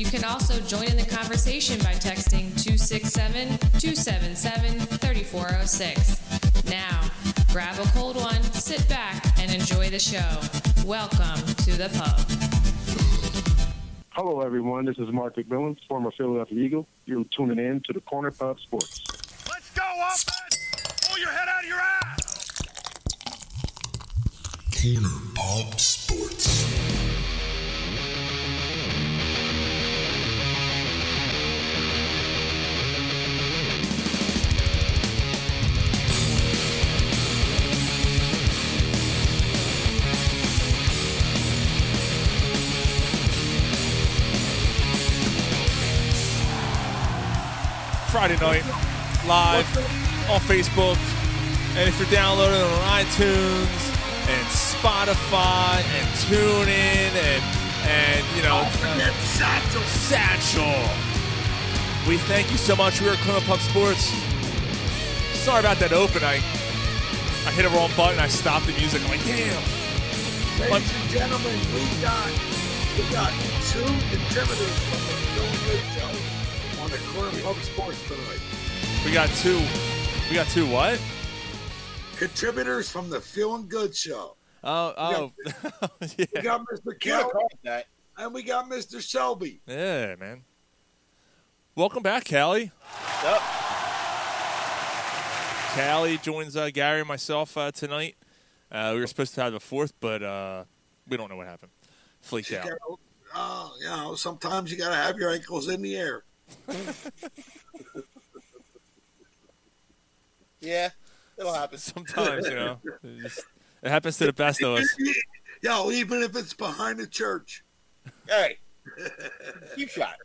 You can also join in the conversation by texting 267 277 3406. Now, grab a cold one, sit back, and enjoy the show. Welcome to the pub. Hello, everyone. This is Mark McMillian, former Philadelphia Eagle. You're tuning in to the Corner Pub Sports. Let's go, offense! Pull your head out of your ass! Corner Pub Sports. Friday night, live on Facebook. And if you're downloading on iTunes and Spotify and TuneIn and and you know Satchel! Satchel. We thank you so much. We are Corner Pub Sports. Sorry about that open. I I hit a wrong button. I stopped the music. I'm like, damn. Ladies and gentlemen, we got we got two contributors from the Feeling Good Show on the Corner Pub Sports tonight. We got two. We got two. What? Contributors from the Feeling Good Show. Oh, oh, yeah. We got Mr. Kelly and we got Mr. Shelby. Yeah, man. Welcome back, Callie. Yep. Callie joins uh, Gary and myself uh, tonight. Uh, we were supposed to have a fourth, but uh, we don't know what happened. Fleeked You out. gotta- Oh, you know, sometimes you got to have your ankles in the air. Yeah, it'll happen. Sometimes, you know, it, just- it happens to the best of us. Yo, even if it's behind the church. Hey, keep shot.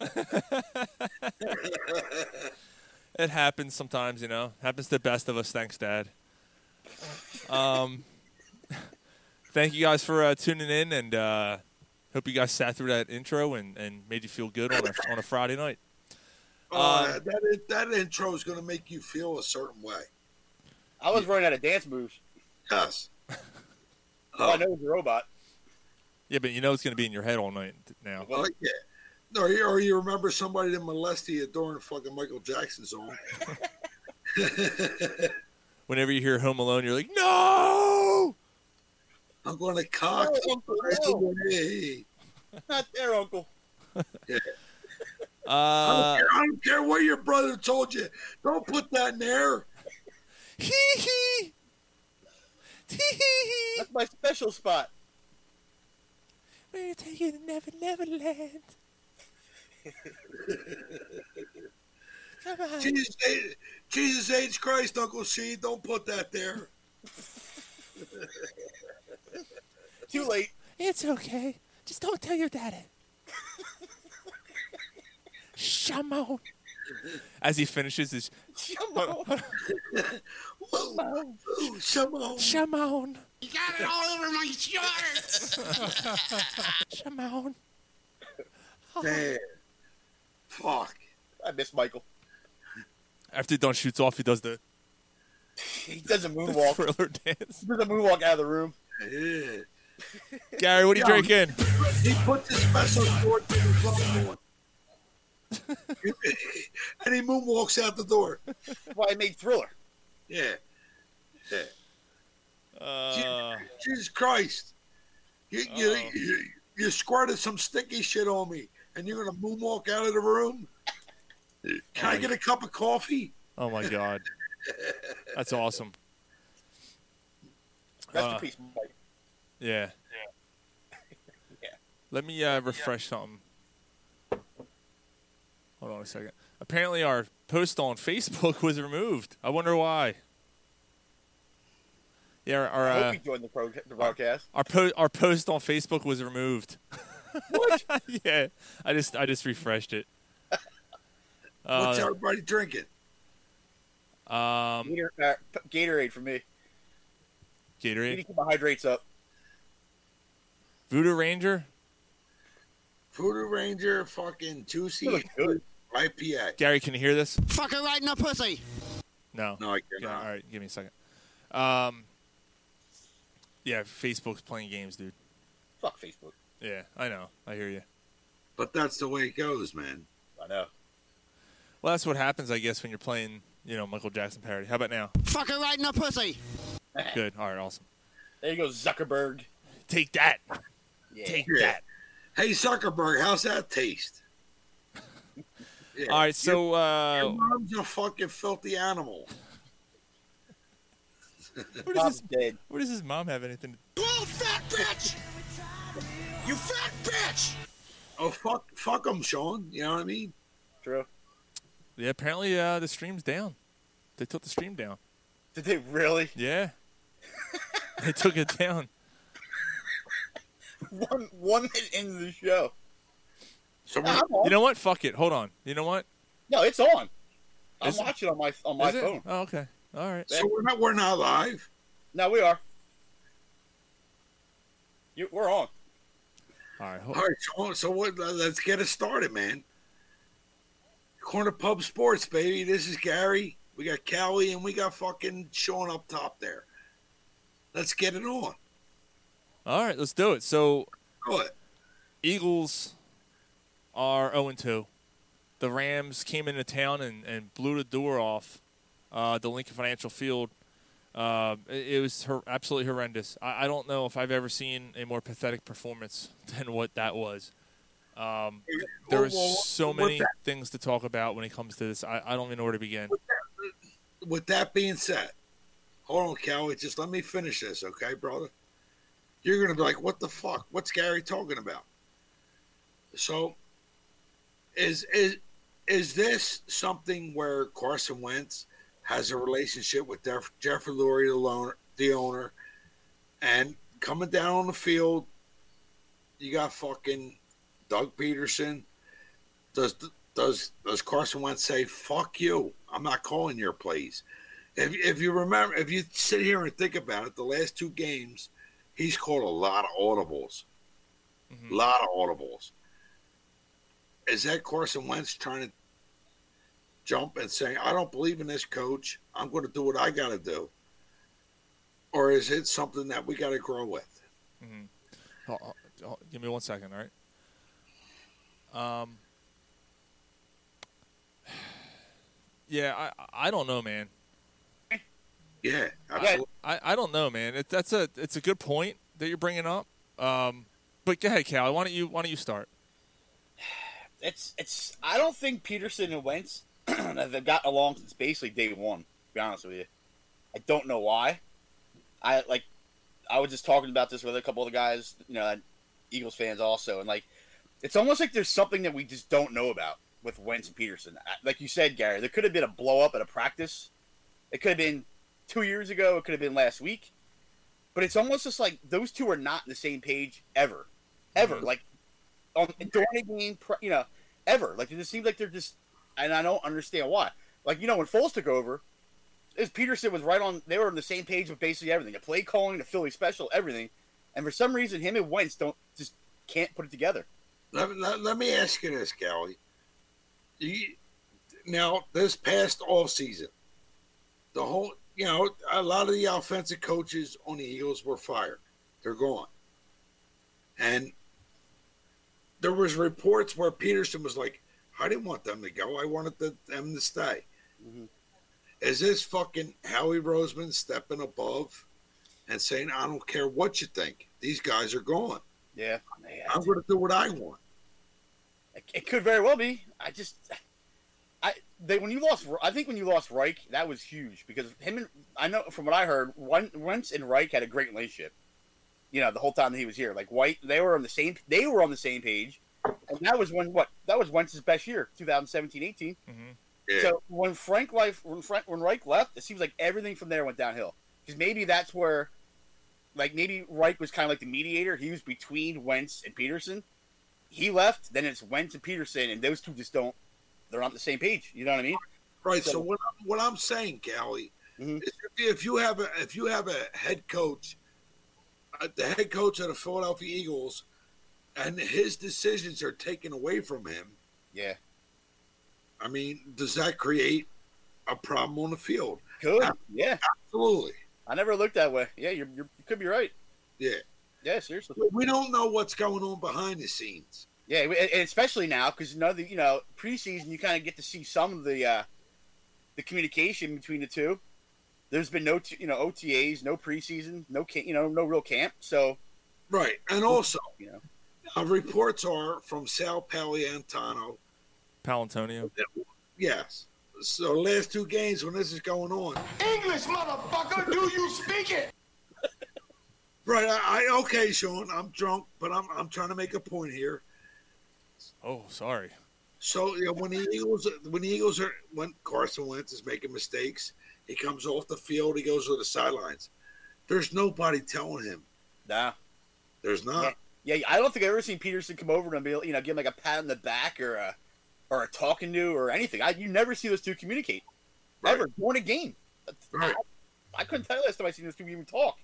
It happens sometimes, you know. Happens to the best of us. Thanks, Dad. Um, thank you guys for uh, tuning in, and uh, hope you guys sat through that intro and, and made you feel good on a on a Friday night. Uh, Um, that that intro is going to make you feel a certain way. I was running out of dance moves. Yes. Oh, I know it's a robot. Yeah, but you know it's going to be in your head all night now. Well, yeah. Or, you- or you remember somebody that molested you during fucking Michael Jackson song. Whenever you hear Home Alone, you're like, no. I'm going to cock. No, Uncle, no. away. Not there, Uncle. I, Uh, don't care, I don't care what your brother told you. Don't put that in there. hee hee. Tee hee. That's my special spot. We're taking to Never Neverland. Come on. Jesus, Jesus H. Christ, Uncle C, don't put that there. Too late. It's okay. Just don't tell your daddy. Shamo. As he finishes his Come on. Whoa, Ooh, Shimon. Shamon. You got it all over my shirt. Shamon. Man. Fuck. I miss Michael. After Don shoots off, he does the, He does a the moonwalk. thriller dance. He does a moonwalk out of the room. Yeah. Gary, what are you Yeah. drinking? He put the special shorts in his phone and he moonwalks out the door. That's why I made Thriller. Yeah. Yeah. Uh, Jesus Christ. You, you, Uh-oh. you, you squirted some sticky shit on me, and you're going to moonwalk out of the room? Can I get a cup of coffee? oh my God. That's awesome. Rest Uh, in peace, Mike. Yeah. Yeah. Let me uh, refresh something. Hold on a second. Apparently, our post on Facebook was removed. I wonder why. Yeah, our our, I uh, hope you joined the, pro- the broadcast. our, po- our post on Facebook was removed. What? yeah, I just I just refreshed it. What's Uh, everybody drinking? um, Gator, uh, Gatorade for me. Need to Gatorade, keep my hydrates up. Voodoo Ranger, Voodoo Ranger, fucking It juicy looks good. IPA. Gary. Can you hear this? Fucker right in the pussy. No. No, I Yeah, cannot. all right, give me a second. Um, yeah, Facebook's playing games, dude. Fuck Facebook. Yeah, I know. I hear you. But that's the way it goes, man. I know. Well, that's what happens, I guess, when you're playing, you know, Michael Jackson parody. How about now? Fucker right in the pussy. Good. All right, awesome. There you go, Zuckerberg. Take that. Yeah. Take Yeah. that. Hey, Zuckerberg, how's that taste? Yeah. All right, so Your uh, mom's a fucking filthy animal. where does Bob's his dead. where does his mom have anything? To... You old fat bitch. You fat bitch. Oh, fuck, fuck them, Sean. You know what I mean? True. Yeah, apparently uh, the stream's down. They took the stream down. Did they really? Yeah, they took it down. One one minute into the show. So No, I'm on. You know what? Fuck it. Hold on. You know what? no, it's on. I'm Is it? watching on my on my Is it? phone. Oh, okay. All right. so we're not we're not live. No, we are. You, we're on. All right. Hold... All right, so, so what? Uh, let's get it started, man. Corner Pub Sports, baby. This is Gary. We got Callie and we got fucking Sean up top there. Let's get it on. All right. Let's do it. So ahead. Eagles are 0 2. The Rams came into town and, and blew the door off uh, the Lincoln Financial Field. Uh, it, it was hor- absolutely horrendous. I, I don't know if I've ever seen a more pathetic performance than what that was. Um, there's well, so many that- things to talk about when it comes to this. I, I don't even know where to begin. with that being said, hold on, Kelly. Just let me finish this, okay, brother? You're gonna be like, "What the fuck? What's Gary talking about?" So, is is is this something where Carson Wentz has a relationship with Jeff, Jeffrey Lurie, the owner, the owner, and coming down on the field, you got fucking Doug Pederson. Does does does Carson Wentz say "fuck you"? I'm not calling your plays. If if you remember, if you sit here and think about it, the last two games, he's called a lot of audibles, a lot of audibles. Is that Carson Wentz trying to jump and saying, "I don't believe in this coach. I'm going to do what I got to do," or is it something that we got to grow with? Mhm. Ho- give me one second, all right? Um. Yeah, I I don't know, man. Yeah, absolutely. I, I don't know, man. It, that's a it's a good point that you're bringing up. Um, but go ahead, Cal. Why don't you why don't you start? It's it's. I don't think Pederson and Wentz have gotten along since basically day one. To be honest with you, I don't know why. I like. I was just talking about this with a couple of the guys, you know, Eagles fans also, and like, it's almost like there's something that we just don't know about with Wentz and Pederson. Like you said, Gary, there could have been a blow up at a practice. It could have been two years ago. It could have been last week. But it's almost just like those two are not on the same page ever, ever. Mm-hmm. Like on during a game, you know, ever. Like it just seems like they're just, and I don't understand why. Like you know, when Foles took over, is Pederson was right on. They were on the same page with basically everything: the play calling, the Philly special, everything. And for some reason, him and Wentz don't just can't put it together. Let, me- let, let me ask you this, Callie. You, now, this past off season, the whole, you know, a lot of the offensive coaches on the Eagles were fired. They're gone. And there was reports where Pederson was like, I didn't want them to go. I wanted the, them to stay. Mhm. Is this fucking Howie Roseman stepping above and saying, I don't care what you think. These guys are gone. Yeah, I'm going to do what I want. It, it could very well be. I just, I they when you lost, I think when you lost Reich, that was huge because him and I know from what I heard, Wen- Wentz and Reich had a great relationship. You know, the whole time that he was here, like White, they were on the same, they were on the same page, and that was when what that was Wentz's best year, 2017-18. Mm-hmm. Yeah. So when Frank life when Frank when Reich left, it seems like everything from there went downhill. Because maybe that's where, like maybe Reich was kind of like the mediator. He was between Wentz and Pederson. He left, then it's Wentz and Pederson, and those two just don't. They're not on the same page. You know what I mean? Right. So, So- what I'm, what I'm saying, Callie, Mhm. is if you, have a if you have a head coach, uh, the head coach of the Philadelphia Eagles, and his decisions are taken away from him, Yeah, I mean, does that create a problem on the field? could. Yeah, Absolutely. I never looked that way. Yeah, you're, you're you could be right. Yeah. Yeah, seriously. We don't know what's going on behind the scenes. Yeah, and and especially now because you know you know preseason you kind of get to see some of the uh, the communication between the two. There's been no t- you know OTAs, no preseason, no ca- you know no real camp. So Right. And also, you know uh, reports are from Sal Paolantonio. Paolantonio. Yes. So last two games when this is going on, English, motherfucker, do you speak it? Right. I, I okay, Sean. I'm drunk, but I'm I'm trying to make a point here. Oh, sorry. So you know, when the Eagles when the Eagles are when Carson Wentz is making mistakes, he comes off the field, he goes to the sidelines. There's nobody telling him. nah. There's not. Yeah, I don't think I've ever seen Pederson come over and be you know give him like a pat on the back or a or a talking to or anything. I you never see those two communicate Right. ever during a game. Right. I, I couldn't tell you last time I seen those two even talk.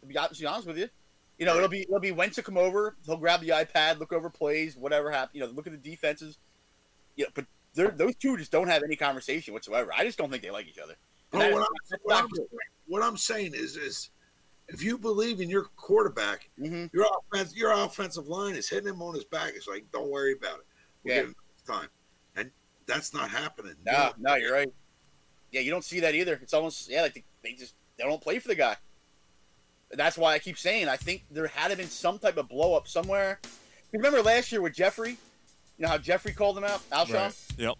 To be honest, to be honest with you, you know it'll be it'll be Wentz to come over. He'll grab the iPad, look over plays, whatever happened. You know, look at the defenses. Yeah, but those two just don't have any conversation whatsoever. I just don't think they like each other. That what, I'm, what, I'm, what I'm saying is is if you believe in your quarterback, Mhm. your offense your offensive line is hitting him on his back. It's like, don't worry about it. We'll Yeah. time. And that's not happening. No, no, you're right. Yeah, you don't see that either. It's almost yeah, like they, they just they don't play for the guy. That's why I keep saying I think there had to been some type of blow up somewhere. Remember last year with Jeffery? You know how Jeffery called him out, Alshon, Right. Yep.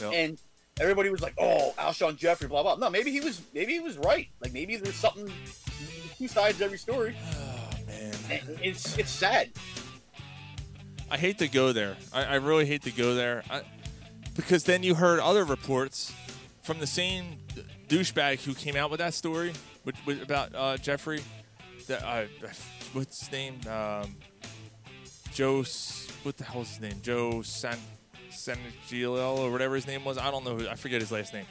Yep. and everybody was like, "Oh, Alshon Jeffery, blah blah." No, maybe he was maybe he was right. Like maybe there's something two sides to every story. oh man. And It's it's sad. I hate to go there. I, I really hate to go there I, because then you heard other reports from the same douchebag who came out with that story with, with, about uh, Jeffery. Uh, what's his name? Um, Joe. What the hell's his name? Joe San Sanagilio or whatever his name was. I don't know. Who, I forget his last name.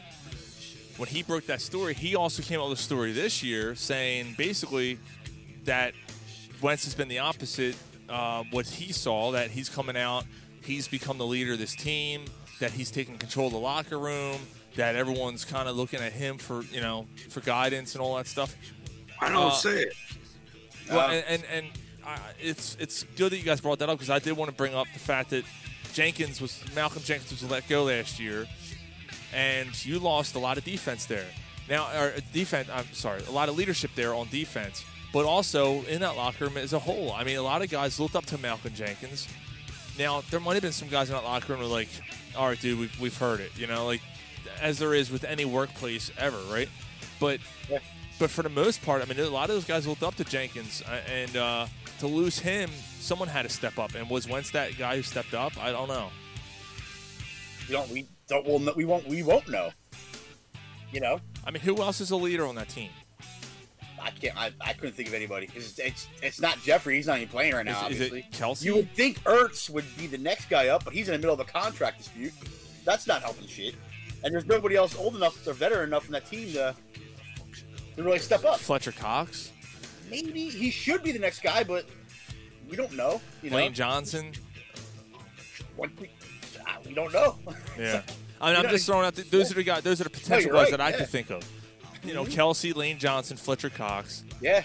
When he broke that story, he also came out with a story this year saying basically that Wentz has been the opposite. Uh, what he saw that he's coming out, he's become the leader of this team. That he's taking control of the locker room. That everyone's kind of looking at him for you know for guidance and all that stuff. I don't Uh, say it. Well, and and, and I, it's it's good that you guys brought that up because I did want to bring up the fact that Jenkins was Malcolm Jenkins was let go last year, and you lost a lot of defense there. Now, or uh, defense. I'm sorry, a lot of leadership there on defense, but also in that locker room as a whole. I mean, a lot of guys looked up to Malcolm Jenkins. Now, there might have been some guys in that locker room who were like, "All right, dude, we've we've heard it," you know, like as there is with any workplace ever, right? But Yeah. But for the most part, I mean, a lot of those guys looked up to Jenkins, uh, and uh, to lose him, someone had to step up. And was Wentz that guy who stepped up? I don't know. We don't we don't we'll, know- we won't we won't know. You know, I mean, who else is a leader on that team? I can't. I, I couldn't think of anybody. It's, it's it's not Jeffery. He's not even playing right now. Is, is obviously, it Kelce? you would think Ertz would be the next guy up, but he's in the middle of a contract dispute. That's not helping shit. And there's nobody else old enough or veteran enough in that team to to really step up. Fletcher Cox, Maybe he should be the next guy, but we don't know. You know, Lane Johnson. What we, ah, we don't know. Yeah, I mean, I'm know, just throwing out. The, those are the guys. Those are the potential you're guys right, that I yeah. could think of. You know, Kelce, Lane Johnson, Fletcher Cox. yeah.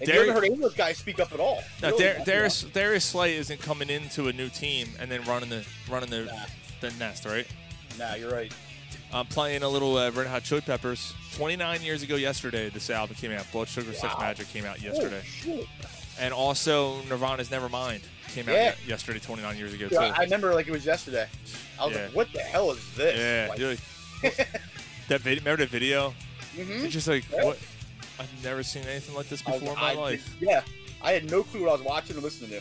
And Derek- you haven't heard any of those guys speak up at all. Now, Really, Dar- Darius Darius Slay isn't coming into a new team and then running the running the Nah. the nest, right? know. Nah, you're right. I'm playing a little uh, Red Hot Chili Peppers. 29 years ago yesterday, this album came out. Blood Sugar Sex Wow. Magic came out yesterday, Oh, and also Nirvana's Nevermind came out Yeah. yesterday, 29 years ago Yeah, too. I remember like it was yesterday. I was Yeah. like, "What the hell is this?" yeah, Like, that video. Remember the video? mhm. It's just like Yeah. what? I've never seen anything like this was- before in my I life. yeah, I had no clue what I was watching or listening to.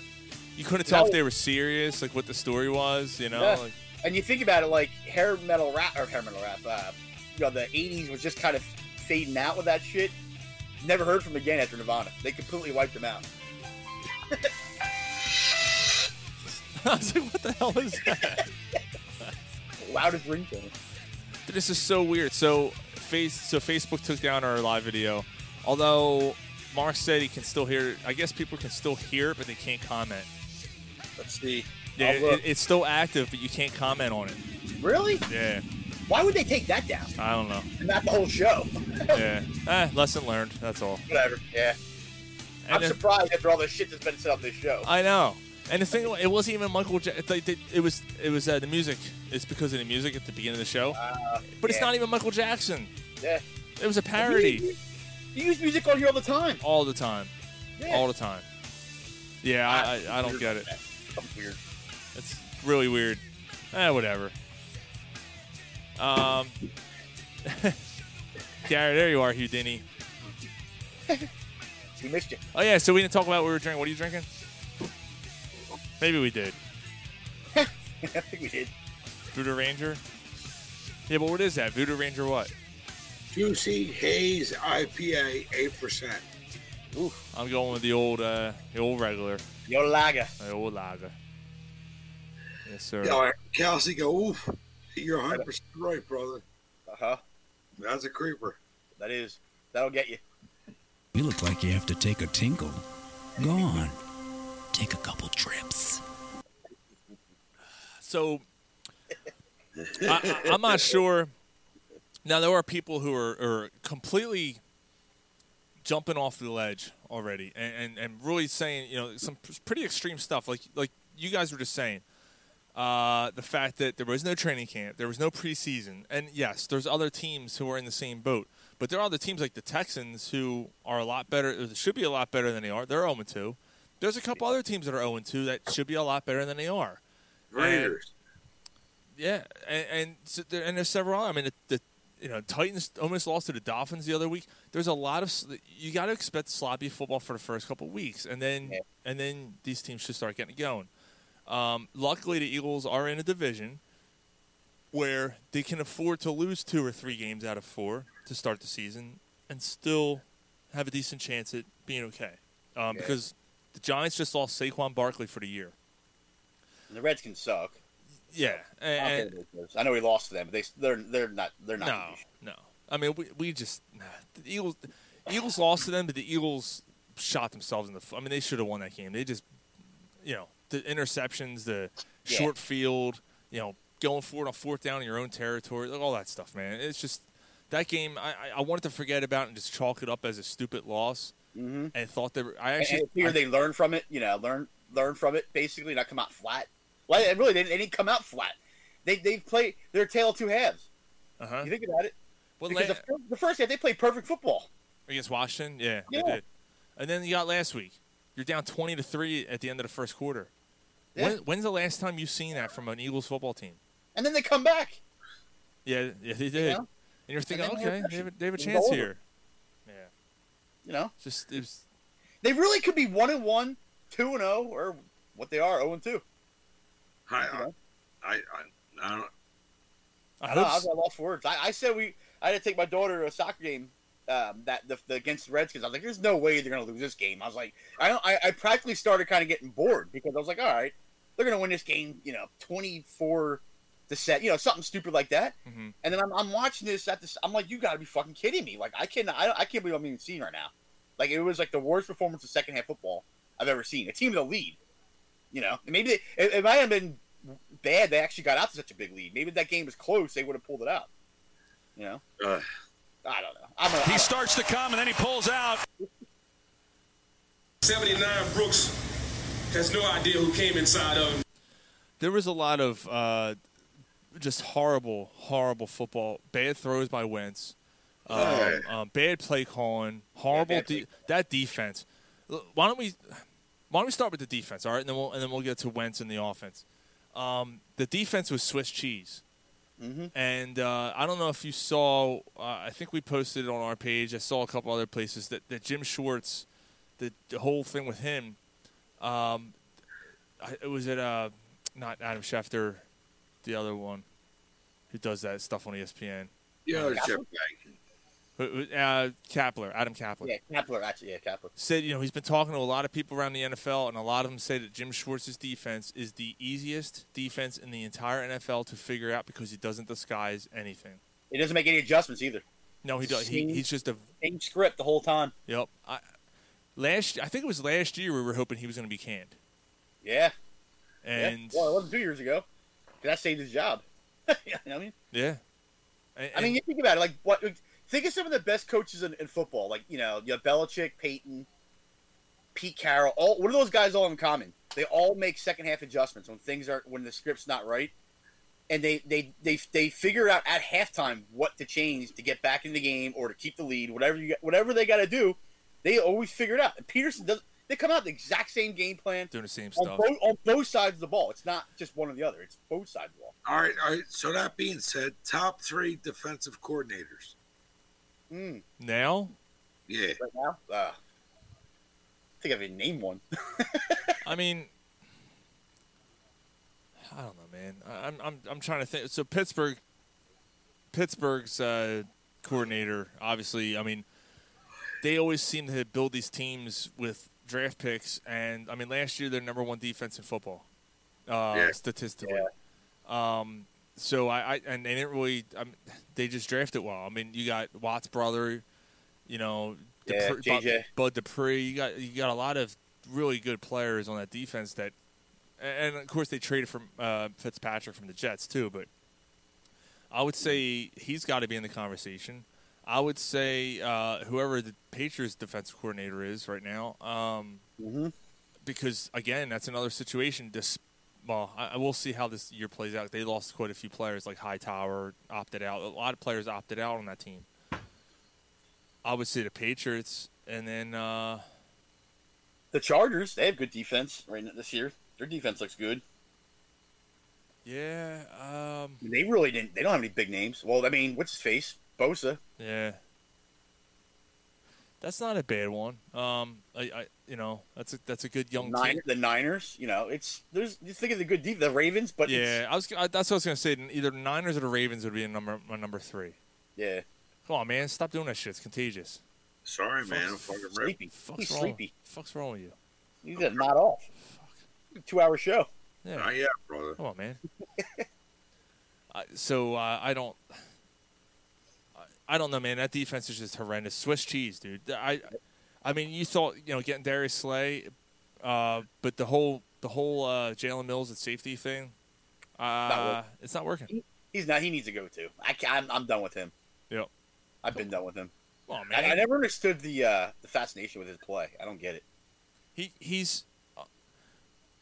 You couldn't tell if they were serious, like what the story was. You know, Yeah. like, And you think about it, like hair metal rap or hair metal rap. Uh, you know, the '80s was just kind of fading out with that shit. Never heard from again after Nirvana. They completely wiped them out. I was like, what the hell is that? Loudest ringtone. This is so weird. So face so Facebook took down our live video. Although Mark said he can still hear. I guess people can still hear it, but they can't comment. Let's see. Yeah, it, it's still active, but you can't comment on it. really? Yeah, Why would they take that down? I don't know. And not the whole show. Yeah, eh, lesson learned. That's all. Whatever. Yeah. And I'm surprised after all the shit that's been said on this show. I know. And the thing, it wasn't even Michael. Like it was. It was uh, the music. It's because of the music at the beginning of the show. Uh, but it's not even Michael Jackson. Yeah. It was a parody You, use music on here all the time. all the time. Yeah. All the time. Yeah, I, I, I don't get it. Weird. It's really weird. Eh, whatever. Um, Gary, there you are, Houdini. We missed you. Oh yeah, so we didn't talk about what we were drinking. What are you drinking? Maybe we did. I think we did. Voodoo Ranger. Yeah, but what is that? Voodoo Ranger what? Juicy Haze IPA, eight percent. Ooh. I'm going with the old, uh, the old regular, Yo Lager. the old lager. Yes, sir. Yeah, Kelsey go. Oof, you're 100 percent right, brother. Uh huh. That's a creeper. That is. That'll get you. You look like you have to take a tinkle. Go on. Take a couple trips. So I, I- I'm not sure. Now there are people who are, are completely jumping off the ledge already, and, and, and really saying you know some pretty extreme stuff. Like like you guys were just saying, uh, the fact that there was no training camp, there was no preseason, and yes, there's other teams who are in the same boat. But there are other teams like the Texans who are a lot better, should be a lot better than they are. They're 0 2. There's a couple other teams that are 0 2 that should be a lot better than they are. Raiders. Yeah, and and, so there, and there's several. I mean, the, the you know Titans almost lost to the Dolphins the other week. There's a lot of you got to expect sloppy football for the first couple weeks, and then Yeah. and then these teams should start getting going. Um, luckily, the Eagles are in a division where they can afford to lose two or three games out of four to start the season and still have a decent chance at being okay. Um. Because the Giants just lost Saquon Barkley for the year. And the Redskins suck. Yeah, and, is. I know we lost to them, but they they're they're not they're not. No, no. I mean, we, we just nah, the Eagles. The Eagles lost to them, but the Eagles shot themselves in the. I mean, they should have won that game. They just, you know, the interceptions, the Yeah. short field, you know, going forward on fourth down in your own territory, all that stuff, man. It's just that game. I, I- wanted to forget about and just chalk it up as a stupid loss, Mm-hmm. and thought that. I actually and figure I- they learn from it. You know, learn learn from it. Basically, not come out flat. Well, really, they, they didn't come out flat. They they play their tail two halves. uh-huh. You think about it. Well, because la- the, fir- the first half they played perfect football. against Washington, yeah, Yeah. they did. And then you got last week. You're down twenty to three at the end of the first quarter. Yeah. When, when's the last time you've seen that from an Eagles football team? And then they come back. Yeah, yeah, they did. know? And you're thinking, then they okay, they have, a- they have a chance here. Yeah, You know, just it was. they really could be one and one, two and zero, or what they are, zero and two. I, I, I, I don't. I I know, hope I've got lost words. I, I said we. I had to take my daughter to a soccer game. Um, that the, the against the Redskins, I was like, "There's no way they're gonna lose this game." I was like, I don't, I, I practically started kind of getting bored because I was like, "All right, they're gonna win this game, you know, 24 to set, you know, something stupid like that." Mhm. And then I'm, I'm watching this at this. I'm like, "You got to be fucking kidding me!" Like, I can't, I, I can't believe I'm even seeing right now. Like, it was like the worst performance of second half football I've ever seen. A team with a lead, you know, and maybe they, it, it might have been bad they actually got out to such a big lead. Maybe if that game was close, they would have pulled it out. You know, Uh, I don't know. I'm a, He I'm starts to come and then he pulls out. 79 Brooks has no idea who came inside of him. there was a lot of uh, just horrible, horrible football. Bad throws by Wentz. Um, Right. um, bad play calling. Horrible. bad de- that defense. Why don't we? Why don't we start with the defense? All right, and then we'll and then we'll get to Wentz and the offense. Um, the defense was Swiss cheese. Mhm. And uh, I don't know if you saw. Uh, I think we posted it on our page. I saw a couple other places that, that Jim Schwartz, the, the whole thing with him. Um, I, it was at uh, not Adam Schefter, the other one, who does that stuff on ESPN. yeah, Kapler? Jeff Bank. Who- who- Uh, Kapler, Adam Kapler. yeah, Kapler actually, yeah, Kapler. Said, you know, he's been talking to a lot of people around the NFL, and a lot of them say that Jim Schwartz's defense is the easiest defense in the entire NFL to figure out because he doesn't disguise anything. He doesn't make any adjustments either. No, he does. He, he's just a Same script the whole time. Yep. I, last, I think it was last year we were hoping he was going to be canned, Yeah. and yeah. Well, it wasn't two years ago. 'Cause That saved his job. you know what I mean, yeah. And- I mean, you think about it. Like, what? Think of some of the best coaches in, in football. Like, you know, you have Belichick, Payton, Pete Carroll. All what are those guys all in common? They all make second half adjustments when things are when the script's not right, and they they they they figure out at halftime what to change to get back in the game or to keep the lead. Whatever you whatever they got to do, they always figure it out. And Pederson does. They come out the exact same game plan doing the same on stuff. both, on both sides of the ball. It's not just one or the other. It's both sides of the ball. All right, all right. So that being said, top three defensive coordinators. Mm, Now, Yeah, right now, uh, I think I can name one. I mean, I don't know, man. I- I'm I'm I'm trying to think. So Pittsburgh, Pittsburgh's uh, coordinator, obviously. I mean, they always seem to build these teams with draft picks, and I mean, last year they're number one defense in football, uh, Yeah. statistically. Um, so I, I and they didn't really. Um, they just drafted well. I mean, you got Watt's brother, you know, Yeah, Dupre- JJ. Bud Dupree. You got you got a lot of really good players on that defense that, and of course they traded from uh, Fitzpatrick from the Jets too. But I would say he's got to be in the conversation. I would say uh, whoever the Patriots defensive coordinator is right now, um, Mhm. because again, that's another situation. This, well, I, I will see how this year plays out. They lost quite a few players, like Hightower opted out. A lot of players opted out on that team. I would say the Patriots, and then uh, The Chargers, they have good defense right now this year. Their defense looks good. Yeah. Um. They really didn't. They don't have any big names. Well, I mean, what's his face? Bosa. Yeah. That's not a bad one. Um. I. I you know. That's a that's a good young Nine, team. the Niners. You know, it's there's. You think of the good deep, the Ravens, but it's- Yeah. I was. I, that's what I was gonna say. Either the Niners or the Ravens would be a number my number three. yeah. Come on, man. Stop doing that shit. It's contagious. Sorry, man. I'm fucking. Sleepy. Fuck's He's wrong? sleepy. Fuck's wrong with you? He's a not off. Fuck. Two hour show. Yeah. Not yet, brother. Come on, man. I so uh, I don't. I- I don't know, man. That defense is just horrendous. Swiss cheese, dude. I, I mean, you thought you know getting Darius Slay, uh, but the whole the whole uh, Jalen Mills at safety thing, uh, working. it's not working. He's not. He needs to go too. I can, I'm, I'm done with him. Yep. I've been done with him. Oh I, man, I never understood the uh, the fascination with his play. I don't get it. he he's. uh,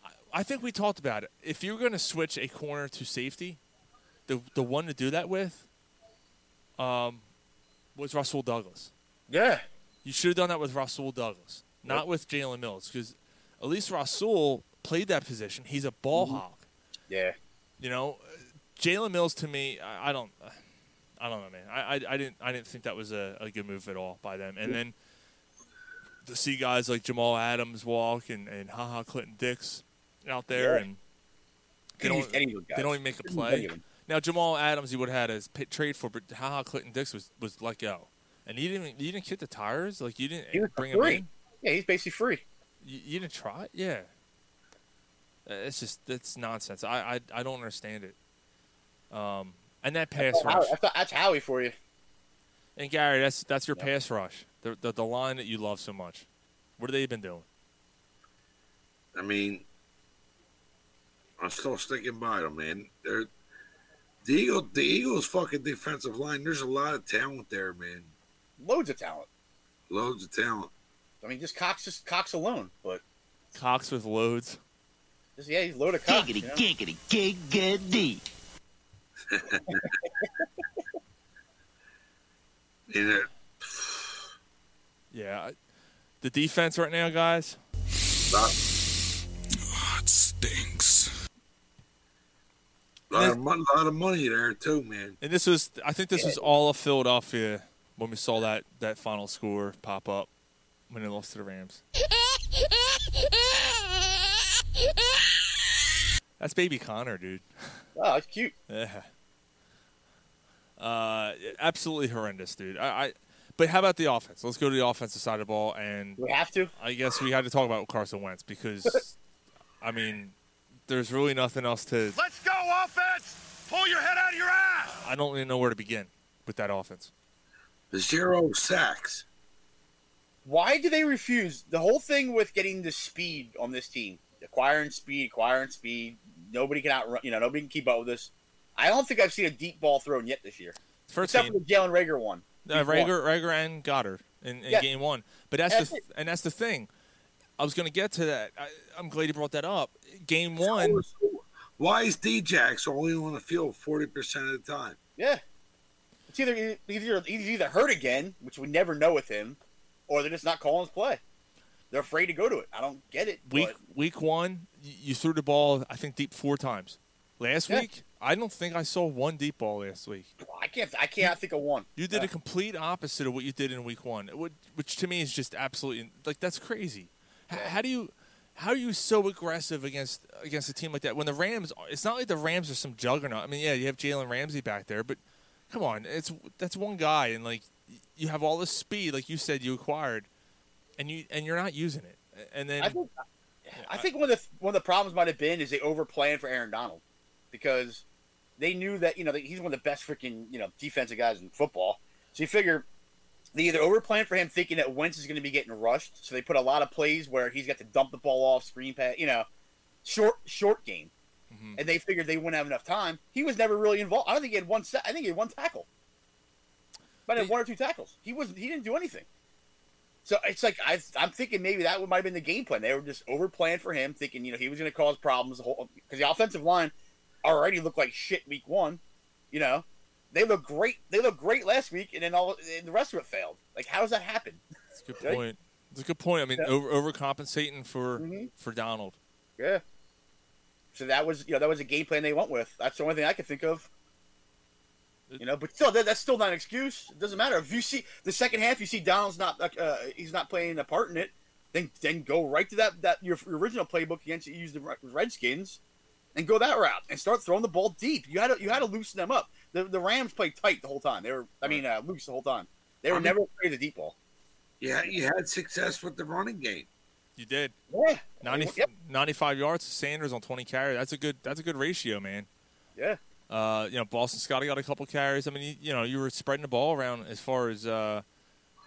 I- I think we talked about it. If you're going to switch a corner to safety, the the one to do that with, um, was Rasul Douglas. Yeah. You should have done that with Rasul Douglas, not with Jalen Mills, because at least Rasul played that position. He's a ball hog. Yeah. You know, Jalen Mills to me, I, I don't, I don't know, man. I, I, I didn't, I didn't think that was a, a good move at all by them. And then to see guys like Jamal Adams walk and and Ha Ha Clinton-Dix out there, Yeah. and they don't, any of those they don't even make a play. Any of them. Now Jamal Adams, he would have had his pit trade for, but Ha Ha Clinton-Dix was was let go, and you didn't, you didn't kick the tires, like you didn't He was bring him free. in. Yeah, he's basically free. You, you didn't try it? Yeah. Uh, It's just that's nonsense. I, I I don't understand it. Um, and that pass That's, Howie- rush. that's, that's Howie for you. And Gary, that's that's your pass rush. The, the the line that you love so much. What have they been doing? I mean, I'm still sticking by them, man. They're the Eagle, the Eagles' fucking defensive line. There's a lot of talent there, man. Loads of talent. Loads of talent. I mean, just Cox, just Cox alone, but Cox with loads. just, yeah, he's loaded Cox. Giggity, you know? giggity, giggity. And it, Yeah. The defense right now, guys. lot, it stinks. Lot, of, mon- lot of money there too, man. And this was, I think, this was all of Philadelphia when we saw that that final score pop up when they lost to the Rams. That's baby Connor, dude. Oh, that's cute. Yeah. Uh, absolutely horrendous, dude. I, I, but how about the offense? Let's go to the offensive side of the ball, and We have to. I guess we had to talk about Carson Wentz because, I mean, there's really nothing else to. Let's go, offense! Pull your head out of your ass! I don't even know where to begin with that offense. Zero sacks. Why do they refuse the whole thing with getting the speed on this team? Acquiring speed, acquiring speed. Nobody can outrun. You know, nobody can keep up with this. I don't think I've seen a deep ball thrown yet this year, First except game, for the Jalen Reagor one. uh, Week one. Reagor, Reagor, and Goedert in, in Yeah. game one. But that's That's the it. and that's the thing. I was going to get to that. I, I'm glad you brought that up. Game one. Why is Djax only on the field forty percent of the time? Yeah, it's either he's either he's either hurt again, which we never know with him, or they're just not calling his play. They're afraid to go to it. I don't get it. Week but week one, you threw the ball. I think deep four times. Last Yeah. week, I don't think I saw one deep ball last week. I can't. I can't think of one. You did Yeah. a complete opposite of what you did in week one, which, which to me is just absolutely like that's crazy. How do you how are you so aggressive against against a team like that when the Rams? It's not like the Rams are some juggernaut. I mean, yeah, you have Jalen Ramsey back there, but come on, it's that's one guy, and like you have all this speed, like you said, you acquired, and you and you're not using it, and then I think. I think one of the one of the problems might have been is they overplanned for Aaron Donald because they knew that you know that he's one of the best freaking you know defensive guys in football. So you figure they either overplanned for him thinking that Wentz is going to be getting rushed, so they put a lot of plays where he's got to dump the ball off screen pass, you know, short short game, Mm-hmm. and they figured they wouldn't have enough time. He was never really involved. I don't think he had one set. I think he had one tackle, but had one or two tackles. He was he didn't do anything. So it's like I, I'm thinking maybe that might have been the game plan. They were just over planned for him, thinking you know he was going to cause problems. The whole because the offensive line already looked like shit week one. You know, they look great. They look great last week, and then all and the rest of it failed. Like how does that happen? That's a good Right? point. It's a good point. I mean, Yeah. over overcompensating for Mhm. for Donald. Yeah. So that was you know that was a game plan they went with. That's the only thing I could think of. You know, but still, that, that's still not an excuse. It doesn't matter if you see the second half. You see Donald's not uh, he's not playing a part in it. Then then go right to that that your, your original playbook against you use the Redskins, and go that route and start throwing the ball deep. You had to you had to loosen them up. The the Rams played tight the whole time. They were I mean uh, loose the whole time. They were I mean- never afraid of the deep ball. Yeah, you had success with the running game. You did. Yeah. 90, Yep. 95 yards to Sanders on 20 carries. That's a good that's a good ratio, man. Yeah. Uh, you know, Boston Scotty got a couple carries. I mean, you, you know, you were spreading the ball around as far as uh,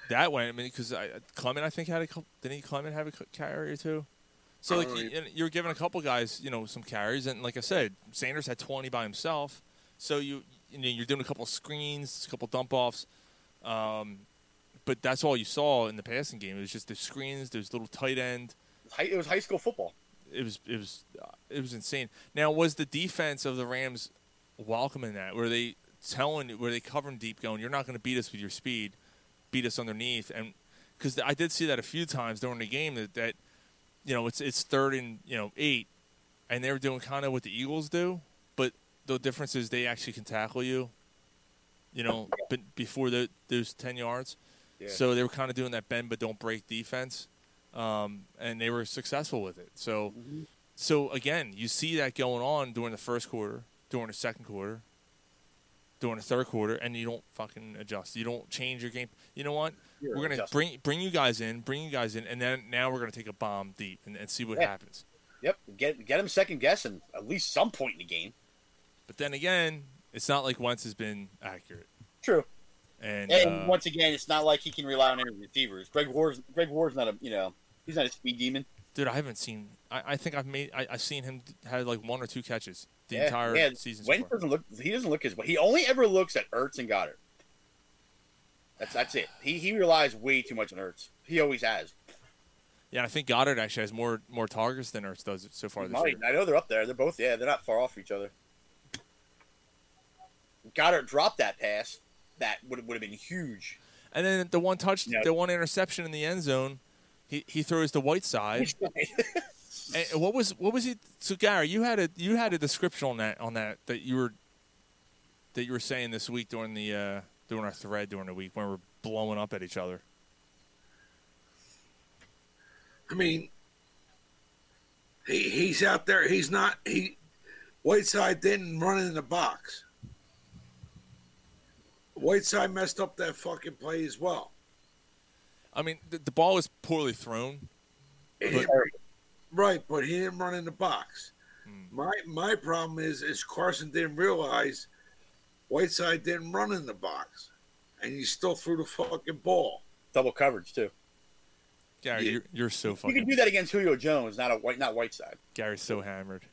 that went. I mean, because Clement, I think had a couple. Didn't he Clement have a carry or two? So like Oh, you, yeah. you were giving a couple guys, you know, some carries, and like I said, Sanders had 20 by himself. So you you know, you're doing a couple of screens, a couple dump offs. Um, but that's all you saw in the passing game. It was just the screens, those little tight end It was high school football. it was it was uh, it was insane. Now, was the defense of the Rams welcoming that? Were they telling? Were they covering deep, going, "You're not going to beat us with your speed, beat us underneath"? And because I did see that a few times during the game that that you know it's it's third and you know eight, and they were doing kind of what the Eagles do, the difference is they actually can tackle you. You know, but before the, those ten yards, Yeah. so they were kind of doing that bend but don't break defense, um, and they were successful with it. So, so again, you see that going on during the first quarter, during the second quarter, during the third quarter, and you don't fucking adjust. You don't change your game. You know what? You're we're gonna adjusting. bring bring you guys in, bring you guys in, and then now we're gonna take a bomb deep and, and see what Yeah. happens. Yep. Get get him second guessing at least some point in the game. But then again, it's not like Wentz has been accurate. True. And, And uh, once again, it's not like he can rely on any receivers. Greg Ward's Greg Ward's not a you know he's not a speed demon. dude, I haven't seen. I, I think I've made. I, I've seen him had like one or two catches the Yeah, entire yeah, season. so Wentz far. doesn't look. He doesn't look as well. He only ever looks at Ertz and Goedert. That's that's it. He he relies way too much on Ertz. He always has. Yeah, I think Goedert actually has more more targets than Ertz does so far this Might. year. I know they're up there. They're both yeah. They're not far off each other. Goedert dropped that pass. That would would have been huge. And then the one touch, Yeah. the one interception in the end zone, he, he throws to Whiteside. and what was what was he? So Gary, you had a you had a description on that on that that you were that you were saying this week during the uh, during our thread during the week when we were blowing up at each other. I mean, he he's out there. He's not. He Whiteside didn't run in the box. Whiteside messed up that fucking play as well. I mean, the, the ball was poorly thrown. He didn't- right, but he didn't run in the box. Hmm. My my problem is is Carson didn't realize Whiteside didn't run in the box, and he still threw the fucking ball. Double coverage too. Gary, Yeah. you're, you're so funny. You can do that against Julio Jones, not a white, not Whiteside. Gary's so hammered.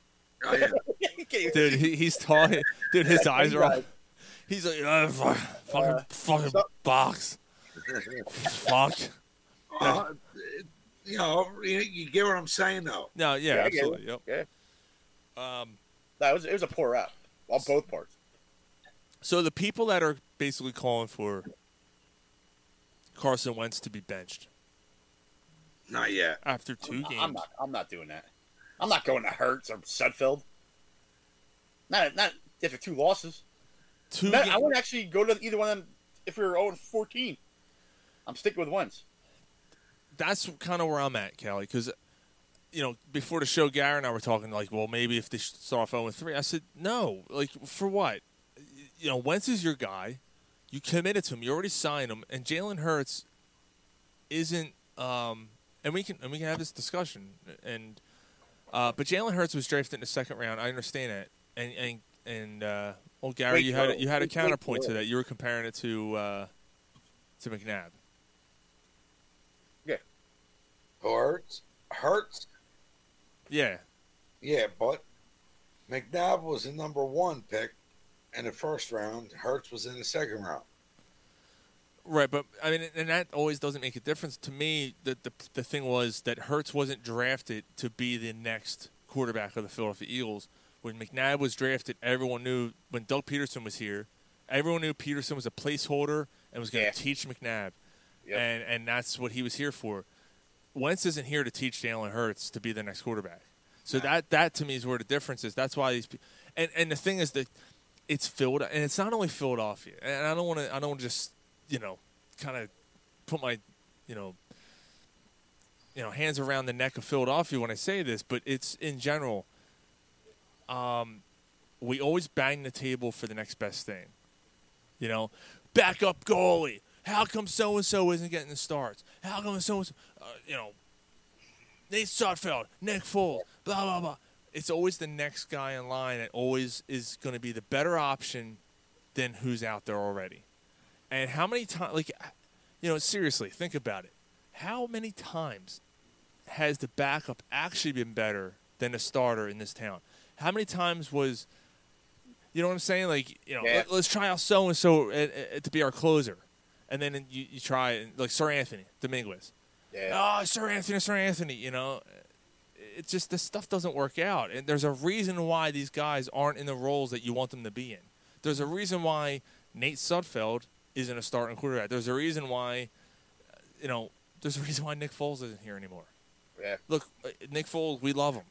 Oh, yeah. You can't even- Dude, he, he's talking. Dude, his eyes are guy. all. He's like, uh, fuck, fucking, fucking box. Fuck. Uh, you know, you, you get what I'm saying, though. No, yeah, Yeah, I get absolutely. Yep. Yeah. Um, That was it was a poor rap on both parts. so the people that are basically calling for Carson Wentz to be benched Not yet. after two games. I'm not. I'm not doing that. I'm not going to Hurts or Sudfeld. Not not after two losses. Two No, I wouldn't actually go to either one of them if we were 0 14. I'm sticking with Wentz. That's kind of where I'm at, Kelly, because you know before the show, Gary and I were talking like, well, maybe if they start off 0 3. I said, no, like for what? You know, Wentz is your guy. You committed to him. You already signed him, and Jalen Hurts isn't. Um, and we can and we can have this discussion. And uh, but Jalen Hurts was drafted in the second round. I understand that. And and and uh, well, Gary, Wait you had for a, you had a Wait for counterpoint to that. You were comparing it to uh, to McNabb. Yeah. Hurts, Hurts, Yeah, yeah, but McNabb was the number one pick in the first round. Hurts was in the second round. Right, but I mean, and that always doesn't make a difference to me. The the the thing was that Hurts wasn't drafted to be the next quarterback of the Philadelphia Eagles. When McNabb was drafted, everyone knew when Doug Pederson was here. Everyone knew Peterson was a placeholder and was going to Yeah. teach McNabb, Yep. and and that's what he was here for. Wentz isn't here to teach Jalen Hurts to be the next quarterback. So that that to me is where the difference is. That's why these and and the thing is that it's filled and it's not only Philadelphia. And I don't want to I don't just you know kind of put my you know you know hands around the neck of Philadelphia when I say this, but it's in general. Um, we always bang the table for the next best thing. You know, backup goalie. How come so and so isn't getting the starts? How come so and so? You know, Nate Sudfeld, Nick Foles, blah blah blah. It's always the next guy in line that always is going to be the better option than who's out there already. And how many times, like, you know, seriously, think about it. How many times has the backup actually been better than the starter in this town? How many times was, you know what I'm saying? Like, you know, Yeah. let, us try out so and so to be our closer, and then you, you try like Seranthony Dominguez. Yeah. Oh, Seranthony, Sir Anthony. You know, it's just this stuff doesn't work out, and there's a reason why these guys aren't in the roles that you want them to be in. There's a reason why Nate Sudfeld isn't a starting quarterback. There's a reason why, uh, you know, there's a reason why Nick Foles isn't here anymore. Yeah. Look, uh, Nick Foles, we love him.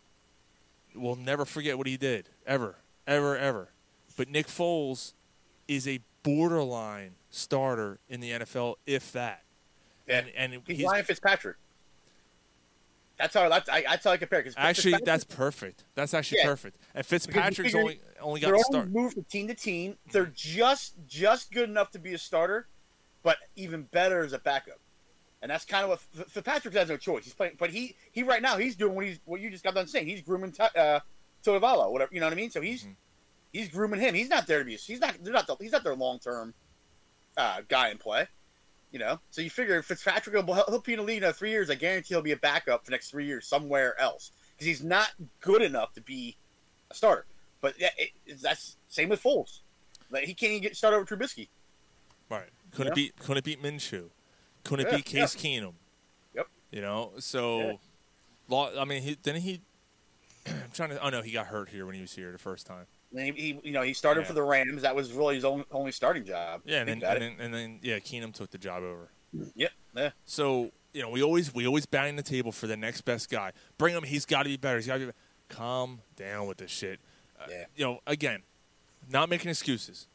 We'll never forget what he did, ever, ever, ever. But Nick Foles is a borderline starter in the NFL, if that. Yeah. And, and He's, he's, Ryan Fitzpatrick. That's how that's I, that's how I compare. Because actually that's perfect. That's actually Yeah. perfect. And Fitzpatrick's only only got to start. moved from team to team. They're mm-hmm. just just good enough to be a starter, but even better as a backup. And that's kind of what Fitzpatrick has no choice. He's playing, but he he right now he's doing what he's what you just got done saying. He's grooming Ta- uh, Toivala, whatever you know what I mean. So he's he's grooming him. He's not there to be. He's not. They're not. The, he's not their long term uh, guy in play. You know, so you figure Fitzpatrick will he'll be in the league in three years. I guarantee he'll be a backup for the next three years somewhere else because he's not good enough to be a starter. But yeah, it, it's- that's same with Foles. Like, he can't even get started over Trubisky. Right. Couldn't beat couldn't beat Minshew. Couldn't Yeah, beat Case Keenum. Yep. You know, so law. I mean, he didn't he. I'm trying to. Oh no, he got hurt here when he was here the first time. He, he you know, he started Yeah. for the Rams. That was really his only, only starting job. Yeah, and then, and then and then yeah, Keenum took the job over. Yep. Yeah. So you know, we always we always bang the table for the next best guy. Bring him. He's got to be better. He's got to be. Better. Calm down with this shit. Uh, Yeah. You know, again, not making excuses.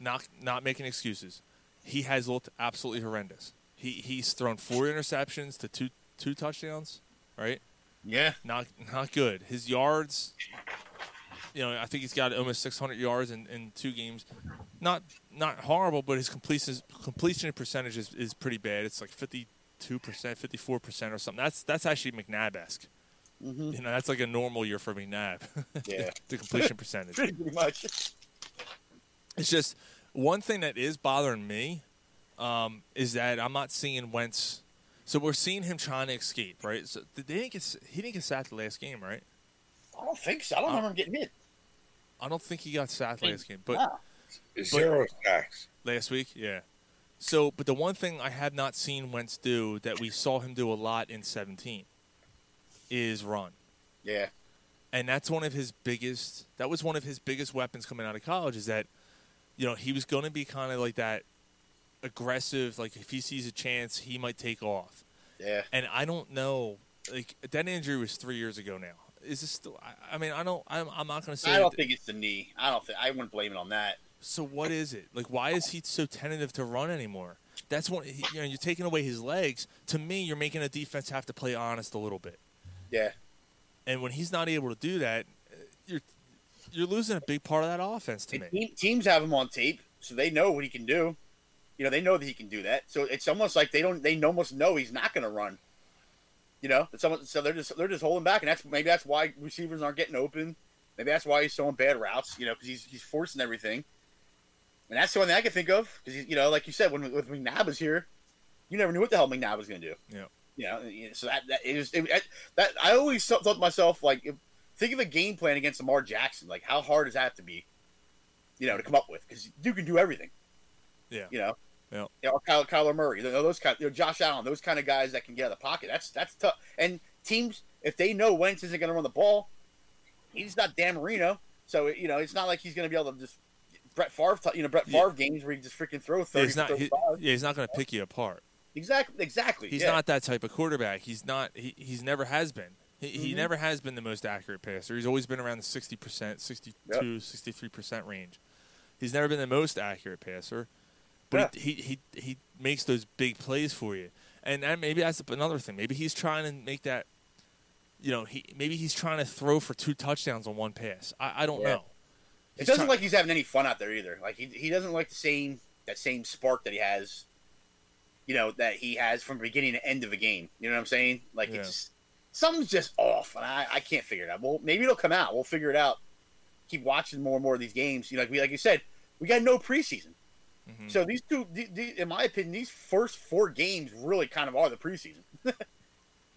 Not not making excuses. He has looked absolutely horrendous. He he's thrown four interceptions to two two touchdowns. Right. Yeah. Not not good. His yards. You know, I think he's got almost 600 yards in, in two games. Not not horrible, but his completion completion percentage is, is pretty bad. It's like 52 percent, 54 percent, or something. That's that's actually McNabb esque. Mhm. You know, that's like a normal year for McNabb. Yeah. the completion percentage. Pretty much. It's just one thing that is bothering me um, is that I'm not seeing Wentz. So we're seeing him trying to escape, right? So they didn't get he didn't get sacked the last game, right? I don't think so. I don't remember him getting hit. I don't think he got sacked last game, but Nah. Zero sacks. last week, yeah. So, but the one thing I have not seen Wentz do that we saw him do a lot in 17 is run. Yeah. and that's one of his biggest that was one of his biggest weapons coming out of college is that you know he was going to be kind of like that aggressive like if he sees a chance he might take off Yeah. and i don't know like that injury was three years ago now is this still i, I mean i don't i'm, I'm not going to say I don't that- think it's the knee. I don't think I wouldn't blame it on that. so what is it like why is he so tentative to run anymore that's he- you know you're taking away his legs to me you're making a defense have to play honest a little bit Yeah. and when he's not able to do that uh, you're you're losing a big part of that offense to me teams have him on tape, so they know what he can do. You know, they know that he can do that. So it's almost like they don't. They almost know he's not going to run. You know, almost, so they're just they're just holding back, and that's maybe that's why receivers aren't getting open. Maybe that's why he's throwing bad routes. You know, because he's he's forcing everything. And that's the only thing I can think of because you know, like you said, when with McNabb was here, you never knew what the hell McNabb was going to do. Yeah. You know, so that that was it, that I always thought to myself like, if, think of a game plan against Lamar Jackson. Like, how hard does that have to be? You know, to come up with because you can do everything. Yeah. You know. Yeah. You know, or Kyle, Kyler Murray, you know, those kind, you know, Josh Allen, those kind of guys that can get out of the pocket. That's that's tough. And teams, if they know Wentz isn't going to run the ball, he's not Dan Marino, so you know it's not like he's going to be able to just Brett Favre, you know, Brett Favre games where he just freaking throw Yeah, thirty. he's not. He, yeah, he's not going to pick you apart. Exactly. Exactly. He's yeah. not that type of quarterback. He's not. He, he's never has been. He, he Mhm. never has been the most accurate passer. He's always been around the 60%, 62, 63% range. He's never been the most accurate passer, but he, he, he he makes those big plays for you. And maybe that's another thing. Maybe he's trying to make that. You know, he maybe he's trying to throw for two touchdowns on one pass. I, I don't Yeah. know. It doesn't try- like he's having any fun out there either. Like he he doesn't like the same that same spark that he has. You know that he has from beginning to end of a game. You know what I'm saying? Like Yeah. it's something's just off, and I, I can't figure it out. Well, maybe it'll come out. We'll figure it out. Keep watching more and more of these games. You know, like we like you said, we got no preseason. Mm-hmm. So these two, the, the, in my opinion, these first four games really kind of are the preseason.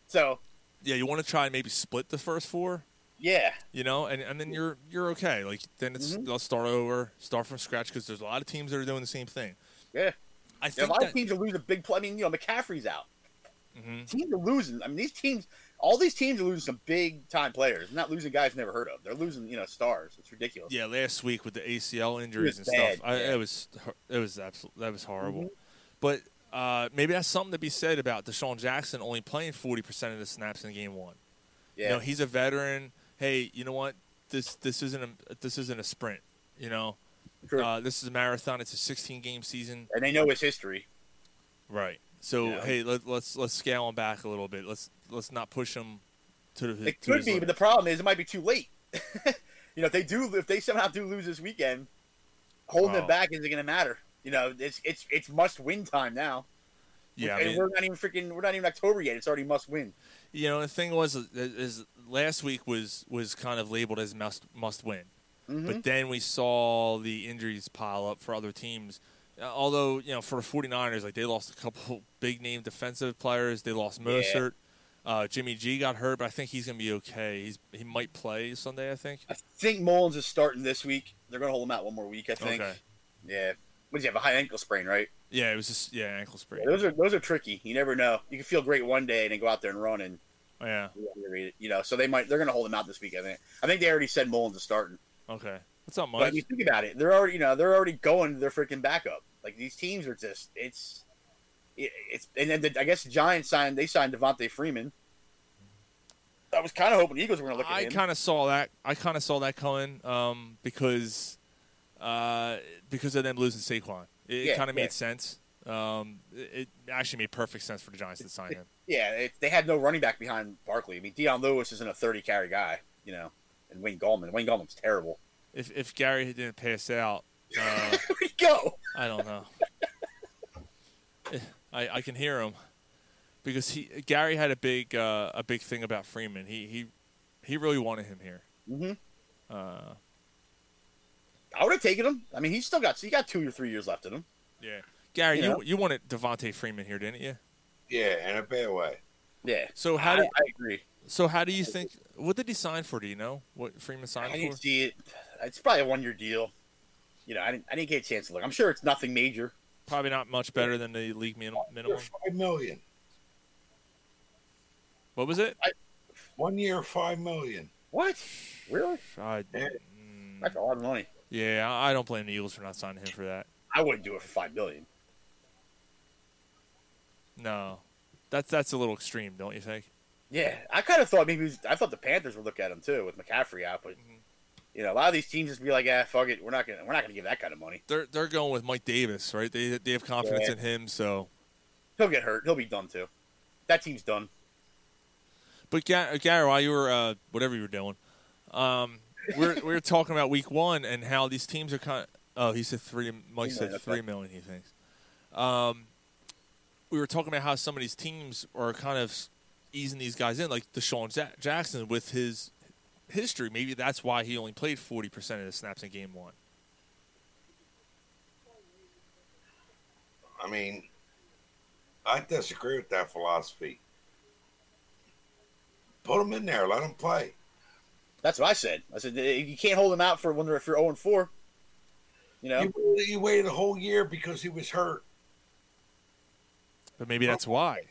so Yeah, you want to try and maybe split the first four. yeah, you know, and, and then you're you're okay. Like then it's Mm-hmm. let's start over, start from scratch because there's a lot of teams that are doing the same thing. yeah. I Yeah, a lot that, of teams are losing big play. I mean, you know, McCaffrey's out. Mhm. Teams are losing. I mean, these teams, all these teams are losing some big time players. They're not losing guys never heard of. They're losing, you know, stars. It's ridiculous. yeah, last week with the ACL injuries and bad, stuff, I, it was it was absolutely that was horrible. Mhm. But uh, maybe that's something to be said about DeSean Jackson only playing forty percent of the snaps in game one. Yeah. You know, he's a veteran. Hey, you know what? This this isn't a this isn't a sprint. You know, uh, this is a marathon. It's a sixteen game season. and they know his history. Right. So Yeah. hey, let, let's let's scale him back a little bit. Let's let's not push him to the. It to could be, but the problem is it might be too late. you know, if they do, if they somehow do lose this weekend, holding Oh. it back isn't going to matter. You know, it's it's it's must win time now. yeah, I mean, we're not even freaking. We're not even October yet. It's already must win. you know the thing was is, is last week was was kind of labeled as must must win, Mm-hmm. but then we saw the injuries pile up for other teams. Uh, although you know for the 49ers, like they lost a couple big name defensive players. They lost Yeah. Uh, Jimmy G got hurt, but I think he's gonna be okay. He's he might play Sunday. I think. I think Mullens is starting this week. They're going to hold him out one more week. I think. Okay. Yeah. What does he have? A high ankle sprain, right? Yeah, it was just yeah ankle sprain. Yeah, those are those are tricky. You never know. You can feel great one day and then go out there and run and Yeah. you know. So they might they're going to hold him out this week. I think. I think they already said Mullens is starting. Okay. That's not But much. you think about it, they're already you know they're already going to their freaking backup. Like these teams are just it's it, it's and then the, I guess the Giants signed they signed Devonta Freeman. I was kind of hoping the Eagles were going to look at I him. kind of saw that. I kind of saw that coming um, because uh, because of them losing Saquon. It, Yeah, kind of yeah. made sense. Um, it, it actually made perfect sense for the Giants to sign him. Yeah, it, they had no running back behind Barkley. I mean, Dion Lewis isn't a thirty carry guy, you know, and Wayne Gallman. Wayne Gallman's terrible. If if Gary didn't pass out, uh, Where'd go? I don't know. I, I can hear him because he Gary had a big uh, a big thing about Freeman. He he he really wanted him here. Mm-hmm. Uh, I would have taken him. I mean, he's still got he got two or three years left in him. yeah, Gary, You you know? you wanted Devonta Freeman here, didn't you? Yeah, in a bad way. Yeah. So how I, do I agree. so how do you think? What did he sign for? Do you know what Freeman signed I didn't for? see it. It's probably a one year deal. You know, I didn't. I didn't get a chance to look. I'm sure it's nothing major. Probably not much better than the league min- minimum. Five million. What was it? One year, five million. What? Really? I, mm. That's a lot of money. yeah, I I don't blame the Eagles for not signing him for that. I wouldn't do it for five million. No, that's that's a little extreme, don't you think? Yeah, I kind of thought maybe was, I thought the Panthers would look at him too with McCaffrey out, but mm-hmm. You know a lot of these teams just be like, "Ah, fuck it, we're not gonna we're not gonna give that kind of money." They're they're going with Mike Davis, right? They they have confidence Yeah. in him, so. He'll get hurt. He'll be done too. That team's done. But Gary, while you were uh, whatever you were doing, um, we're we were talking about Week One and how these teams are kind. of... Oh, he said three. Mike said million, three million. He thinks. Um, we were talking about how some of these teams are kind of easing these guys in, like DeSean Ja- Jackson with his history. Maybe that's why he only played forty percent of the snaps in Game One. I mean, I disagree with that philosophy. Put him in there. Let him play. That's what I said. I said "Eh, you can't hold him out for when they're if you're zero and four. You know, You, you waited a whole year because he was hurt. But maybe that's why.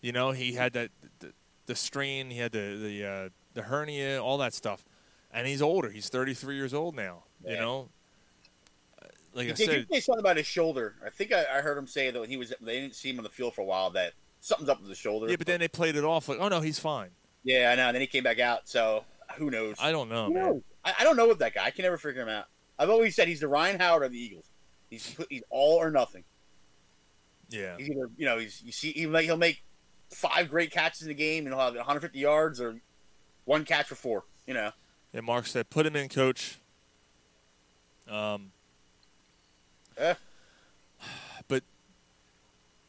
You know, he had that the, the strain, he had the the uh, the hernia, all that stuff, and he's older. He's thirty three years old now. You know, Uh, like he I did said, say something about his shoulder. I think I, I heard him say that when he was they didn't see him on the field for a while that something's up with the shoulder. yeah, but then they played it off like, oh no, he's fine. yeah, I know. And then he came back out. So who knows? I don't know, man. knows? I, I don't know with that guy. I can never figure him out. I've always said he's the Ryan Howard of the Eagles. He's he's all or nothing. Yeah, He's either you know he's you see he'll make, he'll make five great catches in the game and he'll have 150 yards or one catch for four. You know. And Mark said, put him in, coach. Um, Eh. but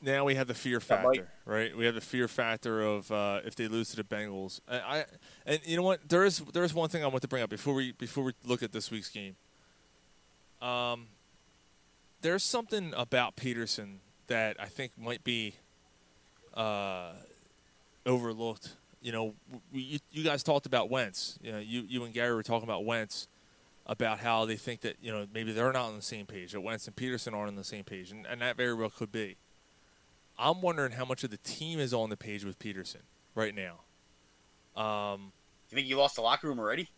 now we have the fear factor, right? We have the fear factor of uh, if they lose to the Bengals. I, I and you know what? There is there is one thing I want to bring up before we before we look at this week's game. Um, there's something about Pederson that I think might be uh, overlooked. You know, you, you guys talked about Wentz. You know, you you and Gary were talking about Wentz about how they think that you know maybe they're not on the same page. That Wentz and Pederson aren't on the same page, and, and that very well could be. I'm wondering how much of the team is on the page with Pederson right now. Um, You think you lost the locker room already?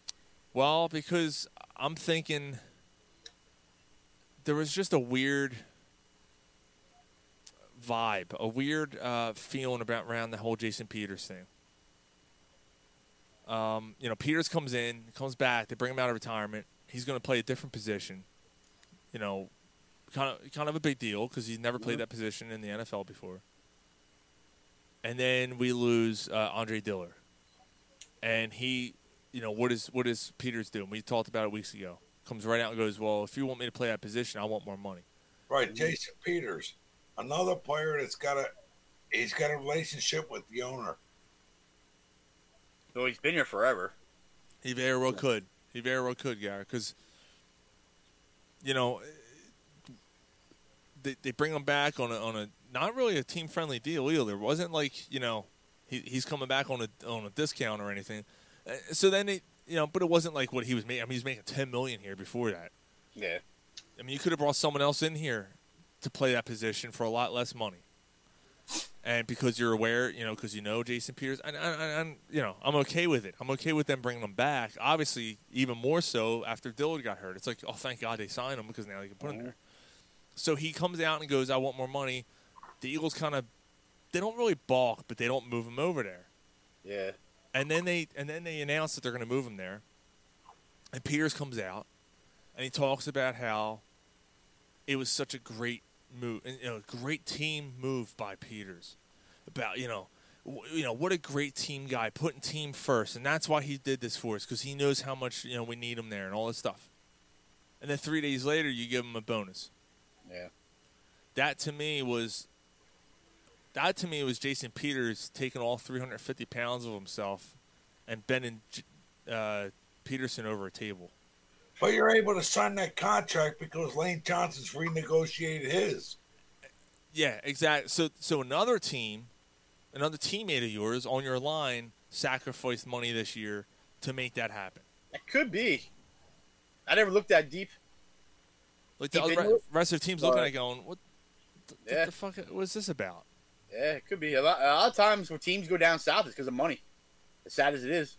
well, because I'm thinking there was just a weird vibe, a weird uh, feeling about around the whole Jason Peters thing. Um, you know, Peters comes in, comes back. They bring him out of retirement. He's going to play a different position. You know, kind of kind of a big deal because he's never played that position in the NFL before. And then we lose uh, Andre Dillard, and he, you know, what is what is Peters doing? We talked about it weeks ago. Comes right out and goes, "Well, if you want me to play that position, I want more money." Right, Jason Peters, another player that's got a he's got a relationship with the owner. Well, he's been here forever. He very well could. He very well could, Gary, because you know they they bring him back on a on a not really a team friendly deal either. It wasn't like you know he he's coming back on a on a discount or anything. Uh, So then they you know, but it wasn't like what he was making. I mean, he was making ten million here before that. Yeah. I mean, you could have brought someone else in here to play that position for a lot less money. And because you're aware, you know, because you know Jason Peters, and, and, and you know, I'm okay with it. I'm okay with them bringing him back. Obviously, even more so after Dillard got hurt. It's like, oh, thank God they signed him because now they can put him there. So he comes out and goes, "I want more money." The Eagles kind of, they don't really balk, but they don't move him over there. Yeah. And then they and then they announce that they're going to move him there. And Peters comes out, and he talks about how it was such a great move, and, you know, great team move by Peters. About you know, w- you know what a great team guy, putting team first, and that's why he did this for us because he knows how much you know we need him there and all this stuff. And then three days later, you give him a bonus. Yeah. That to me was. That to me was Jason Peters taking all 350 pounds of himself and bending uh, Pederson over a table. But you're able to sign that contract because Lane Johnson's renegotiated his. Yeah, exactly. So, so another team, another teammate of yours on your line sacrificed money this year to make that happen. It could be. I never looked that deep. Like the Deep other rest of the teams looking at it going, "What the, Yeah. the fuck? What's this about?" Yeah, it could be. A lot, a lot of times when teams go down south, it's because of money. As sad as it is,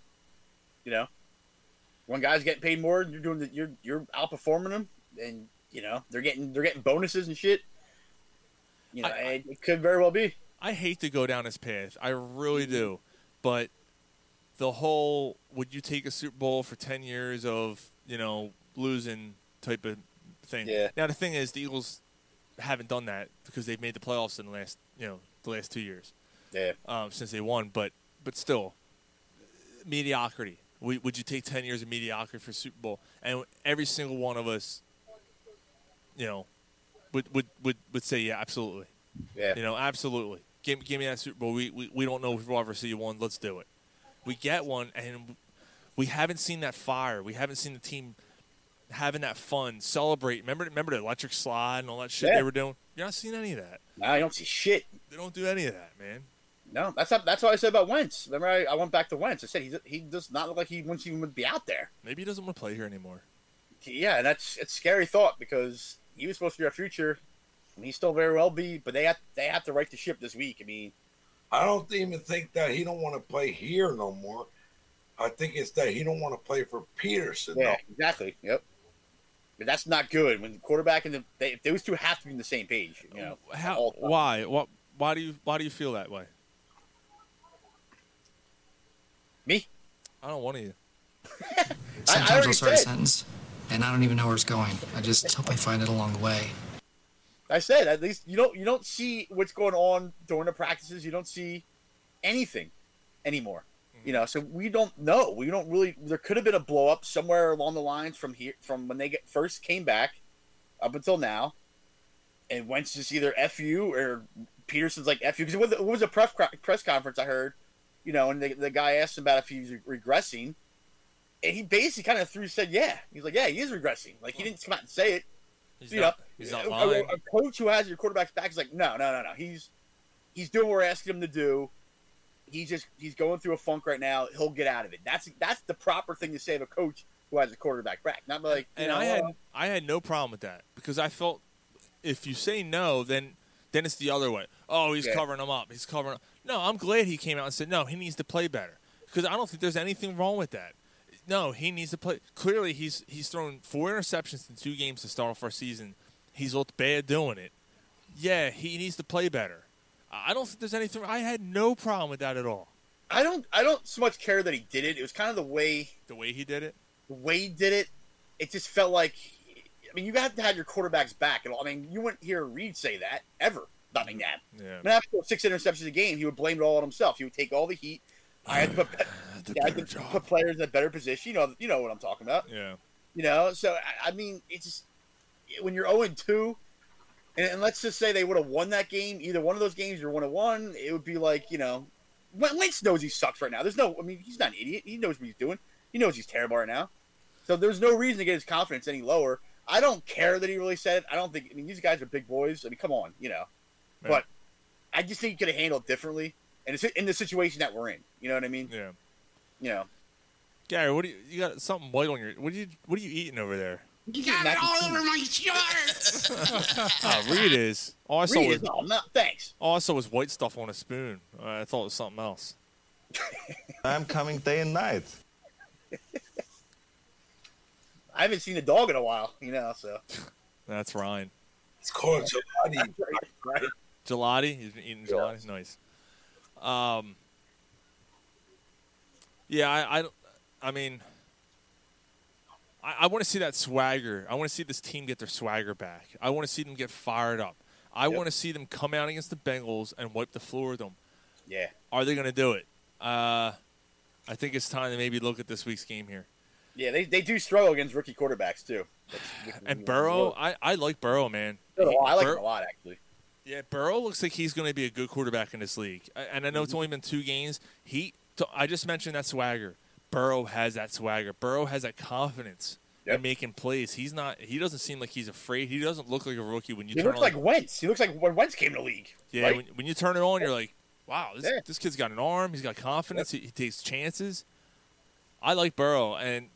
you know, when guys getting paid more, you're doing the, you're you're outperforming them, and you know they're getting they're getting bonuses and shit. You know, it, it could very well be. I hate to go down this path. I really do. But the whole would you take a Super Bowl for 10 years of, you know, losing type of thing. Yeah. Now the thing is the Eagles haven't done that because they've made the playoffs in the last, you know, the last 2 years. Yeah. Um, since they won, but but still mediocrity. Would, would you take 10 years of mediocrity for Super Bowl? And every single one of us you know, would would would, would say yeah, absolutely. Yeah. You know, absolutely. Give, give me that Super Bowl. We, we we don't know if we'll ever see one. Let's do it. We get one, and we haven't seen that fire. We haven't seen the team having that fun, celebrate. Remember, remember the electric slide and all that shit Yeah. they were doing. You're not seeing any of that. Nah, you don't see shit. They don't do any of that, man. No, that's not, that's what I said about Wentz. Remember, I, I went back to Wentz. I said he he does not look like he wants even to be out there. Maybe he doesn't want to play here anymore. Yeah, and that's it's a scary thought because he was supposed to be our future, and he still very well be. But they have they have to right the ship this week. I mean, I don't even think that he don't want to play here no more. I think it's that he don't want to play for Pederson. yeah, no. exactly. Yep. But that's not good when the quarterback and the they, those two have to be on the same page. You know, How? all the time. Why? What? Why do you? Why do you feel that way? Me? I don't want to. Sometimes already I'll start a sentence, and I don't even know where it's going. I just hope I find it along the way. I said at least you don't you don't see what's going on during the practices. You don't see anything anymore. You know, so we don't know. We don't really. There could have been a blow up somewhere along the lines from here, from when they get first came back, up until now, and Wentz just either fu or Pederson's like fu because it was, it was a press press conference I heard, you know, and the, the guy asked him about if he was regressing, and he basically kind of threw said yeah. He's like yeah he is regressing. Like he didn't come out and say it. He's you not. know, He's not a- lying. A, a coach who has your quarterback's back is like, no, no, no, no. He's he's doing what we're asking him to do. He's just he's going through a funk right now. He'll get out of it. That's that's the proper thing to say of a coach who has a quarterback back. Not like and know, I had I had no problem with that because I felt if you say no, then then it's the other way. Oh, he's Yeah. covering him up. He's covering. Up. No, I'm glad he came out and said no. He needs to play better because I don't think there's anything wrong with that. No, he needs to play. Clearly, he's he's thrown four interceptions in two games to start off our season. He's looked bad doing it. Yeah, he needs to play better. I don't think there's anything. I had no problem with that at all. I don't I don't so much care that he did it. It was kind of the way The way he did it. the way he did it. It just felt like I mean you have to have your quarterback's back. And all. I mean you wouldn't hear Reid say that ever. Nothing that. Yeah. I mean, after six interceptions a game, he would blame it all on himself. He would take all the heat. I had to put, I had to put players in a better position. You know, you know what I'm talking about. Yeah. You know, so I- I mean, it's just when you're 0 2, and, and let's just say they would have won that game, either one of those games you're 1 1, it would be like, you know, Wen- Wentz knows he sucks right now. There's no, I mean, he's not an idiot. He knows what he's doing. He knows he's terrible right now. So there's no reason to get his confidence any lower. I don't care that he really said it. I don't think, I mean, these guys are big boys. I mean, come on, you know. Yeah. But I just think he could have handled it differently. And it's in the situation that we're in. You know what I mean? Yeah. You know. Gary, what do you you got something white on your what are you what are you eating over there? You got it all over my shirt. Oh, Reed is. All I saw Reed was is all, no, thanks. all I saw was white stuff on a spoon. Uh, I thought it was something else. I'm coming day and night. I haven't seen a dog in a while, you know, so. That's Ryan. It's called Gelati. right. Gelati. He's been eating gelati. Nice. Um. Yeah, I, I, I mean, I, I want to see that swagger. I want to see this team get their swagger back. I want to see them get fired up. I want to see them come out against the Bengals and wipe the floor with them. Yeah. Are they going to do it? Uh, I think it's time to maybe look at this week's game here. Yeah, they, they do struggle against rookie quarterbacks, too. That's- And Burrow, I, I like Burrow, man. I like Bur- him a lot, actually. Yeah, Burrow looks like he's going to be a good quarterback in this league. And I know it's Mm-hmm. only been two games. He, I just mentioned that swagger. Burrow has that swagger. Burrow has that confidence in making plays. He's not. He doesn't seem like he's afraid. He doesn't look like a rookie when you He turn looks on. like Wentz. He looks like when Wentz came to the league. yeah, right? when, when you turn it on, you're like, wow, this, Yeah. this kid's got an arm. He's got confidence. He, he takes chances. I like Burrow, and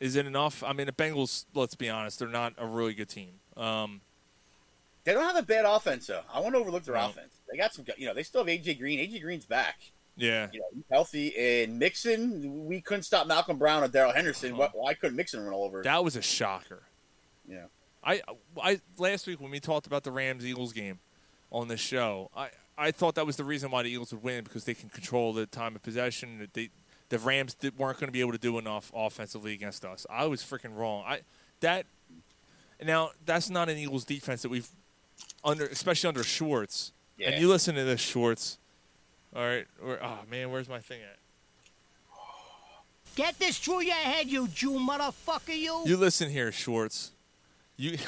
is it enough? I mean, the Bengals. Let's be honest, they're not a really good team. Um, They don't have a bad offense, though. I want to overlook their No. offense. They got some, you know, they still have AJ Green. AJ Green's back. yeah, You know, he's healthy. And Mixon, we couldn't stop Malcolm Brown or Darrell Henderson. Uh-huh. Why, why couldn't Mixon run all over? that was a shocker. Yeah. I, I last week when we talked about the Rams Eagles game on the show, I, I thought that was the reason why the Eagles would win because they can control the time of possession. That they the Rams did, weren't going to be able to do enough offensively against us. I was freaking wrong. I that now that's not an Eagles defense that we've under, especially under Schwartz. Yeah. And you listen to this Schwartz. All right, where, oh man, where's my thing at? Get this through your head, you Jew motherfucker, you. You listen here, Schwartz. You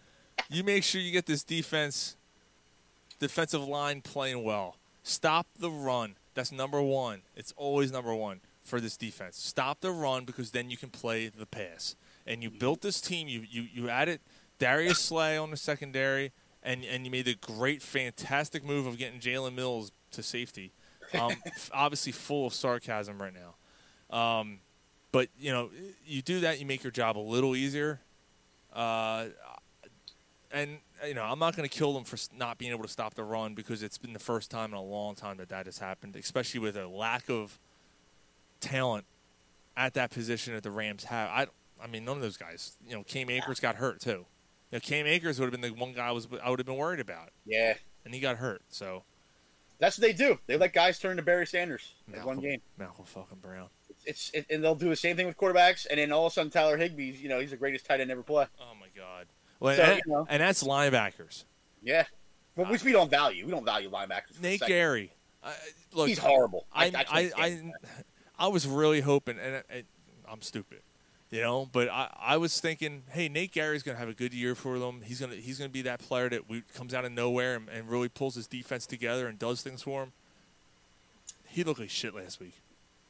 you make sure you get this defense defensive line playing well. Stop the run. That's number one. It's always number one for this defense. Stop the run because then you can play the pass. And you built this team. You you, you added Darius Slay on the secondary, and and you made the great, fantastic move of getting Jalen Mills to safety. Um, obviously, full of sarcasm right now. Um, but you know, you do that, you make your job a little easier. Uh, and you know, I'm not going to kill them for not being able to stop the run because it's been the first time in a long time that that has happened, especially with a lack of talent at that position that the Rams have. I I mean, none of those guys. You know, Cam Akers got hurt too. Know, Cam Akers would have been the one guy I was I would have been worried about, Yeah, and he got hurt. So that's what they do. They let guys turn to Barry Sanders in one Malcolm, game. Malcolm fucking Brown. It's it, and they'll do the same thing with quarterbacks, and then all of a sudden Tyler Higbee's you know he's the greatest tight end ever play. Oh my god. Well, So, and, you know. and that's linebackers. Yeah, but which uh, we don't value. We don't value linebackers. Nate. Gary. I, look, He's horrible. I- I I I, I, I was really hoping, and I, I'm stupid, you know, but I, I was thinking, hey, Nate Gerry's gonna have a good year for them. He's gonna he's gonna be that player that we, comes out of nowhere and, and really pulls his defense together and does things for him. He looked like shit last week.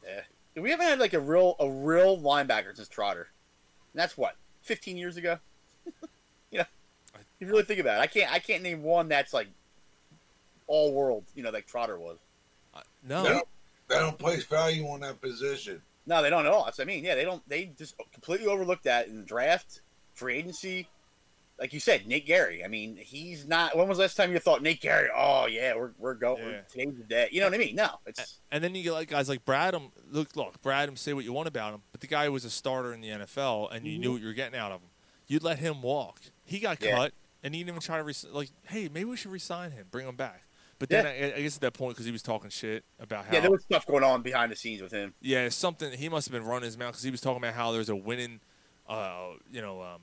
Yeah, we haven't had like a real a real linebacker since Trotter. And that's what 15 years ago. you know, if you really think about it, I can't I can't name one that's like all world. You know, like Trotter was. No, They don't, they don't place value on that position. No, they don't at all. That's what I mean. Yeah, they don't. They just completely overlooked that in the draft, free agency. Like you said, Nate Gerry. I mean, he's not. When was the last time you thought Nate Gerry? Oh yeah, we're we're going. Yeah. Today's the day. You know what I mean? No, it's And then you get like guys like Bradham. Look, look, Bradham. Say what you want about him, but the guy was a starter in the NFL, and you knew mm-hmm. what you were getting out of him. You'd let him walk. He got Yeah. cut, and he didn't even try to res- like, hey, maybe we should resign him, bring him back. But then I, I guess at that point, because he was talking shit about how yeah. There was stuff going on behind the scenes with him. yeah, something he must have been running his mouth because he was talking about how there's a winning, uh, you know, um,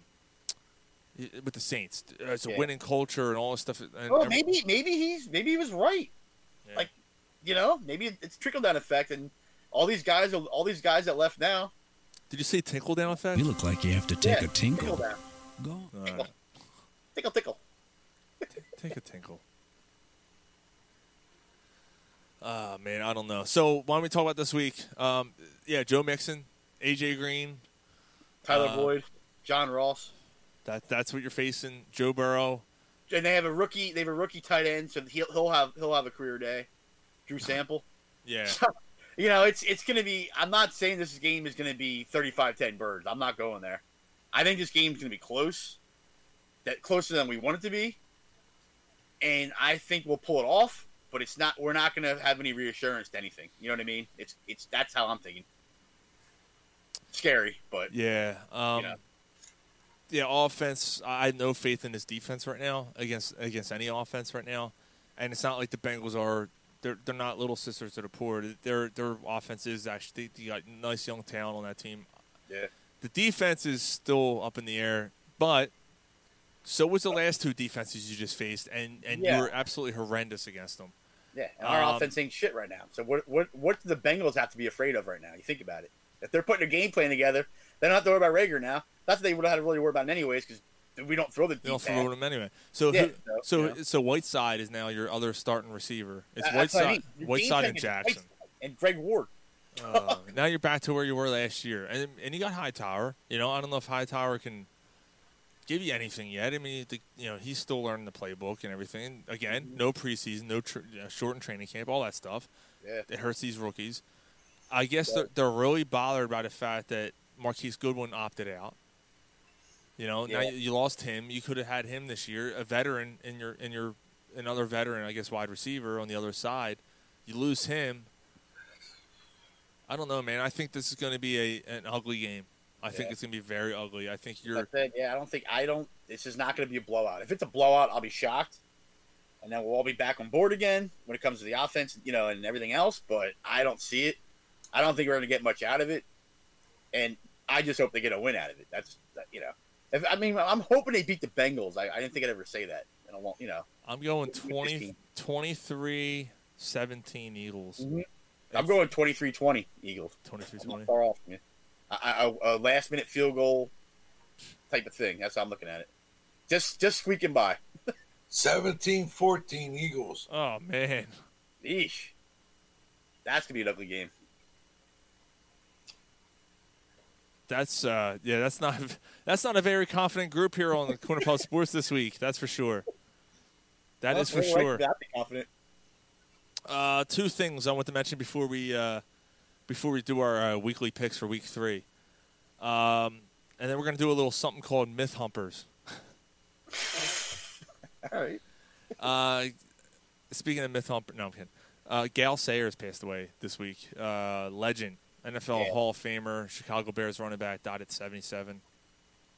with the Saints, uh, it's a Yeah. winning culture and all this stuff. And Oh, every- maybe maybe he's maybe he was right. Like, you know, maybe it's trickle down effect, and all these guys, all these guys that left now. Did you say tinkle down effect? You look like you have to take yeah, a tinkle. down. Go. All right. Tinkle, tickle, tickle. Take a tinkle. Ah man, I don't know. So why don't we talk about this week? Um, yeah, Joe Mixon, AJ Green, Tyler Uh, Boyd, John Ross, That that's what you're facing. Joe Burrow. and they have a rookie. They have a rookie tight end, so he'll he'll have he'll have a career day. Drew Sample. Yeah. you know, it's it's going to be. I'm not saying this game is going to be 35-10 birds. I'm not going there. I think this game's going to be close, that closer than we want it to be, and I think we'll pull it off. But it's not. We're not going to have any reassurance to anything. You know what I mean? It's it's that's how I'm thinking. Scary, but Yeah. Um, know. Yeah, offense. I have no faith in this defense right now against against any offense right now, and it's not like the Bengals are. They're they're not little sisters to the poor. Their their offense is actually they, they got nice young talent on that team. yeah. The defense is still up in the air, but so was the last two defenses you just faced, and and Yeah. you were absolutely horrendous against them. Yeah, and our Um, offense ain't shit right now. So what what what do the Bengals have to be afraid of right now? You think about it. If they're putting a game plan together, they don't have to worry about Reagor now. That's what they would have had to really worry about anyways, because we don't throw the They don't throw them anyway. So Yeah, who, so, so you know. so Whiteside is now your other starting receiver. It's That- that's what I Whiteside, mean. Whiteside and Jackson. And Greg Ward. Uh, now you're back to where you were last year, and and you got Hightower. You know, I don't know if Hightower can give you anything yet. I mean, the, you know, he's still learning the playbook and everything. Again, no preseason, no tr- uh, shortened training camp, all that stuff. Yeah. It hurts these rookies. I guess they're, they're really bothered by the fact that Marquise Goodwin opted out. You know, now you, you lost him. You could have had him this year, a veteran in your in your another veteran, I guess, wide receiver on the other side. You lose him. I don't know, man. I think this is going to be a an ugly game. I think Yeah. it's going to be very ugly. I think you're Like I yeah, I don't think I don't. This is not going to be a blowout. If it's a blowout, I'll be shocked, and then we'll all be back on board again when it comes to the offense, you know, and everything else. But I don't see it. I don't think we're going to get much out of it, and I just hope they get a win out of it. That's that- you know. If, I mean, I'm hoping they beat the Bengals. I, I didn't think I'd ever say that. And I won't, you know. I'm going With 20, 23 17 Eagles. Mm-hmm. I'm going 23-20 Eagles. 23 I'm not far off from you. A, a, a last minute field goal type of thing. That's how I'm looking at it. Just just squeaking by. 17-14 Eagles. Oh man. Eesh. That's gonna be an ugly game. That's uh yeah, that's not that's not a very confident group here on the Corner Pub Sports this week. That's for sure. That is for Well, right, sure. I'd be confident. Uh, two things I want to mention before we uh, before we do our uh, weekly picks for week three, um, and then we're going to do a little something called Myth Humpers. All right. Uh, speaking of Myth Humper, no, I'm kidding. Uh, Gale Sayers passed away this week. Uh, legend NFL Yeah. Hall of Famer, Chicago Bears running back, died at 77.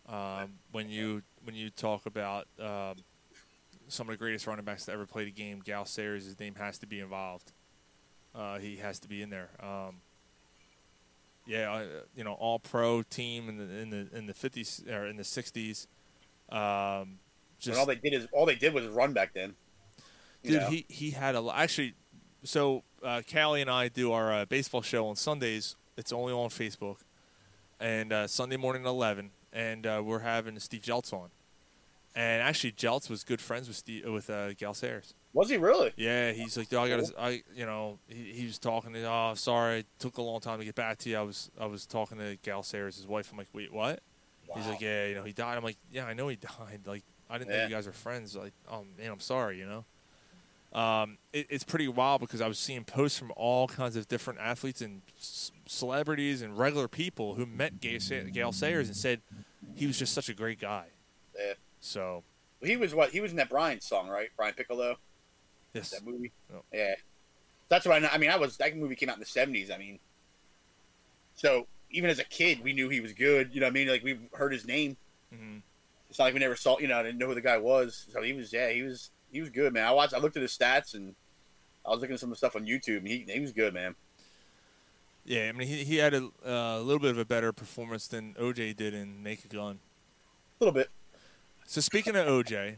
Um, when you when you talk about um, some of the greatest running backs that ever played a game, Gale Sayers, his name has to be involved. Uh, he has to be in there. Um, yeah, you know, all pro team in the in the in the 50s or in the 60s. Um, and all they did is all they did was run back then. Dude, know? he he had a actually. So uh, Callie and I do our uh, baseball show on Sundays. It's only on Facebook, and uh, Sunday morning at eleven, and uh, we're having Steve Jeltz on. And actually, Jeltz was good friends with Steve, with uh, Gale Sayers. Was he really? Yeah, he's like, I got, I, you know, he, he was talking to, oh, sorry, it took a long time to get back to you. I was, I was talking to Gale Sayers, his wife. I'm like, wait, what? He's like, yeah, you know, he died. I'm like, yeah, I know he died. Like, I didn't know you guys are friends. Like, oh man, I'm sorry, you know. Um, it, it's pretty wild because I was seeing posts from all kinds of different athletes and c- celebrities and regular people who met Gale, Sa- Gale Sayers and said he was just such a great guy. So He was what? He was in that Brian song, right? Brian Piccolo. yes, That movie. Yep. Yeah. That's what I know. I mean, I was that movie came out in the seventies. I mean, so even as a kid, we knew he was good. You know what I mean? Like we heard his name. Mhm. It's not like we never saw. You know, I didn't know who the guy was. So he was. Yeah, he was. He was good, man. I watched. I looked at his stats and I was looking at some of the stuff on YouTube. And he he was good, man. yeah. I mean, he he had a uh, little bit of a better performance than OJ did in Naked Gun. A little bit. So speaking of OJ,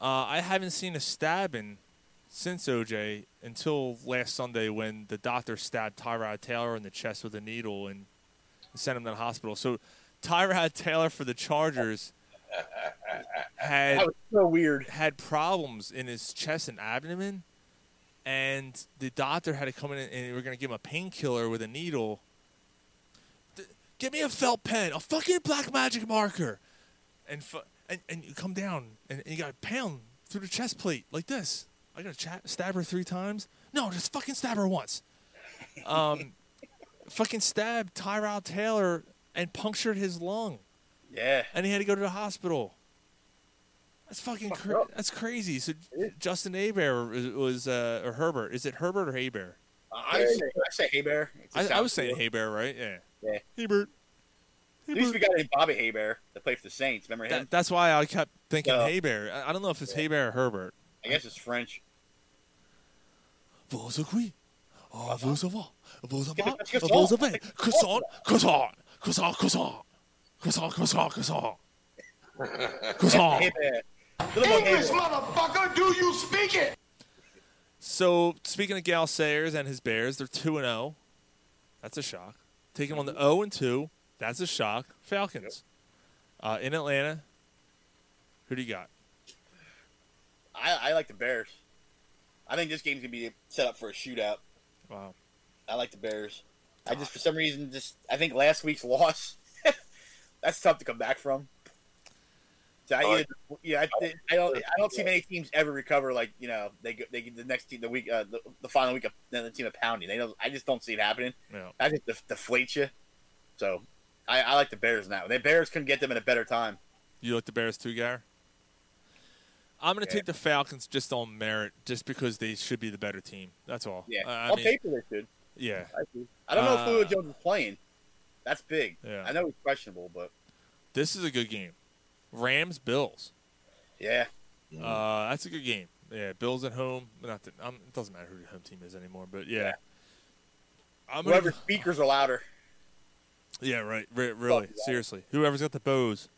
uh, I haven't seen a stabbing since OJ until last Sunday when the doctor stabbed Tyrod Taylor in the chest with a needle and sent him to the hospital. So Tyrod Taylor for the Chargers had so weird. had problems in his chest and abdomen, and the doctor had to come in and they were going to give him a painkiller with a needle. Give me a felt pen, a fucking black magic marker, and fu- and, and you come down and, and you got to pound through the chest plate like this. I got to stab her three times. No, just fucking stab her once. Um, fucking stabbed Tyrod Taylor and punctured his lung Yeah. and he had to go to the hospital. That's fucking cra- that's crazy. So Justin Abear was, uh, or Herbert. Is it Herbert or Haber? I say, I say Hey Bear. It just I, I was saying. Haber, right? Yeah. Yeah. Hebert. At least we got in Bobby Hebert that played for the Saints. Remember him? That, that's why I kept thinking so, Haybear. I, don't know if it's yeah. Haybear or Herbert. I guess it's French. Vous agree? Oh, vous avoir? Vous avoir? Vous avez? Croissant, croissant, croissant, croissant, croissant, croissant, croissant, croissant. English, motherfucker, do you speak it? So, speaking of Gale Sayers and his Bears, they're 2 and 0. That's a shock. Taking on the 0 and 2 that's a shock. Falcons uh, in Atlanta. Who do you got? I, I like the Bears. I think this game's gonna be set up for a shootout. Wow. I like the Bears. I just for some reason just I think last week's loss that's tough to come back from. So I, either, yeah, I, I don't I don't see many teams ever recover like you know they they get the next team the week uh, the, the final week of then the team of pounding. They don't, I just don't see it happening. No. I just def- deflate you. So I, I like the Bears now. The Bears couldn't get them at a better time. You like the Bears too, Gar? I'm going to Yeah. take the Falcons just on merit, just because they should be the better team. That's all. Yeah, I on mean, paper they should. yeah. I, see. I don't know if Uh, Julio Jones is playing. That's big. Yeah. I know he's questionable, but This is a good game. Rams Bills. yeah, Uh, that's a good game. Yeah, Bills at home. Not that, um, it doesn't matter who the home team is anymore, but yeah. I'm gonna whoever speakers are louder. Yeah, right. Re- really, yeah. seriously. Whoever's got the bows.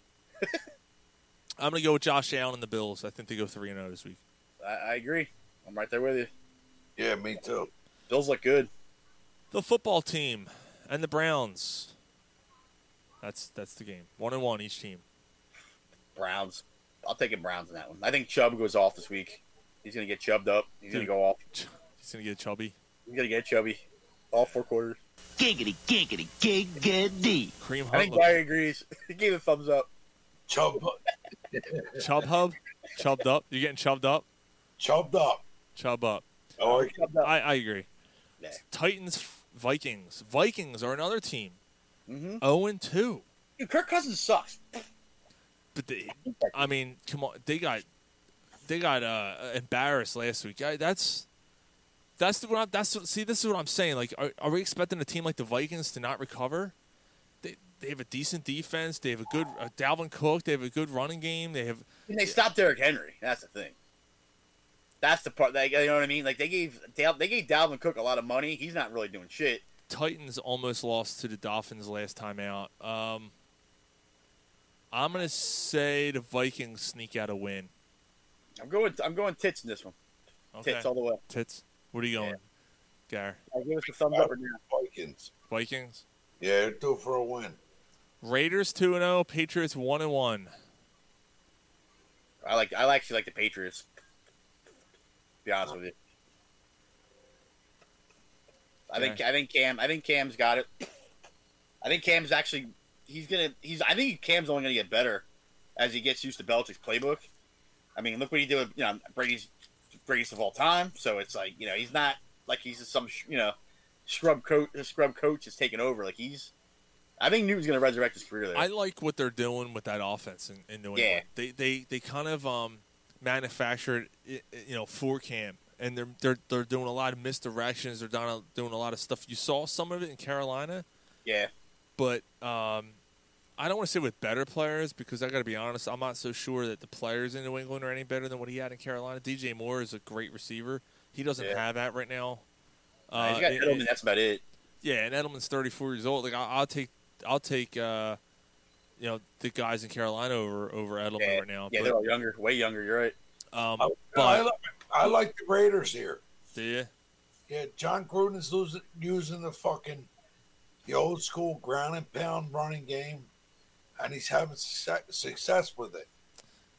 I'm gonna go with Josh Allen and the Bills. I think they go three and zero this week. I, I agree. I'm right there with you. Yeah, me too. Bills look good. The football team and the Browns. That's that's the game. One and one each team. Browns. I'll take it Browns in that one. I think Chubb goes off this week. He's gonna get chubbed up. He's gonna go off. He's gonna get chubby. He's gonna get chubby. All four quarters. Giggity, giggity, giggity. Kareem I Hunt. think looks- Barry agrees. he gave a thumbs up. Chub, Chub hub. Chubbed up. You getting chubbed up? chubbed up. Chub up. Oh, Chubbed. I, I agree. Yeah. Titans Vikings. Vikings are another team. Mm-hmm. Zero and two. Dude, Kirk Cousins sucks. But they, I mean, come on, they got they got uh, embarrassed last week. I, that's That's the what I'm, that's what- see. This is what I'm saying. Like, are, are we expecting a team like the Vikings to not recover? They they have a decent defense. They have a good uh, Dalvin Cook. They have a good running game. They have And they stopped Derrick Henry. That's the thing. That's the part. That, you know what I mean? Like they gave they gave Dalvin Cook a lot of money. He's not really doing shit. Titans almost lost to the Dolphins last time out. Um, I'm gonna say the Vikings sneak out a win. I'm going. I'm going tits in this one. Okay. Tits all the way. Tits. What are you going, Gar? I'll give us a thumbs up or down. Vikings. Vikings. Yeah, they're due for a win. Raiders two and zero. Patriots one and one. I like. I actually like the Patriots. To be honest with you. I think. I think Cam. I think Cam's got it. I think Cam's actually. He's gonna. He's. I think Cam's only gonna get better as he gets used to Belichick's playbook. I mean, look what he did with you know Brady's greatest of all time. So it's like you know he's not like he's just some you know scrub coach. Scrub coach is taking over. Like he's. I think Newton's gonna resurrect his career there. I like what they're doing with that offense in, in New England. Yeah. They they they kind of um, manufactured you know for Cam, and they're they're they're doing a lot of misdirections. They're doing a, doing a lot of stuff. You saw some of it in Carolina, yeah. but um, I don't want to say with better players because I got to be honest. I'm not so sure that the players in New England are any better than what he had in Carolina. DJ Moore is a great receiver. He doesn't Yeah. have that right now. Uh, he's got it- Edelman, it- that's about it. yeah, and Edelman's 34 years old. Like I, I'll take, I'll take, uh, you know, the guys in Carolina over over Edelman Yeah, right now. yeah, but, they're all younger, way younger. You're right. um, I, but like, I like the Raiders here. do you? Yeah, Jon Gruden's losing, using the fucking the old school ground and pound running game, and he's having success, success with it.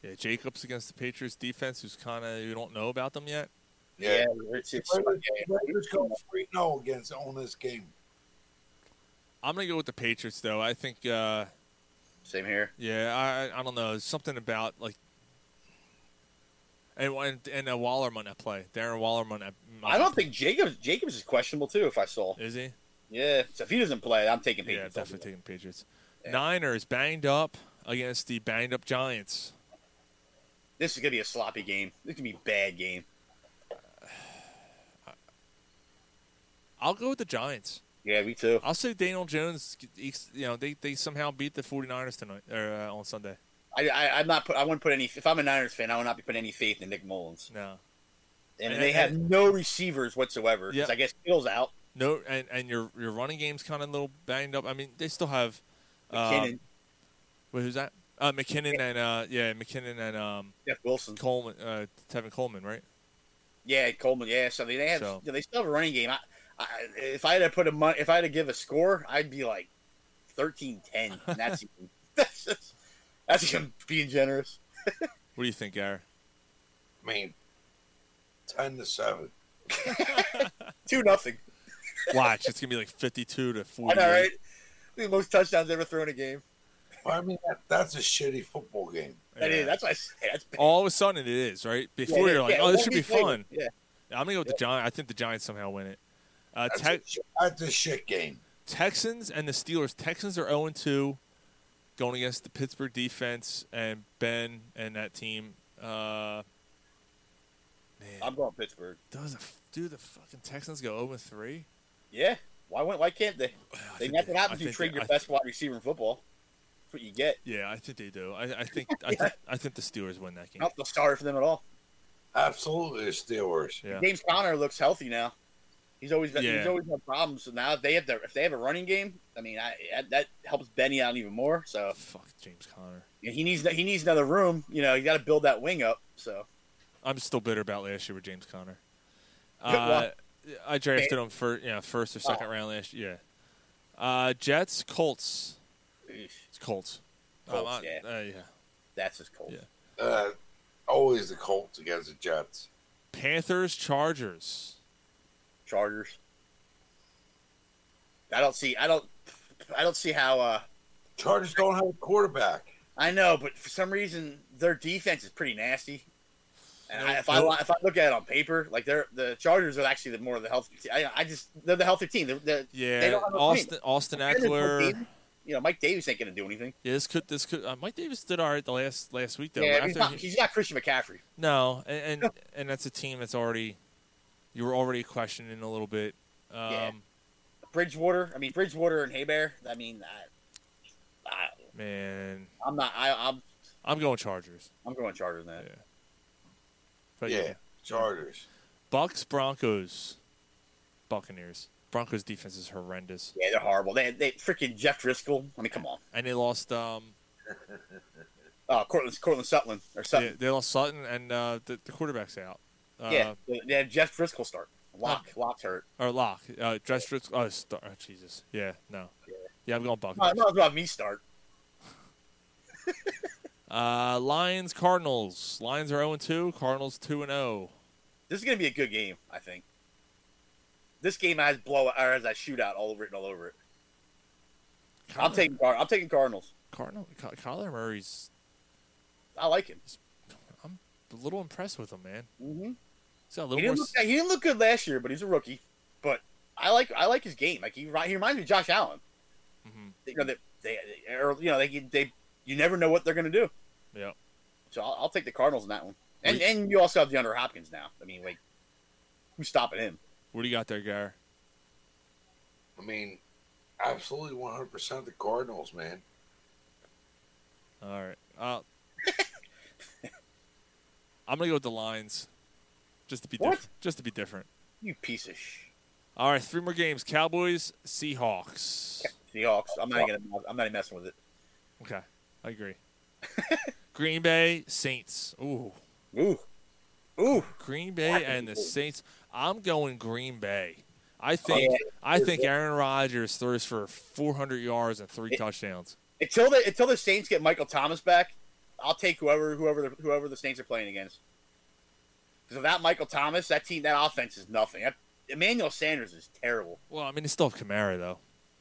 Yeah, Jacobs against the Patriots defense, who's kind of you don't know about them yet. Yeah, it's, the Raiders, go three zero against on this game. I'm gonna go with the Patriots though. I think. Uh, Same here. Yeah, I I don't know. There's something about like. And and, and uh, Waller might not play. Darren Waller might not. I don't think Jacobs Jacobs is questionable too. If I saw, is he? Yeah. So if he doesn't play, I'm taking Patriots. Yeah, definitely taking Patriots. Niners banged up against the banged up Giants. This is gonna be a sloppy game. This is gonna be a bad game. I'll go with the Giants. Yeah, me too. I'll say Daniel Jones. You know, they, they somehow beat the 49ers tonight or uh, on Sunday. I, I I'm not put. I wouldn't put any. If I'm a Niners fan, I would not be putting any faith in Nick Mullens. No. And, And- they have and- no receivers whatsoever. Yeah. I guess Hill's out. No, and, and your your running game's kind of a little banged up. I mean, they still have. McKinnon. Um, wait, who's that? Uh, McKinnon and uh, yeah, McKinnon and um, Jeff Wilson, Coleman, uh, Tevin Coleman, right? Yeah, Coleman. Yeah, so they, they have. So- They still have a running game. I, I, if I had to put a mon- if I had to give a score, I'd be like 13-10. And that's even, that's just, that's even being generous. What do you think, Gary? I mean, ten to seven. Two nothing. Watch, it's gonna be like fifty-two to I forty. know, right? The most touchdowns ever thrown in a game. I mean, that, that's a shitty football game. That is. That's why I say that's bad. All of a sudden, it is right. Before Yeah, you're like, yeah, oh, this should be week fun. Yeah. I'm gonna go with the Giants. I think the Giants somehow win it. Uh, That's, Tex- a, sh- that's a shit game. Texans and the Steelers. Texans are 0 2 going against the Pittsburgh defense and Ben and that team. Uh, I'm going Pittsburgh. does the, do the fucking Texans go 0 3? Yeah. Why won't? Why can't they? They think that's they- what I happens. You trade they- your I best wide receiver in football. That's what you get. Yeah, I think they do. I, I think I, think I think the Steelers win that game. Not the starter for them at all. Absolutely, the Steelers. Yeah. James Conner looks healthy now. He's always been, Yeah. he's always had problems. So now if they have the, if they have a running game, I mean, I, that helps Benny out even more. So fuck James Conner. And he needs he needs another room. You know, you got to build that wing up. So I'm still bitter about last year with James Conner. Well, Uh, I drafted man. him for you know first or Oh. second round last year. Uh, Jets, Colts. It's Colts. Um, I- yeah. uh, yeah. that's just cold. Yeah. Uh, always the Colts against the Jets. Panthers, Chargers. Chargers. I don't see. I don't. I don't see how. uh Chargers don't have a quarterback. I know, but for some reason their defense is pretty nasty. And I, if I if I look at it on paper, like they're the Chargers are actually the more of the healthy. Team. I, I just they're the healthy team. They're, they're, Yeah, they don't have Austin team. Austin no Ekeler. You know, Mike Davis ain't going to do anything. Yeah, this could this could uh, Mike Davis did all right the last last week though. yeah, he's not, he- he's not Christian McCaffrey. no, and, and and that's a team that's already you were already questioning a little bit. Um, Yeah. Bridgewater. I mean, Bridgewater and Haybear. I mean, I, I, Man, I'm not. I, I'm. I'm going Chargers. I'm going Chargers now. But Yeah, Chargers. Bucks, Broncos, Buccaneers. Broncos defense is horrendous, Yeah, they're horrible. They, they freaking Jeff Driskel. I mean, come on. and they lost. Um, Uh, Courtland, Courtland Sutton or Sutton. they lost Sutton, and uh, the, the quarterback's out. Uh, yeah, they had Jeff Driskel start. Lock, Lock's hurt. or Lock. Uh, Dress Driskel. Oh, star, oh, Jesus. Yeah, no. Yeah, I'm going No, Buccaneers. not about me start. Uh, Lions, Cardinals. Lions are 0 2. Cardinals 2 and oh. 0. This is gonna be a good game. I think. This game has blow or has that shootout all over it and all over it. I'm taking I'm taking Cardinals. Cardinal. Ky- Kyler Murray's. I like him. I'm a little impressed with him, man. Mm-hmm. He's got a He little didn't, more. look, he didn't look good last year, but he's a rookie. But I like I like his game. Like he he reminds me of Josh Allen. Mm-hmm. You know, they, they, they or, you know they, they you never know what they're gonna do. Yeah. So I'll, I'll take the Cardinals in that one. And Wait. and you also have DeAndre Hopkins now. I mean, like who's stopping him? What do you got there, Gar? I mean, absolutely 100% the Cardinals, man. All right. Uh, I'm gonna go with the Lions, just to be What? different. Just to be different. You piece of sh. All right, three more games: Cowboys, Seahawks. Seahawks. I'm not gonna. I'm not even messing with it. Okay, I agree. Green Bay, Saints. Ooh, ooh, ooh. Green Bay and the Saints. I'm going Green Bay. I oh, think yeah. I think Aaron Rodgers throws for 400 yards and three It- touchdowns. Until the until the Saints get Michael Thomas back, I'll take whoever whoever the, whoever the Saints are playing against. Because without Michael Thomas, that team that offense is nothing. That, Emmanuel Sanders is terrible. Well, I mean, they still have Kamara though.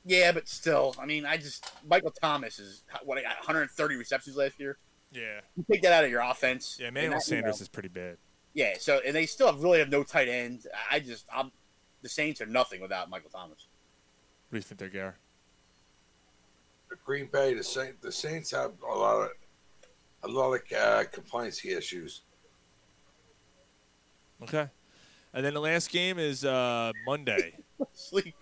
Yeah, but still, I mean, I just Michael Thomas is what I got 130 receptions last year. Yeah. You take that out of your offense. Yeah, and Emmanuel that, you know, Sanders is pretty bad. Yeah, so and they still have, really have no tight end. I just I'm the Saints are nothing without Michael Thomas. What do you think there, Gar? The Green Bay, the Saint, the Saints have a lot of a lot of uh, complaints issues. Okay. And then the last game is uh, Monday. Sleep.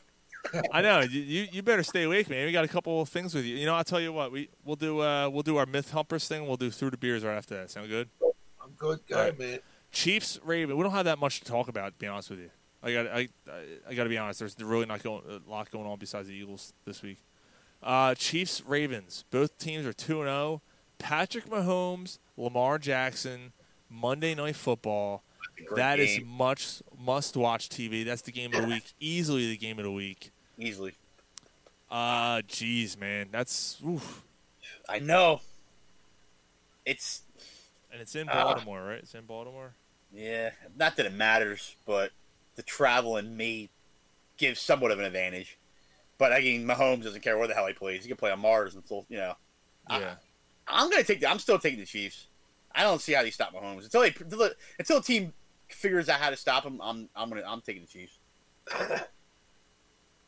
I know you, you. Better stay awake, man. We got a couple of things with you. You know, I'll tell you what. We we'll do. Uh, we'll do our myth humpers thing. We'll do through the beers right after that. Sound good? I'm good guy, right. man. Chiefs Raven. We don't have that much to talk about. To be honest with you, I got. I. I, I got to be honest. There's really not going a lot going on besides the Eagles this week. Uh, Chiefs Ravens. Both teams are two and zero. Patrick Mahomes, Lamar Jackson, Monday Night Football. That is game. much must watch TV. That's the game of the week. Easily the game of the week. Easily. Uh, jeez, man, that's oof. I know. It's and it's in Ah. Baltimore, right? It's in Baltimore. yeah, not that it matters, but the traveling may give somewhat of an advantage. But I mean, Mahomes doesn't care where the hell he plays. He can play on Mars until you know. Yeah. I'm gonna take. The, I'm still taking the Chiefs. I don't see how they stop Mahomes until they until, the, until a team figures out how to stop him. I'm I'm gonna I'm taking the Chiefs.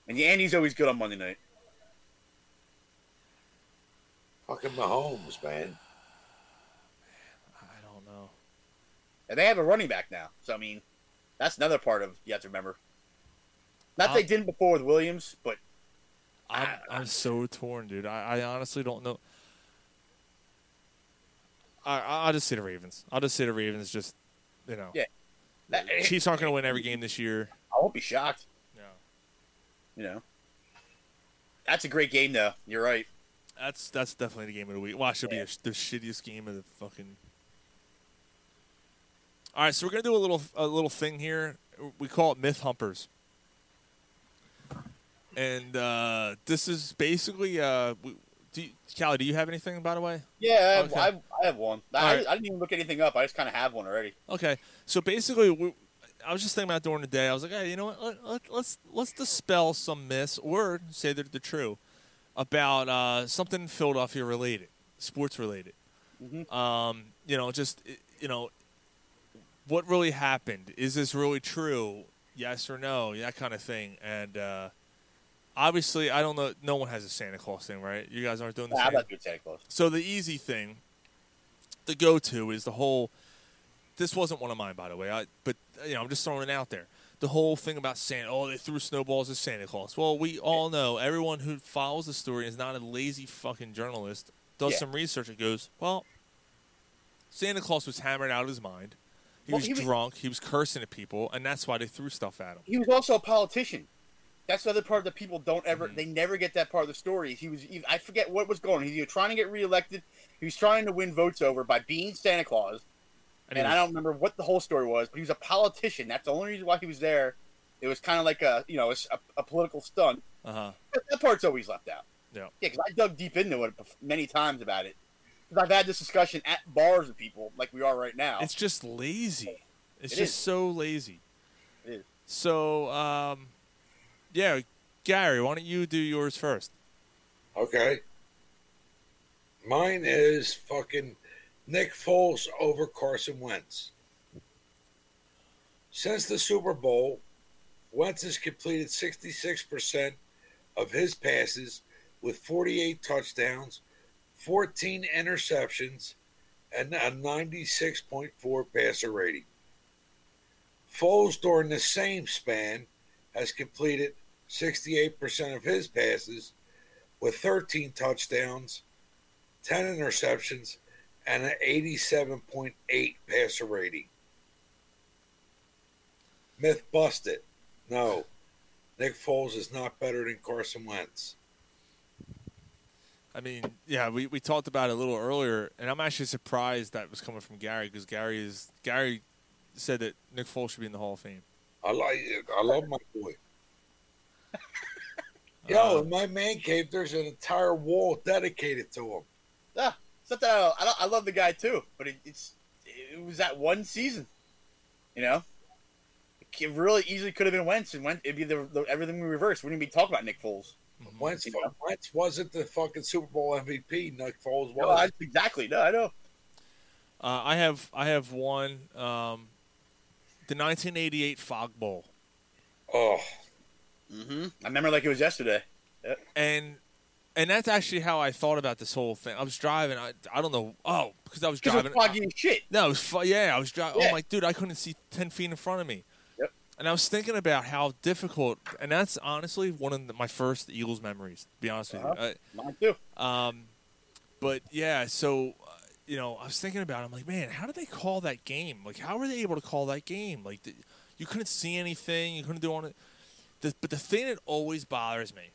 and yeah, Andy's always good on Monday night. Fucking Mahomes, man. I don't know. And they have a running back now, so I mean, that's another part of you have to remember. Not that they Um, didn't before with Williams, but I'm I'm so torn, dude. I, I honestly don't know. I I'll just say the Ravens. I'll just say the Ravens. Just you know, yeah, that, Chiefs aren't going to win every game this year. I won't be shocked. You know, that's a great game, though. You're right. That's that's definitely the game of the week. Well, it should be a, the shittiest game of the fucking. All right, so we're gonna do a little a little thing here. We call it myth humpers, and uh, this is basically. Uh, we, do you, Callie, do you have anything by the way? Yeah, I have, Okay. I have, I have one. I, right. I didn't even look anything up. I just kind of have one already. Okay, so basically, we, I was just thinking about during the day. I was like, hey, you know what? Let, let, let's let's dispel some myths or say that they're true about uh, something Philadelphia related, sports related. Um, you know, just you know, what really happened? Is this really true? Yes or no? That kind of thing. And uh, obviously, I don't know. No one has a Santa Claus thing, right? You guys aren't doing the I'm not doing Santa Claus. So the easy thing, the go-to is the whole. This wasn't one of mine, by the way. I, but you know, I'm just throwing it out there. the whole thing about Santa. Oh, they threw snowballs at Santa Claus. Well, we all know everyone who follows the story is not a lazy fucking journalist. Does Yeah. some research and goes, well, Santa Claus was hammered out of his mind. He Well, was he was- drunk. He was cursing at people, and that's why they threw stuff at him. He was also a politician. That's the other part that people don't ever. Mm-hmm. They never get that part of the story. He was. I forget what was going. He was trying to get reelected. He was trying to win votes over by being Santa Claus. And And, I don't remember what the whole story was, but he was a politician. That's the only reason why he was there. It was kind of like a you know a, a political stunt. Uh huh. That part's always left out. Yeah. Yeah, because I dug deep into it many times about it. Because I've had this discussion at bars with people like we are right now. It's just lazy. It's It just is. so lazy. It is. So, um, yeah, Gary, why don't you do yours first? Okay. Mine is fucking Nick Foles over Carson Wentz. Since the Super Bowl, Wentz has completed 66% of his passes with 48 touchdowns, 14 interceptions, and a 96.4 passer rating. Foles, during the same span, has completed 68% of his passes with 13 touchdowns, 10 interceptions, and an 87.8 passer rating. Myth busted. No, Nick Foles is not better than Carson Wentz. I mean, yeah, we, we talked about it a little earlier, and I'm actually surprised that was coming from Gary because Gary is Gary said that Nick Foles should be in the Hall of Fame. I like it. I love my boy. Yo, uh, in my man cave, there's an entire wall dedicated to him. Yeah, it's not that I, I, don't- I love the guy too, but it, it's it was that one season, you know. It really easily could have been Wentz, and Wentz, it'd be the, the everything we reversed. We wouldn't be talking about Nick Foles. Wentz, Wentz wasn't the fucking Super Bowl MVP. Nick Foles was. No, I, exactly. No, I know. Uh, I have I have one, um, the 1988 Fog Bowl. Oh, hmm I remember like it was yesterday. Yep. and and that's actually how I thought about this whole thing. I was driving. I, I don't know. Oh, because I was 'Cause it was driving. foggy as shit. No, it was fu- yeah. I was driving. Yeah. Oh my dude, I couldn't see ten feet in front of me. Yep. And I was thinking about how difficult, and that's honestly one of the, my first Eagles memories. To be honest with you. Uh-huh. Uh, Mine too. Um, but yeah, so uh, you know, I was thinking about. It. I'm like, man, how did they call that game? Like, how were they able to call that game? Like, the, you couldn't see anything. You couldn't do on it. The, but the thing that always bothers me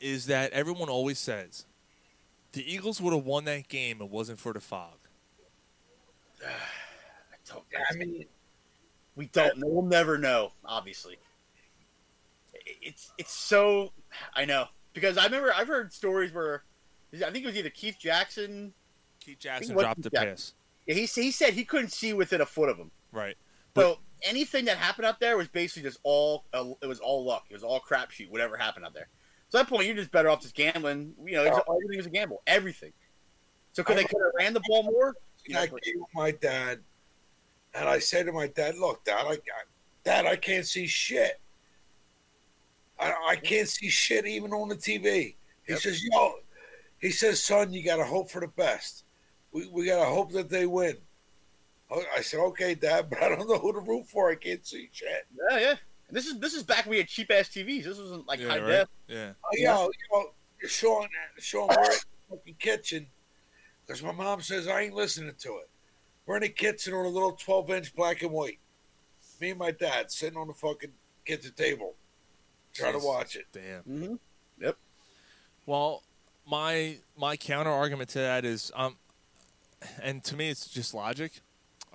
is that everyone always says the Eagles would have won that game if it wasn't for the fog. I mean, We don't know. We'll never know. Obviously, it's it's so. I know because I remember I've heard stories where I think it was either Keith Jackson. Keith Jackson think it was dropped Keith the Jackson. pass. Yeah, he he said he couldn't see within a foot of him. Right. So anything that happened out there was basically just all uh, it was all luck. It was all crapshoot. Whatever happened out there. So at that point, you're just better off just gambling. You know, it's- oh. everything was a gamble. Everything. So could they could have ran the ball more? You I know, gave my dad, and I said to my dad, "Look, Dad, I, Dad, I can't see shit. I, I can't see shit even on the TV." He says, "Yo," he says, "Son, you got to hope for the best. We we got to hope that they win." Oh, I said, "Okay, Dad, but I don't know who to root for. I can't see shit." yeah, yeah. And this is this is back when we had cheap ass TVs. This wasn't like Yeah, high right. def. Yeah. Oh, yo, yo, Sean, Sean, we're in the fucking kitchen because my mom says I ain't listening to it. We're in the kitchen on a little 12 inch black and white. Me and my dad sitting on the fucking kitchen table trying to watch it. Damn. Mm-hmm. Yep. Well, my my counter argument to that is, um, and to me it's just logic.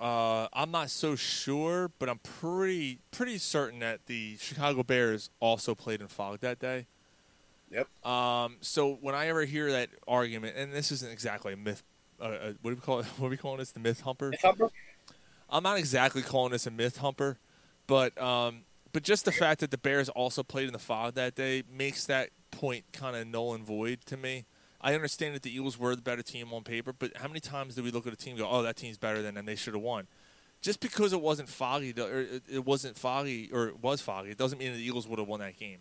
Uh, I'm not so sure, but I'm pretty pretty certain that the Chicago Bears also played in fog that day. Yep. Um, so when I ever hear that argument, and this isn't exactly a myth, uh, uh, what do we call it? What are we calling this? The myth humper. I'm not exactly calling this a myth humper, but um, but just the fact that the Bears also played in the fog that day makes that point kind of null and void to me. I understand that the Eagles were the better team on paper, but how many times do we look at a team and go, "Oh, that team's better than them; they should have won"? Just because it wasn't foggy, or it- it wasn't foggy, or it was foggy, it doesn't mean the Eagles would have won that game.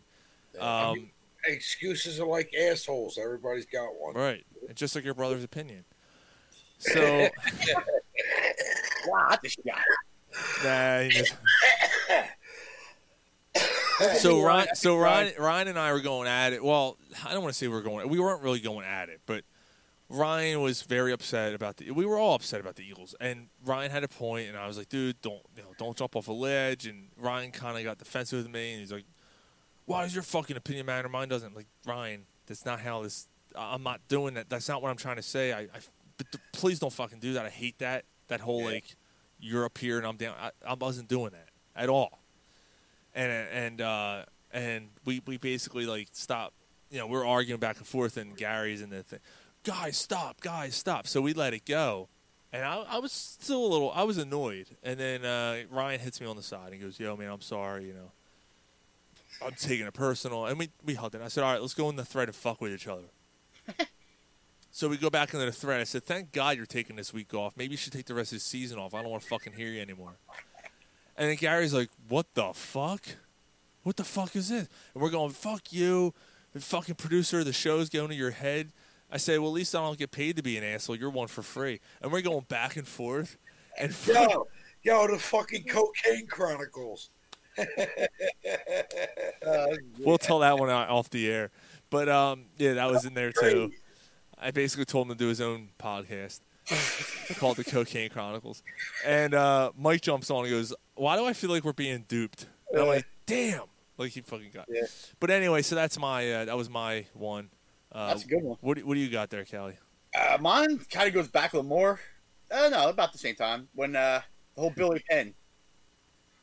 I Um, mean, excuses are like assholes. Everybody's got one. right, and just like your brother's opinion. So, Wow, this guy. nah, so Ryan, so uh, Ryan, Ryan and I were going at it. Well, I don't want to say we were going. We weren't really going at it, but Ryan was very upset about the. We were all upset about the Eagles, and Ryan had a point, and I was like, "Dude, don't you know, don't jump off a ledge." And Ryan kind of got defensive with me, and he's like, "Why does your fucking opinion matter? Mine doesn't." I'm like Ryan, that's not how this. I'm not doing that. That's not what I'm trying to say. I, I but th- please don't fucking do that. I hate that. That whole like, you're up here and I'm down. I, I wasn't doing that at all and and uh, and we we basically like stopped. You know, we're arguing back and forth, and Gary's in the thing. Guys, stop! Guys, stop! So we let it go, and I, I was still a little. I was annoyed, and then uh, Ryan hits me on the side and goes, "Yo, man, I'm sorry. You know, I'm taking it personal." And we we hugged it. I said, "All right, let's go in the thread and fuck with each other." So we go back into the thread. I said, "Thank God you're taking this week off. Maybe you should take the rest of the season off. I don't want to fucking hear you anymore." And then Gary's like, "What the fuck? What the fuck is this?" And we're going, "Fuck you, the fucking producer the show's going to your head." I say, "Well, at least I don't get paid to be an asshole. You're one for free." And we're going back and forth. And Yo, yo, the fucking Cocaine Chronicles. Uh, we'll tell that one out off the air. But um, yeah, that was in there too. I basically told him to do his own podcast called the Cocaine Chronicles. And uh, Mike jumps on and goes, "Why do I feel like we're being duped?" And I'm like, "Damn!" Like he fucking got. Yeah. But anyway, so that's my uh, that was my one. Uh, That's a good one. What do, what do you got there, Kelly? Uh, mine kind of goes back a little more. Uh, no, about the same time when uh, the whole Billy Penn.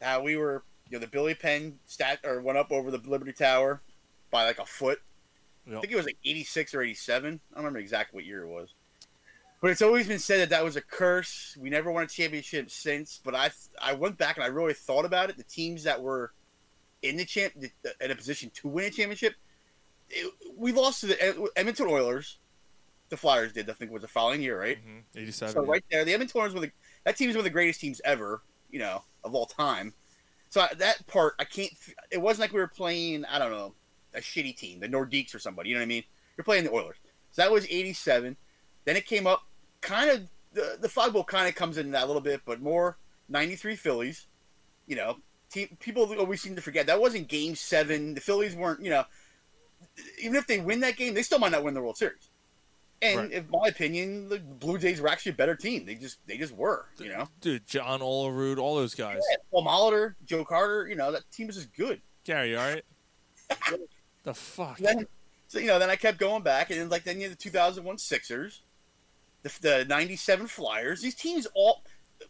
Uh, we were, you know, the Billy Penn stat or went up over the Liberty Tower by like a foot. I think it was like 86 or 87. I don't remember exactly what year it was. But it's always been said that that was a curse. We never won a championship since. But I I went back and I really thought about it. The teams that were in the champ in a position to win a championship, it, we lost to the Edmonton Oilers. The Flyers did. I think it was the following year, right? Mm-hmm. 87. So right there, the Edmonton Oilers were the that team is one of the greatest teams ever, you know, of all time. So I- that part, I can't. It wasn't like we were playing, I don't know, a shitty team, the Nordiques or somebody. You know what I mean? You're playing the Oilers. So that was '87. Then it came up, kind of the the fog bowl kind of comes in that a little bit, but more '93 Phillies. You know, team, people always seem to forget that wasn't Game Seven. The Phillies weren't, you know, even if they win that game, they still might not win the World Series. And Right. in my opinion, the Blue Jays were actually a better team. They just they just were, you know. Dude, John Olerud, all those guys. Yeah, Paul Molitor, Joe Carter, you know that team was just good. Gary, all right? the fuck? Then, so you know, then I kept going back, and then like then you had the 2001 Sixers, the, the 97 Flyers. These teams all.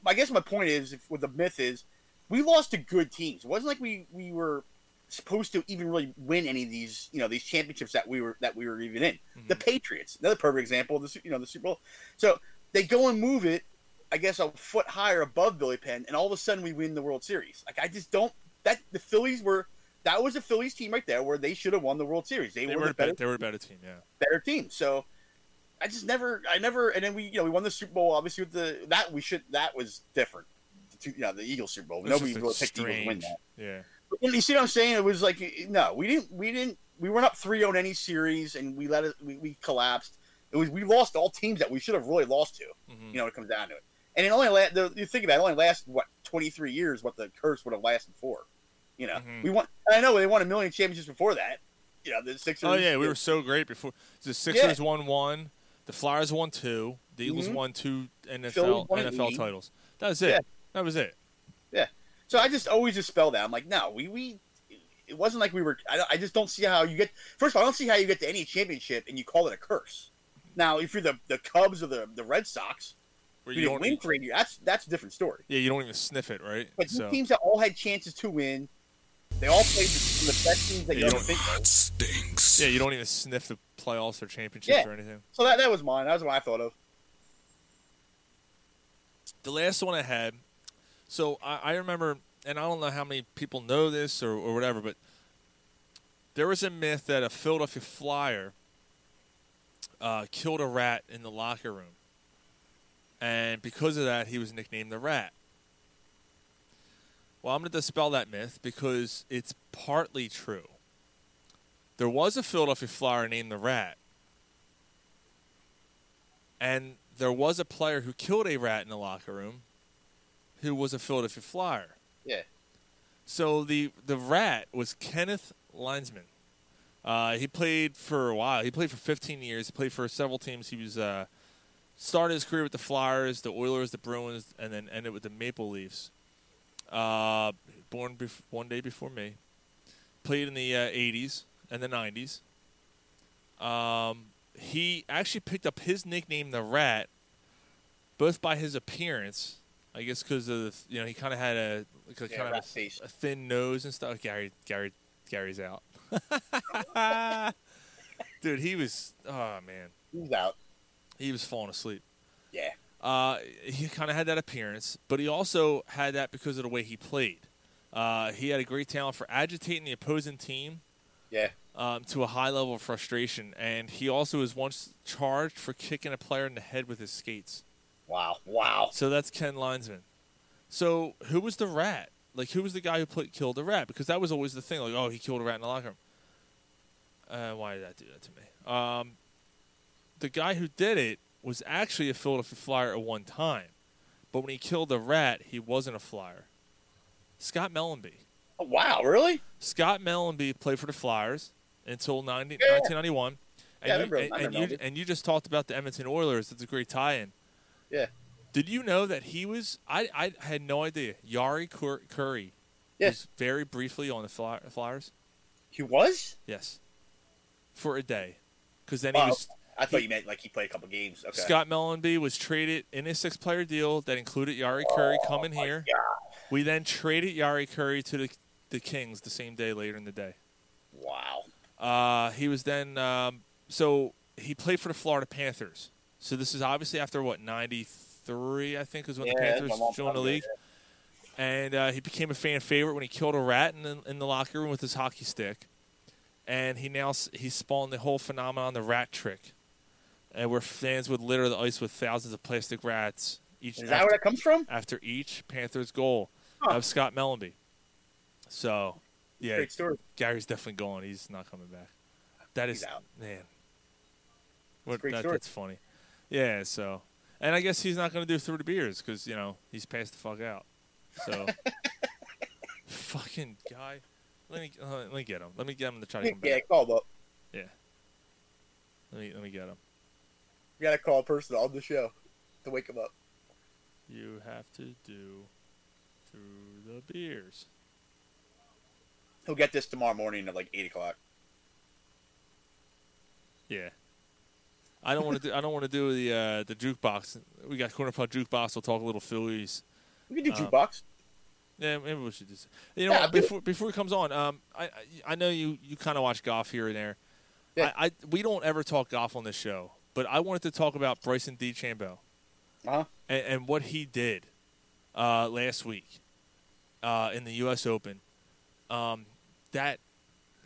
I guess my point is, if, what the myth is, we lost to good teams. It wasn't like we we were supposed to even really win any of these, you know, these championships that we were that we were even in. The mhm. Patriots, another perfect example of the you know the Super Bowl. So they go and move it, I guess, a foot higher above Billy Penn, and all of a sudden we win the World Series. Like I just don't that the Phillies were that was a Phillies team right there where they should have won the World Series. They, They were, were, the a better, better, they were a better team, yeah. better team. So I just never, I never, and then we, you know, we won the Super Bowl. Obviously, with the that we should that was different. The two, you know, the Eagles Super Bowl. Nobody really picked the Eagles to win that. Yeah. But you see what I'm saying? It was like no, we didn't, we didn't, we weren't up three on any series, and we let it, we, we collapsed. It was we lost all teams that we should have really lost to. Mm-hmm. You know, when it comes down to it. And it only la- the, you think about it, it only lasted what 23 years. What the curse would have lasted for. You know, Mm-hmm. we won. I know they won a million championships before that. You know, the Sixers. Oh yeah, we were so great before. The Sixers won one, the Flyers won two, the Eagles Mhm. won two NFL won NFL eight. titles. That was it. Yeah. That was it. Yeah. So I just always dispel that. I'm like, no, we we. It wasn't like we were. I, I just don't see how you get. First of all, I don't see how you get to any championship and you call it a curse. Now, if you're the the Cubs or the the Red Sox, Where you you didn't don't- win for eight years. That's that's a different story. Yeah, you don't even sniff it, right? But so teams that all had chances to win, they all played the, the best teams that Yeah, you you don't don't- think. Of. stinks. Yeah, you don't even sniff the playoffs or championships Yeah. or anything. So that that was mine. That was what I thought of. The last one I had, so I, I remember, and I don't know how many people know this or, or whatever, but there was a myth that a Philadelphia Flyer uh, killed a rat in the locker room. And because of that, he was nicknamed the Rat. Well, I'm going to dispel that myth because it's partly true. There was a Philadelphia Flyer named the Rat, and there was a player who killed a rat in the locker room who was a Philadelphia Flyer. Yeah. So the the rat was Kenneth Linseman. Uh, he played for a while. He played for 15 years. He played for several teams. He was uh, started his career with the Flyers, the Oilers, the Bruins, and then ended with the Maple Leafs. Uh, born bef- one day before me. Played in the uh, 80s and the 90s. Um, he actually picked up his nickname, the Rat, both by his appearance. I guess because of the, you know he kind of had a like a Yeah, kind of a, face. a thin nose and stuff. Gary, Gary, Gary's out. Dude, he was. Oh man, He's out. he was falling asleep. Yeah. Uh, he kind of had that appearance, but he also had that because of the way he played. Uh, he had a great talent for agitating the opposing team Yeah. um, to a high level of frustration, and he also was once charged for kicking a player in the head with his skates. Wow. Wow. So that's Ken Linseman. So who was the rat? Like who was the guy who killed the rat? Because that was always the thing. Like oh, he killed a rat in the locker room. Uh, why did that do that to me? Um, the guy who did it was actually a Philadelphia Flyer at one time, but when he killed the rat, he wasn't a Flyer. Scott Mellanby. Oh, wow. Really? Scott Mellanby played for the Flyers until 90, Yeah. 1991. And, Yeah, you, remember- and, and you, and you just talked about the Edmonton Oilers. That's a great tie-in. Yeah. Did you know that he was? I, I had no idea. Jari Cur- Kurri Yeah. was very briefly on the Fly- Flyers. He was? Yes, for a day, because then Oh, he was. I thought you meant like he played a couple games. Okay. Scott Mellanby was traded in a six-player deal that included Jari Kurri Oh, coming here. We then traded Jari Kurri to the the Kings the same day later in the day. Wow. Uh, he was then um, so he played for the Florida Panthers. So this is obviously after what ninety three, I think, is when the Panthers joined the league. And uh, he became a fan favorite when he killed a rat in the, in the locker room with his hockey stick. And he now he spawned the whole phenomenon, the rat trick, and where fans would litter the ice with thousands of plastic rats. Each Is that where that comes from? After each Panthers goal Huh. of Scott Mellanby. So, yeah, Great story. Gary's definitely gone. He's not coming back. That is man. What, that. That's funny. Yeah. So, and I guess he's not going to do through the beers because you know he's passed the fuck out. So, fucking guy. Let me uh, let me get him. Let me get him to try to come Yeah, back. call up. Yeah. Let me let me get him. You gotta call a person on the show to wake him up. You have to do through the beers. He'll get this tomorrow morning at like eight o'clock. Yeah. I don't want to do. I don't want to do the uh, the jukebox. We got corner pub jukebox. We'll talk a little Phillies. We can do Um, jukebox. Yeah, maybe we should just. You know, Yeah, what, before before he comes on, um, I I, I know you you kind of watch golf here and there. Yeah. I, I we don't ever talk golf on this show, but I wanted to talk about Bryson DeChambeau Uh-huh. and, and what he did uh, last week uh, in the U.S. Open. Um, that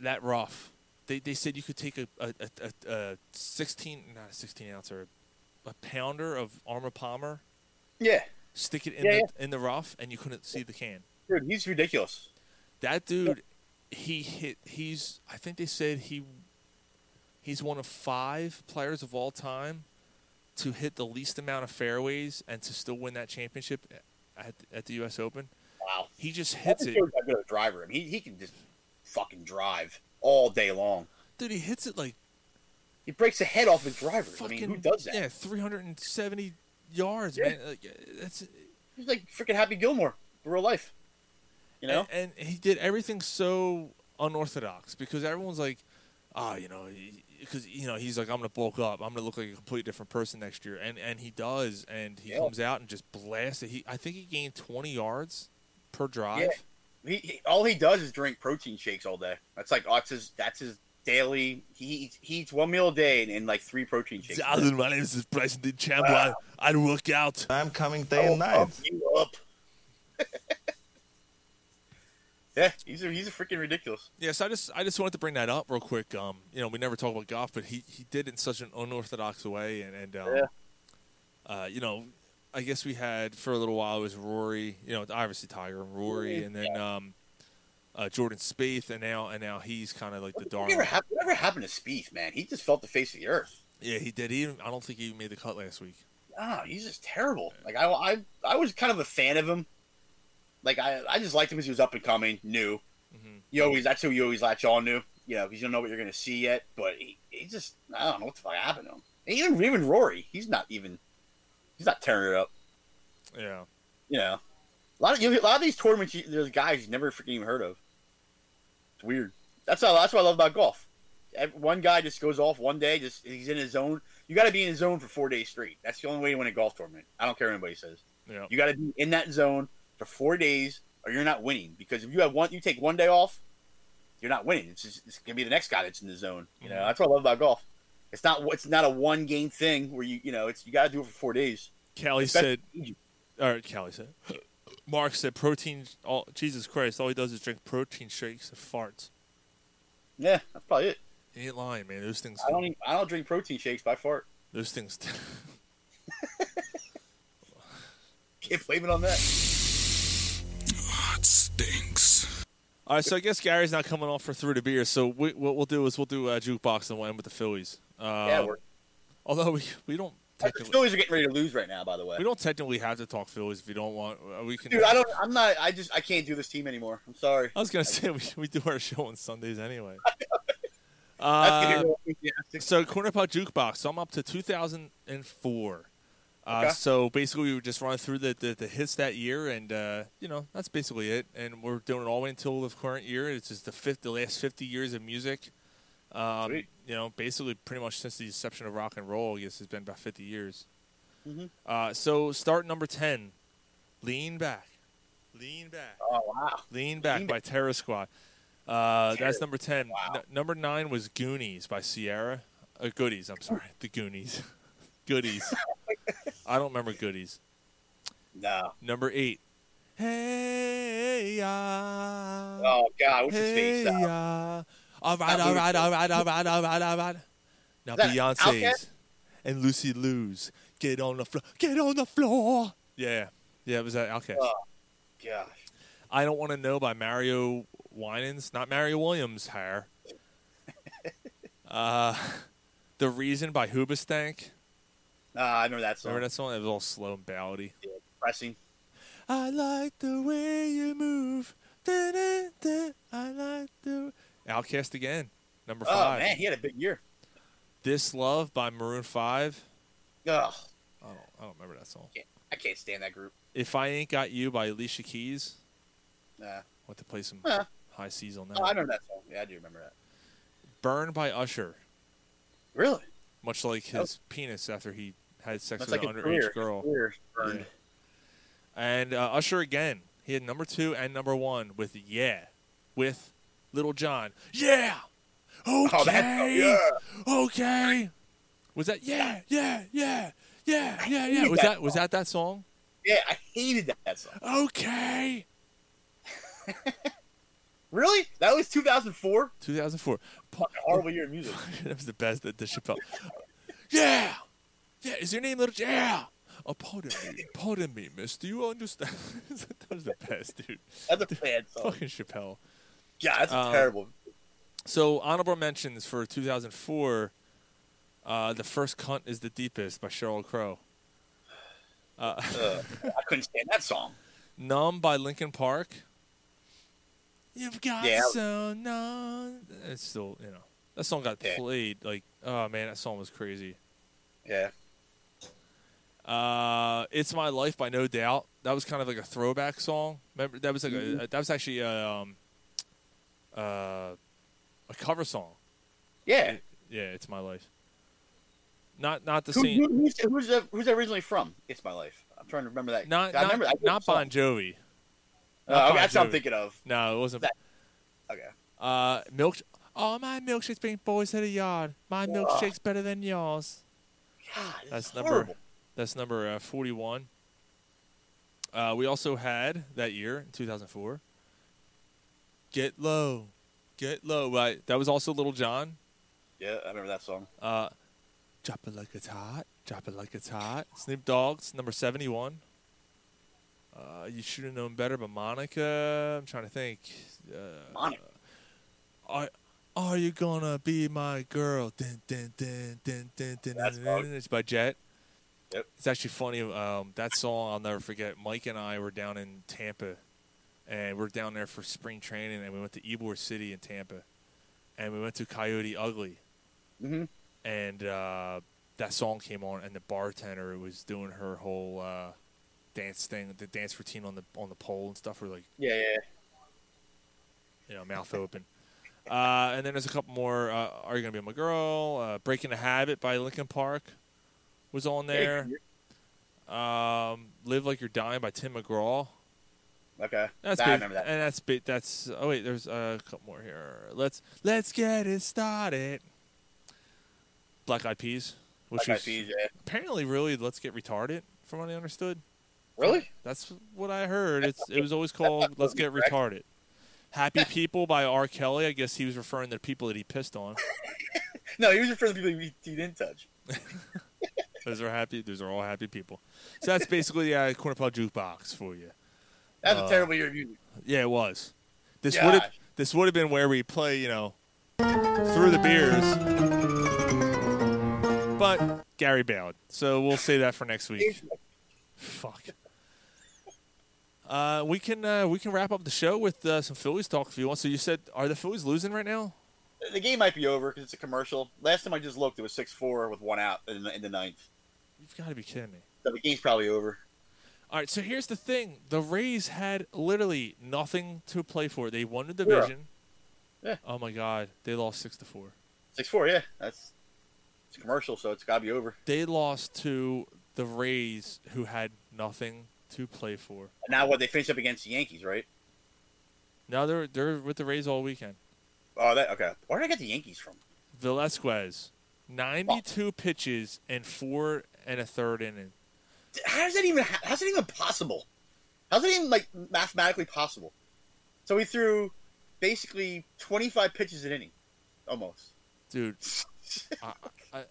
that rough. They, they said you could take a, a, a, a, a sixteen not a sixteen ounce or a pounder of Arnold Palmer, Yeah. stick it in Yeah, the in the rough, and you couldn't see the can. Dude, he's ridiculous. That dude, he hit. He's. I think they said he. He's one of five players of all time to hit the least amount of fairways and to still win that championship at, at the U.S. Open. Wow. He just hits it, how good a driver. I mean, he, he can just fucking drive all day long. dude. He hits it like He breaks the head off his driver. I mean, who does that? Yeah, three hundred and seventy yards, Yeah. man. Like, that's He's like freaking Happy Gilmore in real life. You know? and, and he did everything so unorthodox because everyone's like, ah, you know, because you know he's like, I'm gonna bulk up, I'm gonna look like a completely different person next year, and and he does, and he Yeah. comes out and just blasts it. He, I think he gained 20 yards per drive. Yeah. He, he all he does is drink protein shakes all day. That's like that's his that's his daily. He eats, he eats one meal a day and, and like three protein shakes. a my name is Bryson DeChambeau. I, I work out. I'm coming day and night. pump you up. Yeah, he's a, he's a freaking ridiculous. Yes, I just I just wanted to bring that up real quick. Um, you know, we never talk about golf, but he, he did it in such an unorthodox way, and and um, Yeah. uh, you know, I guess we had for a little while it was Rory, you know, obviously Tiger and Rory, and then um, uh, Jordan Spieth, and now and now he's kind of like the dark. Whatever, hap- whatever happened to Spieth, man? He just felt the face of the earth. Yeah, he did. He, I don't think he even made the cut last week. Ah, he's just terrible. Like I, I, I was kind of a fan of him Like I, I just liked him because he was up and coming, new. Mm-hmm. You always that's who you always latch on to. You know, because you don't know what you're gonna see yet. But he, he just I don't know what the fuck happened to him. And even even Rory, he's not even he's not tearing it up. Yeah. You know, a lot of you, a lot of these tournaments, you, there's guys you never freaking even heard of. It's weird. That's how that's what I love about golf. One guy just goes off one day, just he's in his zone. You got to be in his zone for four days straight. That's the only way to win a golf tournament. I don't care what anybody says. Yeah. You got to be in that zone for four days, or you're not winning. Because if you have one, you take one day off, you're not winning. It's just, it's gonna be the next guy that's in the zone. You know, Mhm. that's what I love about golf. It's not it's not a one game thing where you you know it's you got to do it for four days. Callie Especially said, or Callie said, Mark said, protein. All Jesus Christ, all he does is drink protein shakes and farts. Yeah, that's probably it. He ain't lying, man. Those things. I don't even, I don't drink protein shakes by fart. Those things. Can't blame it on that. it stinks. All right, so I guess Gary's not coming off for three to beer. So we, what we'll do is we'll do a jukebox and we'll end with the Phillies. Uh, Yeah, we're- although we we don't The Phillies are getting ready to lose right now. By the way, we don't technically have to talk Phillies if you don't want. uh, We can. dude. I don't. I'm not. I just. I can't do this team anymore. I'm sorry. I was gonna say we, we do our show on Sundays anyway. That's Uh, getting real enthusiastic. so corner pub jukebox. So I'm up to 2004. Uh, Okay. So basically, we were just running through the, the, the hits that year, and uh, you know that's basically it. And we're doing it all the way until the current year. It's just the fifth, the last 50 years of music. Um, Sweet. you know, basically, pretty much since the inception of rock and roll. I guess it's been about 50 years. Mhm. Uh, so start number 10. Lean back, lean back. Oh wow. Lean Back Lean by Terror Squad. Uh, Terror- that's number 10. N- number 9 was Goonies by Ciara. Uh, Goodies, I'm sorry. The Goonies. Goodies. I don't remember Goodies. No. Number 8. Hey, ya. Oh God, what's his hey, face? Uh, ya. All right, all right, all right, all right, all right, all right. Now Beyonce's and Lucy Liu's Get on the floor. Get on the floor. Yeah. Yeah, it was that OutKast. oh gosh. I Don't Want to Know by Mario Winans, not Mario Williams' hair. uh, the Reason by Hoobastank. Uh, I remember that song. Remember that song? It was all slow and ballady. Yeah, depressing. I like the way you move. Da-da-da. I like the. OutKast again. Number Oh five. man, he had a big year. This Love by Maroon 5. Ugh, I don't, I don't remember that song. I can't stand that group. If I Ain't Got You by Alicia Keys. Nah. Want to play some Huh. high C's on that. Oh, I remember that song. Yeah, I do remember that. Burn by Usher. Really? Much like Oh. his penis after he had sex That's with like an underage career. girl. Career. Yeah. And uh, Usher again. He had number two and number one with Yeah. With Lil Jon. Yeah! Okay! Oh, yeah. Okay! Was that yeah, yeah, yeah, yeah, yeah, yeah? Was that that was that that song? Yeah, I hated that, song. Okay! Really? That was 2004. 2004. Pa- Horrible year of music. that was the best. that the Chappelle. yeah, yeah. Is your name Little? Yeah. Oh, pardon me, pardon me, miss. Do you understand? that was the best, dude. That's a bad song. Fucking Chappelle. Yeah, that's Um, terrible. So honorable mentions for 2004. Uh, the first cunt is the deepest by Sheryl Crow. Uh, Ugh, I couldn't stand that song. Numb by Linkin Park. You've got Yeah. so numb. It's still, you know, that song got Yeah. played. Like, oh man, that song was crazy. Yeah. Uh, "It's My Life" by No Doubt. That was kind of like a throwback song. Remember that was like Mm-hmm. a, that was actually a, um, uh, a cover song. Yeah. Yeah, "It's My Life." Not not the Who, same. who, who's, who's, that- who's that originally from? It's My Life. I'm trying to remember that. Not I not, remember, know not. Bon Jovi. Oh, Not okay, Bon that's what I'm thinking of. No, it wasn't. That- Okay. Uh, milk. All my milkshakes bring boys to the yard. My milkshake's better than yours. God, That's it's number. That's number uh, forty-one. Uh, we also had that year, in 2004. Get low, get low. Right, that was also Lil Jon. Yeah, I remember that song. Uh, drop it like it's hot. Drop it like it's hot. Snoop Dogg's number seventy-one. Uh, you should have known better, but Monica. I'm trying to think. Uh, Monica. Are, are you gonna be my girl? Dun, dun, dun, dun, dun, dun, That's dun, dun, Bug. It's by Jet. Yep. It's actually funny. Um, that song I'll never forget. Mike and I were down in Tampa and we're down there for spring training, and we went to Ybor City in Tampa, and we went to Coyote Ugly, Mhm. and uh, that song came on, and the bartender was doing her whole uh, dance thing, the dance routine on the on the pole and stuff. We're like, Yeah, yeah. you know, mouth open. Uh, and then there's a couple more. Uh, Are you gonna be my girl? Uh, Breaking the Habit by Linkin Park was on there. Um, Live Like You're Dying by Tim McGraw. Okay. That's I big, remember that. and that's big. That's oh wait, there's a couple more here. Let's let's get it started. Black Eyed Peas, which Black Eyed Peas, yeah. apparently really let's get retarded from what I understood. Really? That's what I heard. It's it was always called Let's Get Retarded. Happy People by R. Kelly. I guess he was referring to the people that he pissed on. No, he was referring to people he, he didn't touch. Those are happy. Those are all happy people. So that's basically the uh, corner jukebox for you. That's Uh, a terrible year of music. Yeah, it was. This would have this would have been where we play, you know, through the beers. But Gary bailed, so we'll say that for next week. Fuck. Uh, we can uh, we can wrap up the show with uh, some Phillies talk if you want. So you said, are the Phillies losing right now? The game might be over because it's a commercial. Last time I just looked, it was six four with one out in the, in the ninth. You've got to be kidding me. So the game's probably over. All right, so here's the thing: the Rays had literally nothing to play for. They won the division. Yeah. Oh my God, they lost six to four. Six four, yeah. That's it's a commercial, so it's got to be over. They lost to the Rays, who had nothing to play for. And now what? They finish up against the Yankees, right? Now they're they're with the Rays all weekend. Oh, that okay. Where did I get the Yankees from? Velasquez, ninety-two pitches and four and a third inning. How's that even? How's that even possible? How's that even like mathematically possible? So he threw basically twenty five pitches an inning, almost. Dude, I, I,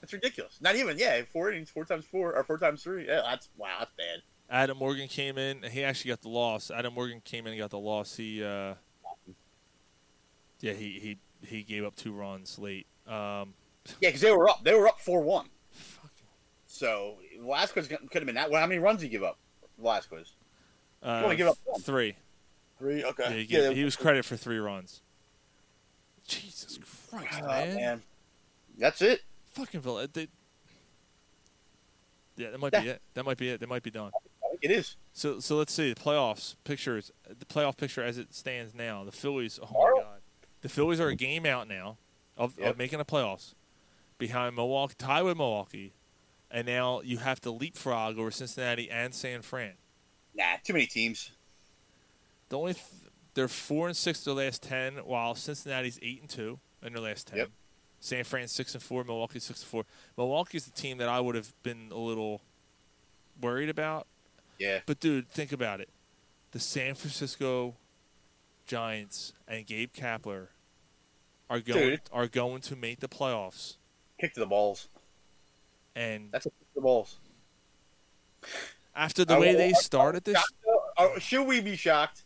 That's ridiculous. Not even yeah, four innings, four times four or four times three. Yeah, that's wow, that's bad. Adam Morgan came in. and He actually got the loss. Adam Morgan came in and got the loss. He, uh, yeah, he he he gave up two runs late. Um, Yeah, because they were up. They were up four one. So Velasquez could have been that. Well, how many runs did he give up? Velasquez. uh, only give up one. three. Three. Okay. Yeah, he, Yeah, he was credit for three runs. Jesus Christ, Oh, man. man. That's it. Fucking Villa. They, yeah, that might be it. That might be it. That might be done. It is. So so let's see the playoffs pictures. The playoff picture as it stands now. The Phillies. Oh my god. The Phillies are a game out now of, Yep. of making the playoffs, behind Milwaukee, tied with Milwaukee, and now you have to leapfrog over Cincinnati and San Fran. Nah, too many teams. The only th- they're four and six their last ten, while Cincinnati's eight and two in their last ten. Yep. San Fran six and four, Milwaukee six and four. Milwaukee's the team that I would have been a little worried about. Yeah. But dude, think about it. The San Francisco Giants and Gabe Kapler are going Dude. are going to make the playoffs, Kick to the balls. and That's a kick to the balls. after the I way will- they started this, Uh, should we be shocked?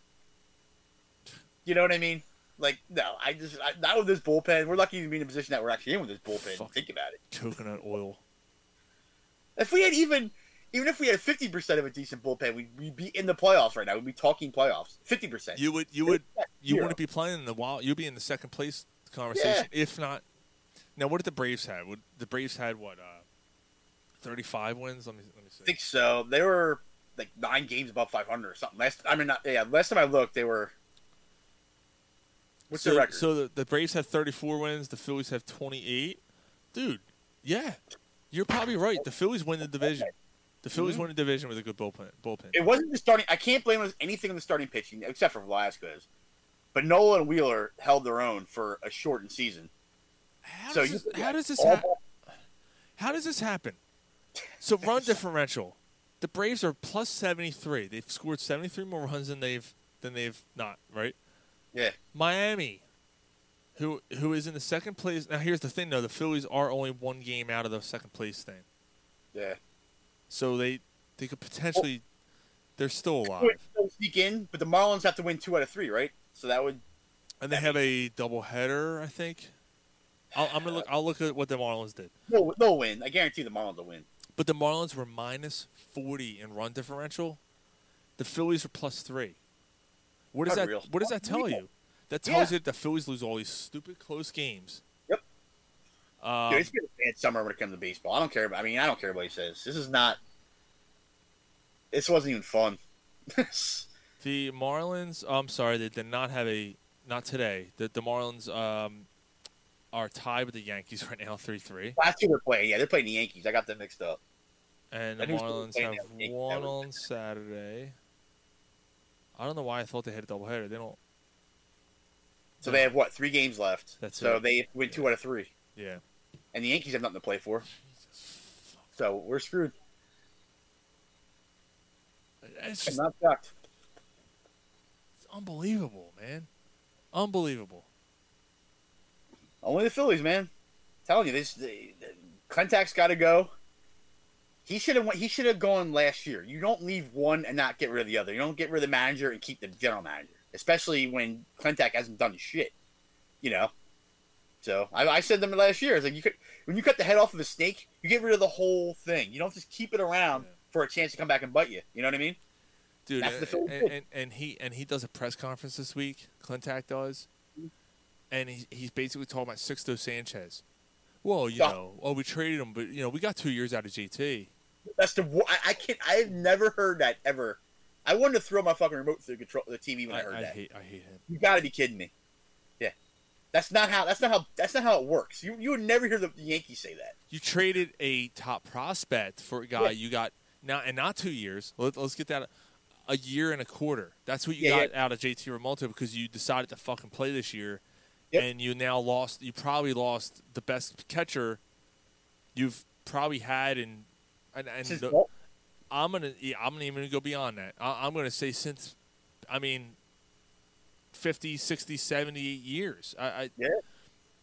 You know what I mean? Like, no, I just I, not with this bullpen. We're lucky to be in a position that we're actually in with this bullpen. Think about it. coconut oil. If we had even, even if we had fifty percent of a decent bullpen, we'd, we'd be in the playoffs right now. We'd be talking playoffs. Fifty percent. You would. You would. You wouldn't be playing in the wild. You'd be in the second place conversation, if not. Now, what did the Braves have? Would the Braves had what? Uh, Thirty-five wins. Let me let me see. I think so. They were like nine games above five hundred or something. Last, I mean, not, yeah. Last time I looked, they were. What's so, the record? So the, the Braves have 34 wins. The Phillies have 28. Dude, yeah, you're probably right. The Phillies win the division. The Phillies Mhm. win the division with a good bullpen. Bullpen. It wasn't the starting. I can't blame anything on the starting pitching except for Velasquez. But Nola and Wheeler held their own for a shortened season. How so does you this, how does this? How does this happen? So run differential. The Braves are plus 73. They've scored 73 more runs than they've than they've not. Right. Yeah. Miami, who who is in the second place. Now here's the thing though: the Phillies are only one game out of the second place thing. Yeah. So they they could oh. potentially they're still alive. Sneak in, but the Marlins have to win two out of three, right? So that would. And they have a double header, I think. I'll, I'm gonna look. I'll look at what the Marlins did. They'll, they'll win. I guarantee the Marlins will win. But the Marlins were minus 40 in run differential. The Phillies are plus three. What does that? What does that tell you? That Yeah. tells you that the Phillies lose all these stupid close games. Um, Dude, it's been a bad summer when it comes to baseball. I don't care. I mean, I don't care what he says. This is not. This wasn't even fun. The Marlins. I'm sorry, they did not have a. Not today. The the Marlins um, are tied with the Yankees right now, three three, Last two they're playing. Yeah, they're playing the Yankees. I got them mixed up. and the Marlins have one on Saturday. I don't know why I thought they had a doubleheader. They don't. So they have what three games left. That's so it. they win two out of three, Yeah. And the Yankees have nothing to play for. So we're screwed. It's I'm just not shocked. it's unbelievable, man. Unbelievable. Only the Phillies, man. telling you, this the, the, Klentak's got to go. He should have. He should have gone last year. You don't leave one and not get rid of the other. You don't get rid of the manager and keep the general manager, especially when Clentak hasn't done shit. You know. So I, I said them last year. It's like you could, when you cut the head off of a snake, you get rid of the whole thing. You don't just keep it around for a chance to come back and bite you. You know what I mean? Dude, That's the and, and, and, and he and he does a press conference this week. Klentak does, mm-hmm. and he, he's basically talking about Sixto Sanchez. Well, you Yeah. know, oh, we traded him, but you know, we got two years out of JT. That's the. wo- I, I can't. I've never heard that ever. I wanted to throw my fucking remote through the control the TV when I, I, heard I that. hate, I hate him. You got to be kidding me. Yeah, that's not how. That's not how. That's not how it works. You you would never hear the, Yankees say that. You traded a top prospect for a guy Yeah. you got now, and not two years. Let, let's get that a year and a quarter. That's what you Yeah, got out of JT Realmuto because you decided to fucking play this year, Yep. and you now lost. You probably lost the best catcher you've probably had in. And, and the- I'm gonna. Yeah, I'm gonna even go beyond that. I, I'm gonna say since. I mean. 50, 60, 70 years. I, I Yeah.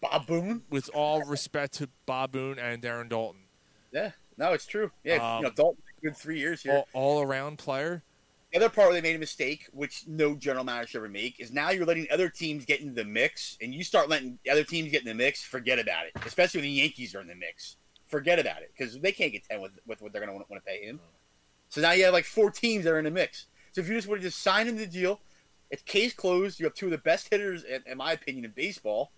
Bob Boone. with all respect to Bob Boone and Darren Daulton. Yeah, no, it's true. Yeah, Um, you know, Daulton good three years here. All, all around player. The other part where they made a mistake, which no general manager should ever make, is now you're letting other teams get into the mix, and you start letting other teams get in the mix. Forget about it. Especially when the Yankees are in the mix. Forget about it because they can't get ten with with what they're going to want to pay him. So now you have like four teams that are in the mix. So if you just would have just signed him the deal, it's case closed. You have two of the best hitters, in, in my opinion, in baseball,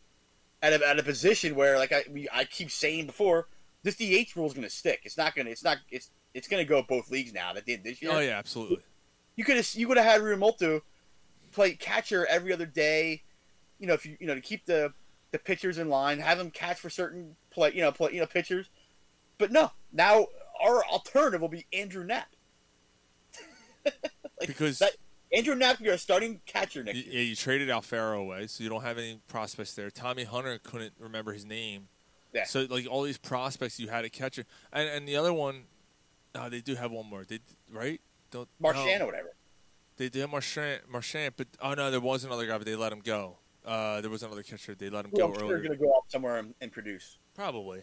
at a, at a position where, like I we, I keep saying before, this DH rule is going to stick. It's not going to. It's not. It's it's going to go both leagues now. That did this year. Oh yeah, absolutely. You could have you would have had Realmuto play catcher every other day. You know, if you you know to keep the the pitchers in line, have them catch for certain play you know play you know pitchers. But no, now our alternative will be Andrew Knapp. Like, Because that, Andrew Knapp, you're a starting catcher next year. yeah, you traded Alfaro away, so you don't have any prospects there. Tommy Hunter couldn't remember his name. Yeah. So like all these prospects you had a catcher, and and the other one, uh, they do have one more. They right? Don't Marchand no. or whatever. They did have Marchand, Marchand, but oh no, there was another guy, but they let him go. Uh, there was another catcher. They let him Well, go I'm sure earlier. they're going to go out somewhere and, and produce. Probably.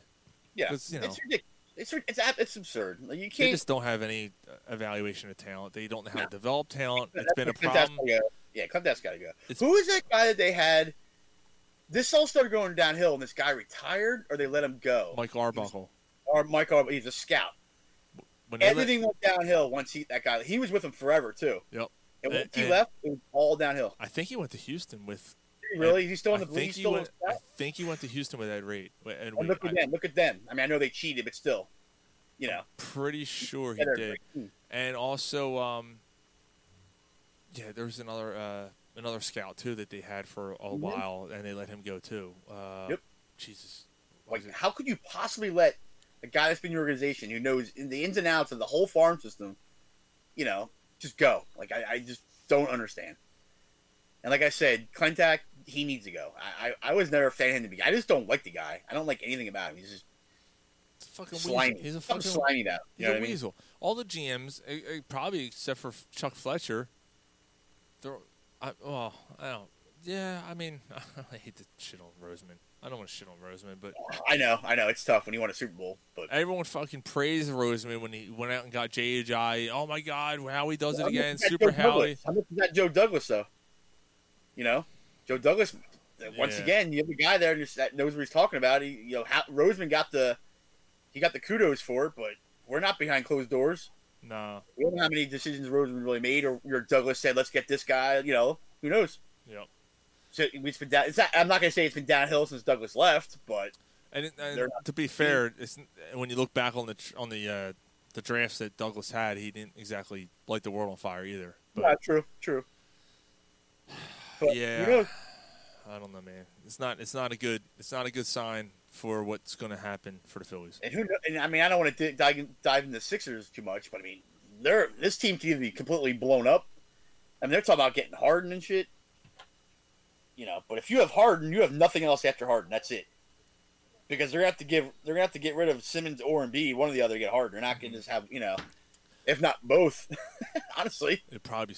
Yeah, you know. it's ridiculous. It's it's it's absurd. Like, you They can't. They just don't have any uh, evaluation of talent. They don't know how to develop talent. It's been a problem. go. Yeah, Clinton's got to go. It's- Who is that guy that they had? This all started going downhill, and this guy retired, or they let him go. Mike Arbuckle. Or Mike Arbuckle, he's a scout. When they let- Everything went downhill once he that guy. He was with him forever too. Yep. And once And- he and- left, it was all downhill. I think he went to Houston with. Really? He's still in I the think he's he still went. I? Think he went to Houston with Ed Reed. And And look at I'm them. Look at them. I mean, I know they cheated, but still, you know. pretty sure he did. And also, um, yeah, there was another uh, another scout too that they had for a Mhm. while, and they let him go too. Uh, Yep. Jesus. Like, how could you possibly let a guy that's been in your organization who knows in the ins and outs of the whole farm system, you know, just go? Like, I, I just don't understand. And like I said, Klentak, he needs to go. I, I, I was never a fan of him to be. I just don't like the guy. I don't like anything about him. He's just a fucking slimy. weasel. He's a fucking slimy him. He's a I mean? weasel. All the GMs, eh, eh, probably except for Chuck Fletcher, they're. I, well, I don't. Yeah, I mean, I hate to shit on Roseman. I don't want to shit on Roseman, but I know, I know. It's tough when you want a Super Bowl, but everyone fucking praised Roseman when he went out and got JHI. Oh my God, how he does it again, Super Howie. How much is that Joe Douglas though? You know, Joe Douglas. Once Yeah. again, you have a guy there that knows what he's talking about. He, you know, how, Roseman got the he got the kudos for it, but we're not behind closed doors. No, We don't know how many decisions Roseman really made, or your Douglas said, "Let's get this guy." You know, Who knows? Yep. So it's been down. It's not, I'm not going to say it's been downhill since Douglas left, but And, and to be fair, it's, when you look back on the on the uh, the drafts that Douglas had, he didn't exactly light the world on fire either. But yeah, true, true. But yeah? I don't know, man. It's not it's not a good it's not a good sign for what's going to happen for the Phillies. And who? And I mean, I don't want to dive, dive into the Sixers too much, but I mean, they're this team can either be completely blown up. I mean, they're talking about getting Harden and shit. You know, but if you have Harden, you have nothing else after Harden. That's it. Because they're gonna have to give, they're gonna have to get rid of Simmons or Embiid, one or the other, get Harden. They're not gonna just have, you know, if not both. honestly, It'd probably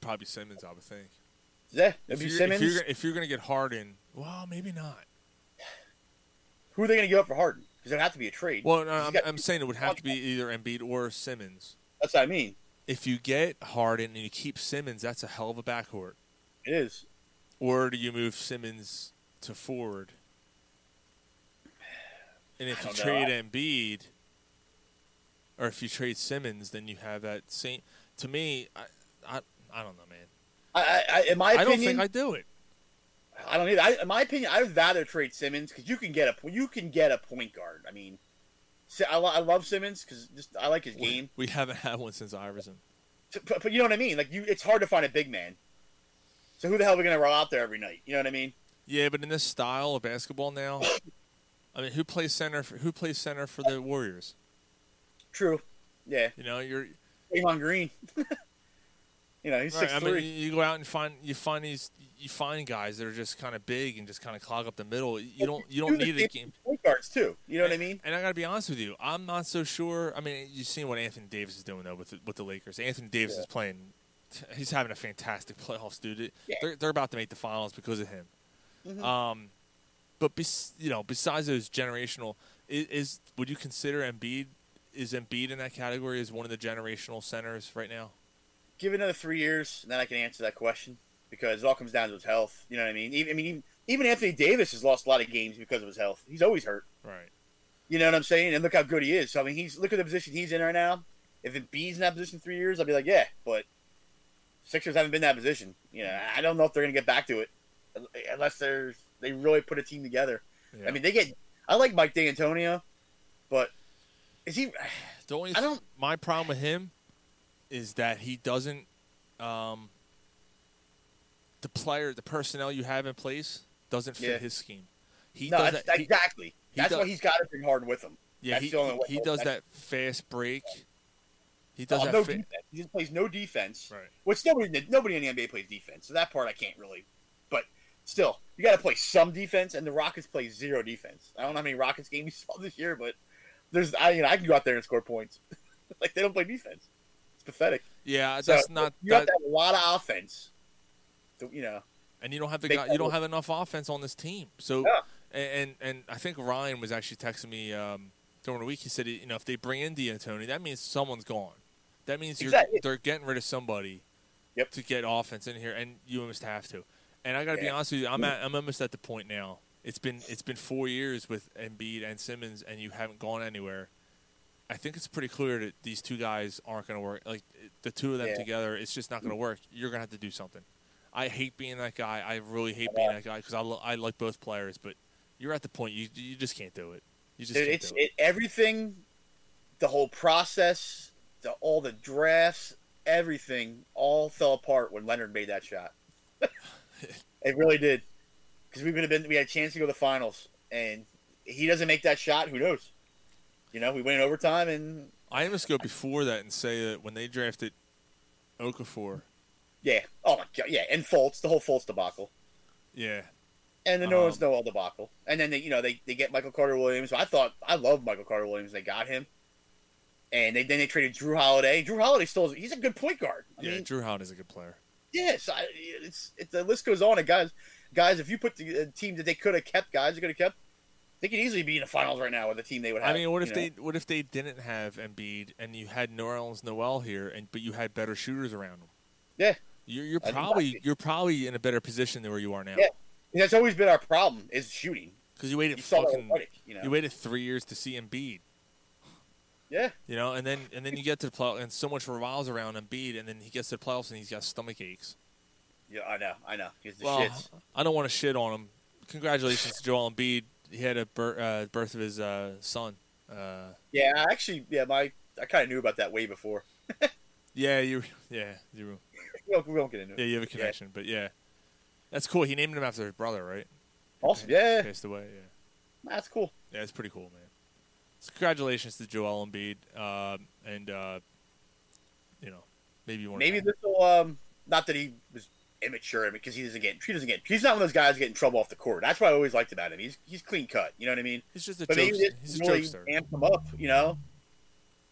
probably Simmons, I would think. Yeah, If it'd be you're, Simmons. if you're, if you're going to get Harden, well, maybe not. Who are they gonna give up for Harden? Because there'd have to be a trade. Well, no, I'm, I'm saying it would have to be either Embiid or Simmons. That's what I mean. If you get Harden and you keep Simmons, that's a hell of a backcourt. It is. Or do you move Simmons to forward? And if you don't know. trade Embiid, or if you trade Simmons, then you have that same. To me, I, I, I don't know, man. I, I, I in my opinion, I don't think I do it. I don't either. I, in my opinion, I'd rather trade Simmons because you can get a you can get a point guard. I mean, I, lo- I love Simmons because just I like his game. We haven't had one since Iverson. But, but you know what I mean? Like you, it's hard to find a big man. So who the hell are we gonna roll out there every night? You know what I mean? Yeah, but in this style of basketball now, I mean, who plays center? For, who plays center for the Warriors? True. Yeah. You know, you're Draymond Green. you know he's Right, six I three. mean, you go out and find you find these you find guys that are just kind of big and just kind of clog up the middle. You don't you don't need a game. point guards too. You know what I mean? And I gotta be honest with you, I'm not so sure. I mean, you've seen what Anthony Davis is doing though with the, with the Lakers. Anthony Davis is playing. He's having a fantastic playoffs, dude. They're they're about to make the finals because of him. Mhm. Um, but bes, you know, besides those generational, is, is would you consider Embiid? Is Embiid in that category as one of the generational centers right now? Give it another three years, and then I can answer that question because it all comes down to his health. You know what I mean? Even, I mean, even, even Anthony Davis has lost a lot of games because of his health. He's always hurt. Right. You know what I'm saying? And look how good he is. So I mean, he's look at the position he's in right now. If Embiid's in that position three years, I'd be like, yeah. But Sixers haven't been in that position. You know, I don't know if they're gonna get back to it unless they're they really put a team together. I mean, they get. I like Mike D'Antoni, but is he? The only I don't. my problem with him is that he doesn't um, the player the personnel you have in place doesn't fit Yeah. his scheme. He no, does that's, that, he- exactly. he that's does- why he's got to bring Harden with him. yeah, that's he, the only way. he does that fast break. He does Oh, no fa- defense. He just plays no defense. Right. Which nobody nobody in the NBA plays defense. So that part I can't really. But still, you got to play some defense, and the Rockets play zero defense. I don't know how many Rockets games you saw this year, but there's I you know I can go out there and score points. like they don't play defense. It's pathetic. Yeah, So, that's not You have that, to have a lot of offense. To, you know. and you don't have the guy, you don't have enough offense on this team. So Yeah. and, and I think Ryan was actually texting me um, during the week. He said, you know, if they bring in D'Antoni, that means someone's gone. That means you're, Exactly. they're getting rid of somebody Yep. to get offense in here, and you almost have to. And I got to be honest with you, I'm at, I'm almost at the point now. It's been it's been four years with Embiid and Simmons, and you haven't gone anywhere. I think it's pretty clear that these two guys aren't going to work. Like the two of them Yeah. together, it's just not going to work. You're going to have to do something. I hate being that guy. I really hate being that guy because I, lo- I like both players, but you're at the point you you just can't do it. You just Dude, it's it. it, everything, the whole process, the, all the drafts, everything, all fell apart when Leonard made that shot. it really did, because we would have been we had a chance to go to the finals, and he doesn't make that shot. Who knows? You know, we went in overtime, and I almost go before that and say that when they drafted Okafor, yeah, oh my god, yeah, and Fultz, the whole Fultz debacle, yeah, and the no one's no all debacle, and then they, you know, they they get Michael Carter Williams. I thought I love Michael Carter Williams. They got him. And they, then they traded Jrue Holiday. Jrue Holiday still he's a good point guard. I yeah, mean, Jrue Holiday's a good player. Yes, I, it's it, the list goes on. And guys, guys, if you put the uh, team that they could have kept, guys, they could have kept. They could easily be in the finals right now with the team they would have. I mean, what if you they know? what if they didn't have Embiid and you had Nerlens Noel here, and but you had better shooters around them? Yeah, You're, you're probably you're probably in a better position than where you are now. Yeah, And that's always been our problem is shooting. Because you waited You fucking you know. waited three years to see Embiid. Yeah, You know, and then and then you get to the play and so much revolves around Embiid, and then he gets to the playoffs and he's got stomach aches. Yeah, I know, I know. Well, shits. I don't want to shit on him. Congratulations to Joel Embiid. He had a bir- uh, birth of his uh, son. Uh, Yeah, I actually, yeah, my I kind of knew about that way before. yeah, you. Yeah, you. We won't, we won't get into it. Yeah, you have a connection, but yeah, that's cool. He named him after his brother, right? Awesome. Yeah, Passed away. Yeah. that's cool. Yeah, it's pretty cool, man. So congratulations to Joel Embiid, um, and uh, you know, maybe you want Maybe this will, um, not that he was immature, because he doesn't get, he doesn't get, he's not one of those guys getting trouble off the court. That's what I always liked about him. He's he's clean cut. You know what I mean? He's just a but maybe jokes- this he's a jokester. amps him up. You know,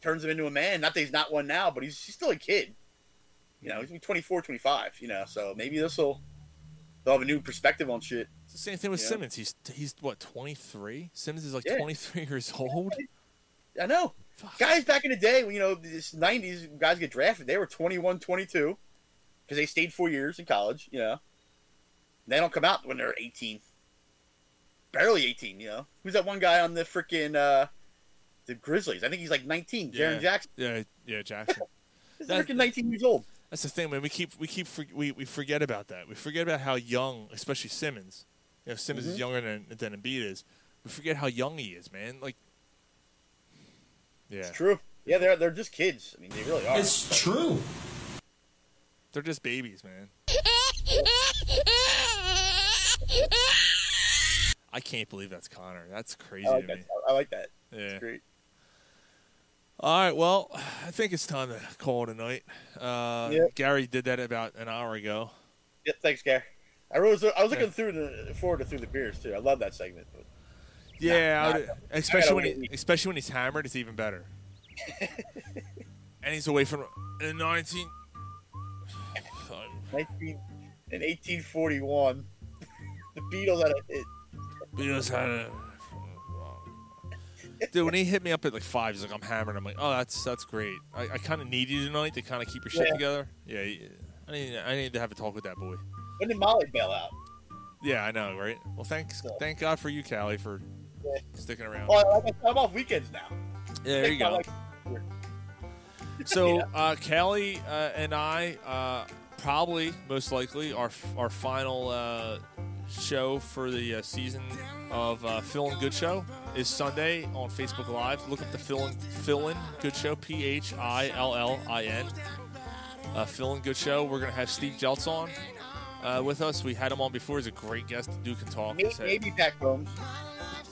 turns him into a man. Not that he's not one now, but he's, he's still a kid. You know, he's gonna 24, 25, You know, so maybe this will they'll have a new perspective on shit. It's the same thing with Yeah. Simmons. He's he's what twenty three. Simmons is like Yeah. twenty three years old. I know. Guys back in the day, you know, this 90s guys get drafted, they were 21, 22 because they stayed four years in college, you know. They don't come out when they're 18. Barely 18, you know. Who's that one guy on the freaking uh, the Grizzlies? I think he's like 19, Jaren yeah. Jackson. Yeah, yeah, Jackson. He's That- freaking 19 years old. That's the thing, man. We keep we keep we we forget about that. We forget about how young, especially Simmons. You know, Simmons is Mhm. younger than than Embiid is. We forget how young he is, man. Like, yeah, It's true. Yeah, they're they're just kids. I mean, they really are. It's true. They're just babies, man. I can't believe that's Connor. That's crazy I like to that. me. I like that. Yeah. It's great. All right, well, I think it's time to call it a night. Uh, Yep. Gary did that about an hour ago. Yeah, thanks, Gary. I was I was looking Yeah. through the forward to through the beers too. I love that segment. Yeah, would- nah. especially when he, especially when he's hammered, it's even better. and he's away from in 19. 19 in 1841, the Beatles had a hit. Beatles had a. Dude, when he hit me up at like five, he's like, "I'm hammered." I'm like, "Oh, that's that's great. I, I kind of need you tonight to kind of keep your shit Yeah. together." Yeah. I need I need to have a talk with that boy. When did Molly bail out? Yeah, I know, right? Well, thanks, thank God for you, Callie, for Yeah. sticking around. Well, I'm off weekends now. Yeah, there you go. Like, So, uh, Callie uh, and I uh, probably, most likely, our our final uh, show for the uh, season of uh, Phil and Good Show is Sunday on Facebook Live. Look up the Phil and Phil and Good Show, P H I L L I N. Uh, Phil and Good Show. We're gonna have Steve Jeltz on uh, with us. We had him on before. He's a great guest. Duke can talk. maybe, He's had- maybe Pat Combs.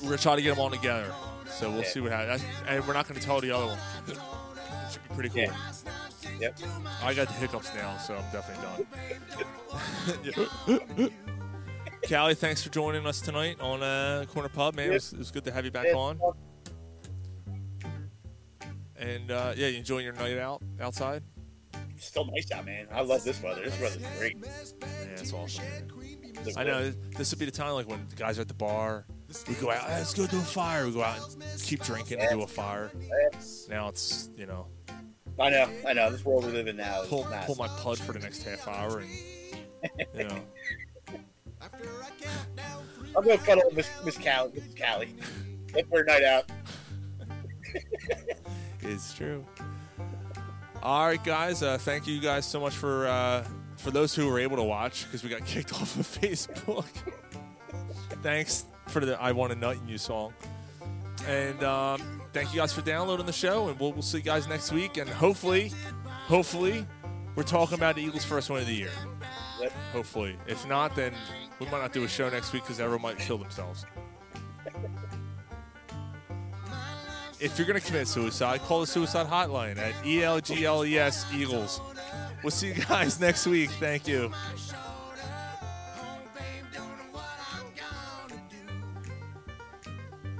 we're gonna try to get them all together. So we'll Yeah. see what happens. And we're not gonna tell the other one. It should be pretty cool. Yep. I got the hiccups now, so I'm definitely done. Callie, thanks for joining us tonight on uh, Corner Pub, man. It, was, it was good to have you back Yeah. on. And uh, yeah, you enjoying your night out outside? It's still nice out, man. I love this weather. This weather's great. Yeah, it's awesome. I know this would be the time like when the guys are at the bar. We go out. "Ah, Let's go do a fire. We go out and keep drinking and do a fire. Now it's you know I know, I know. This world we live in now pull not. pull my pud for the next half hour and you know I'll go cuddle with Miss Miss Callie. Miss Callie. That's for a night out. it's true. All right, guys. Uh, thank you guys so much for uh, for those who were able to watch because we got kicked off of Facebook. Thanks for the "I Want a Nut in You" song, and um, thank you guys for downloading the show. And we'll, we'll see you guys next week. And hopefully, hopefully, we're talking about the Eagles' first win of the year. Yep. Hopefully, if not, then we might not do a show next week because everyone might kill themselves. If you're going to commit suicide, call the suicide hotline at E ELGLES Eagles. We'll see you guys next week. Thank you.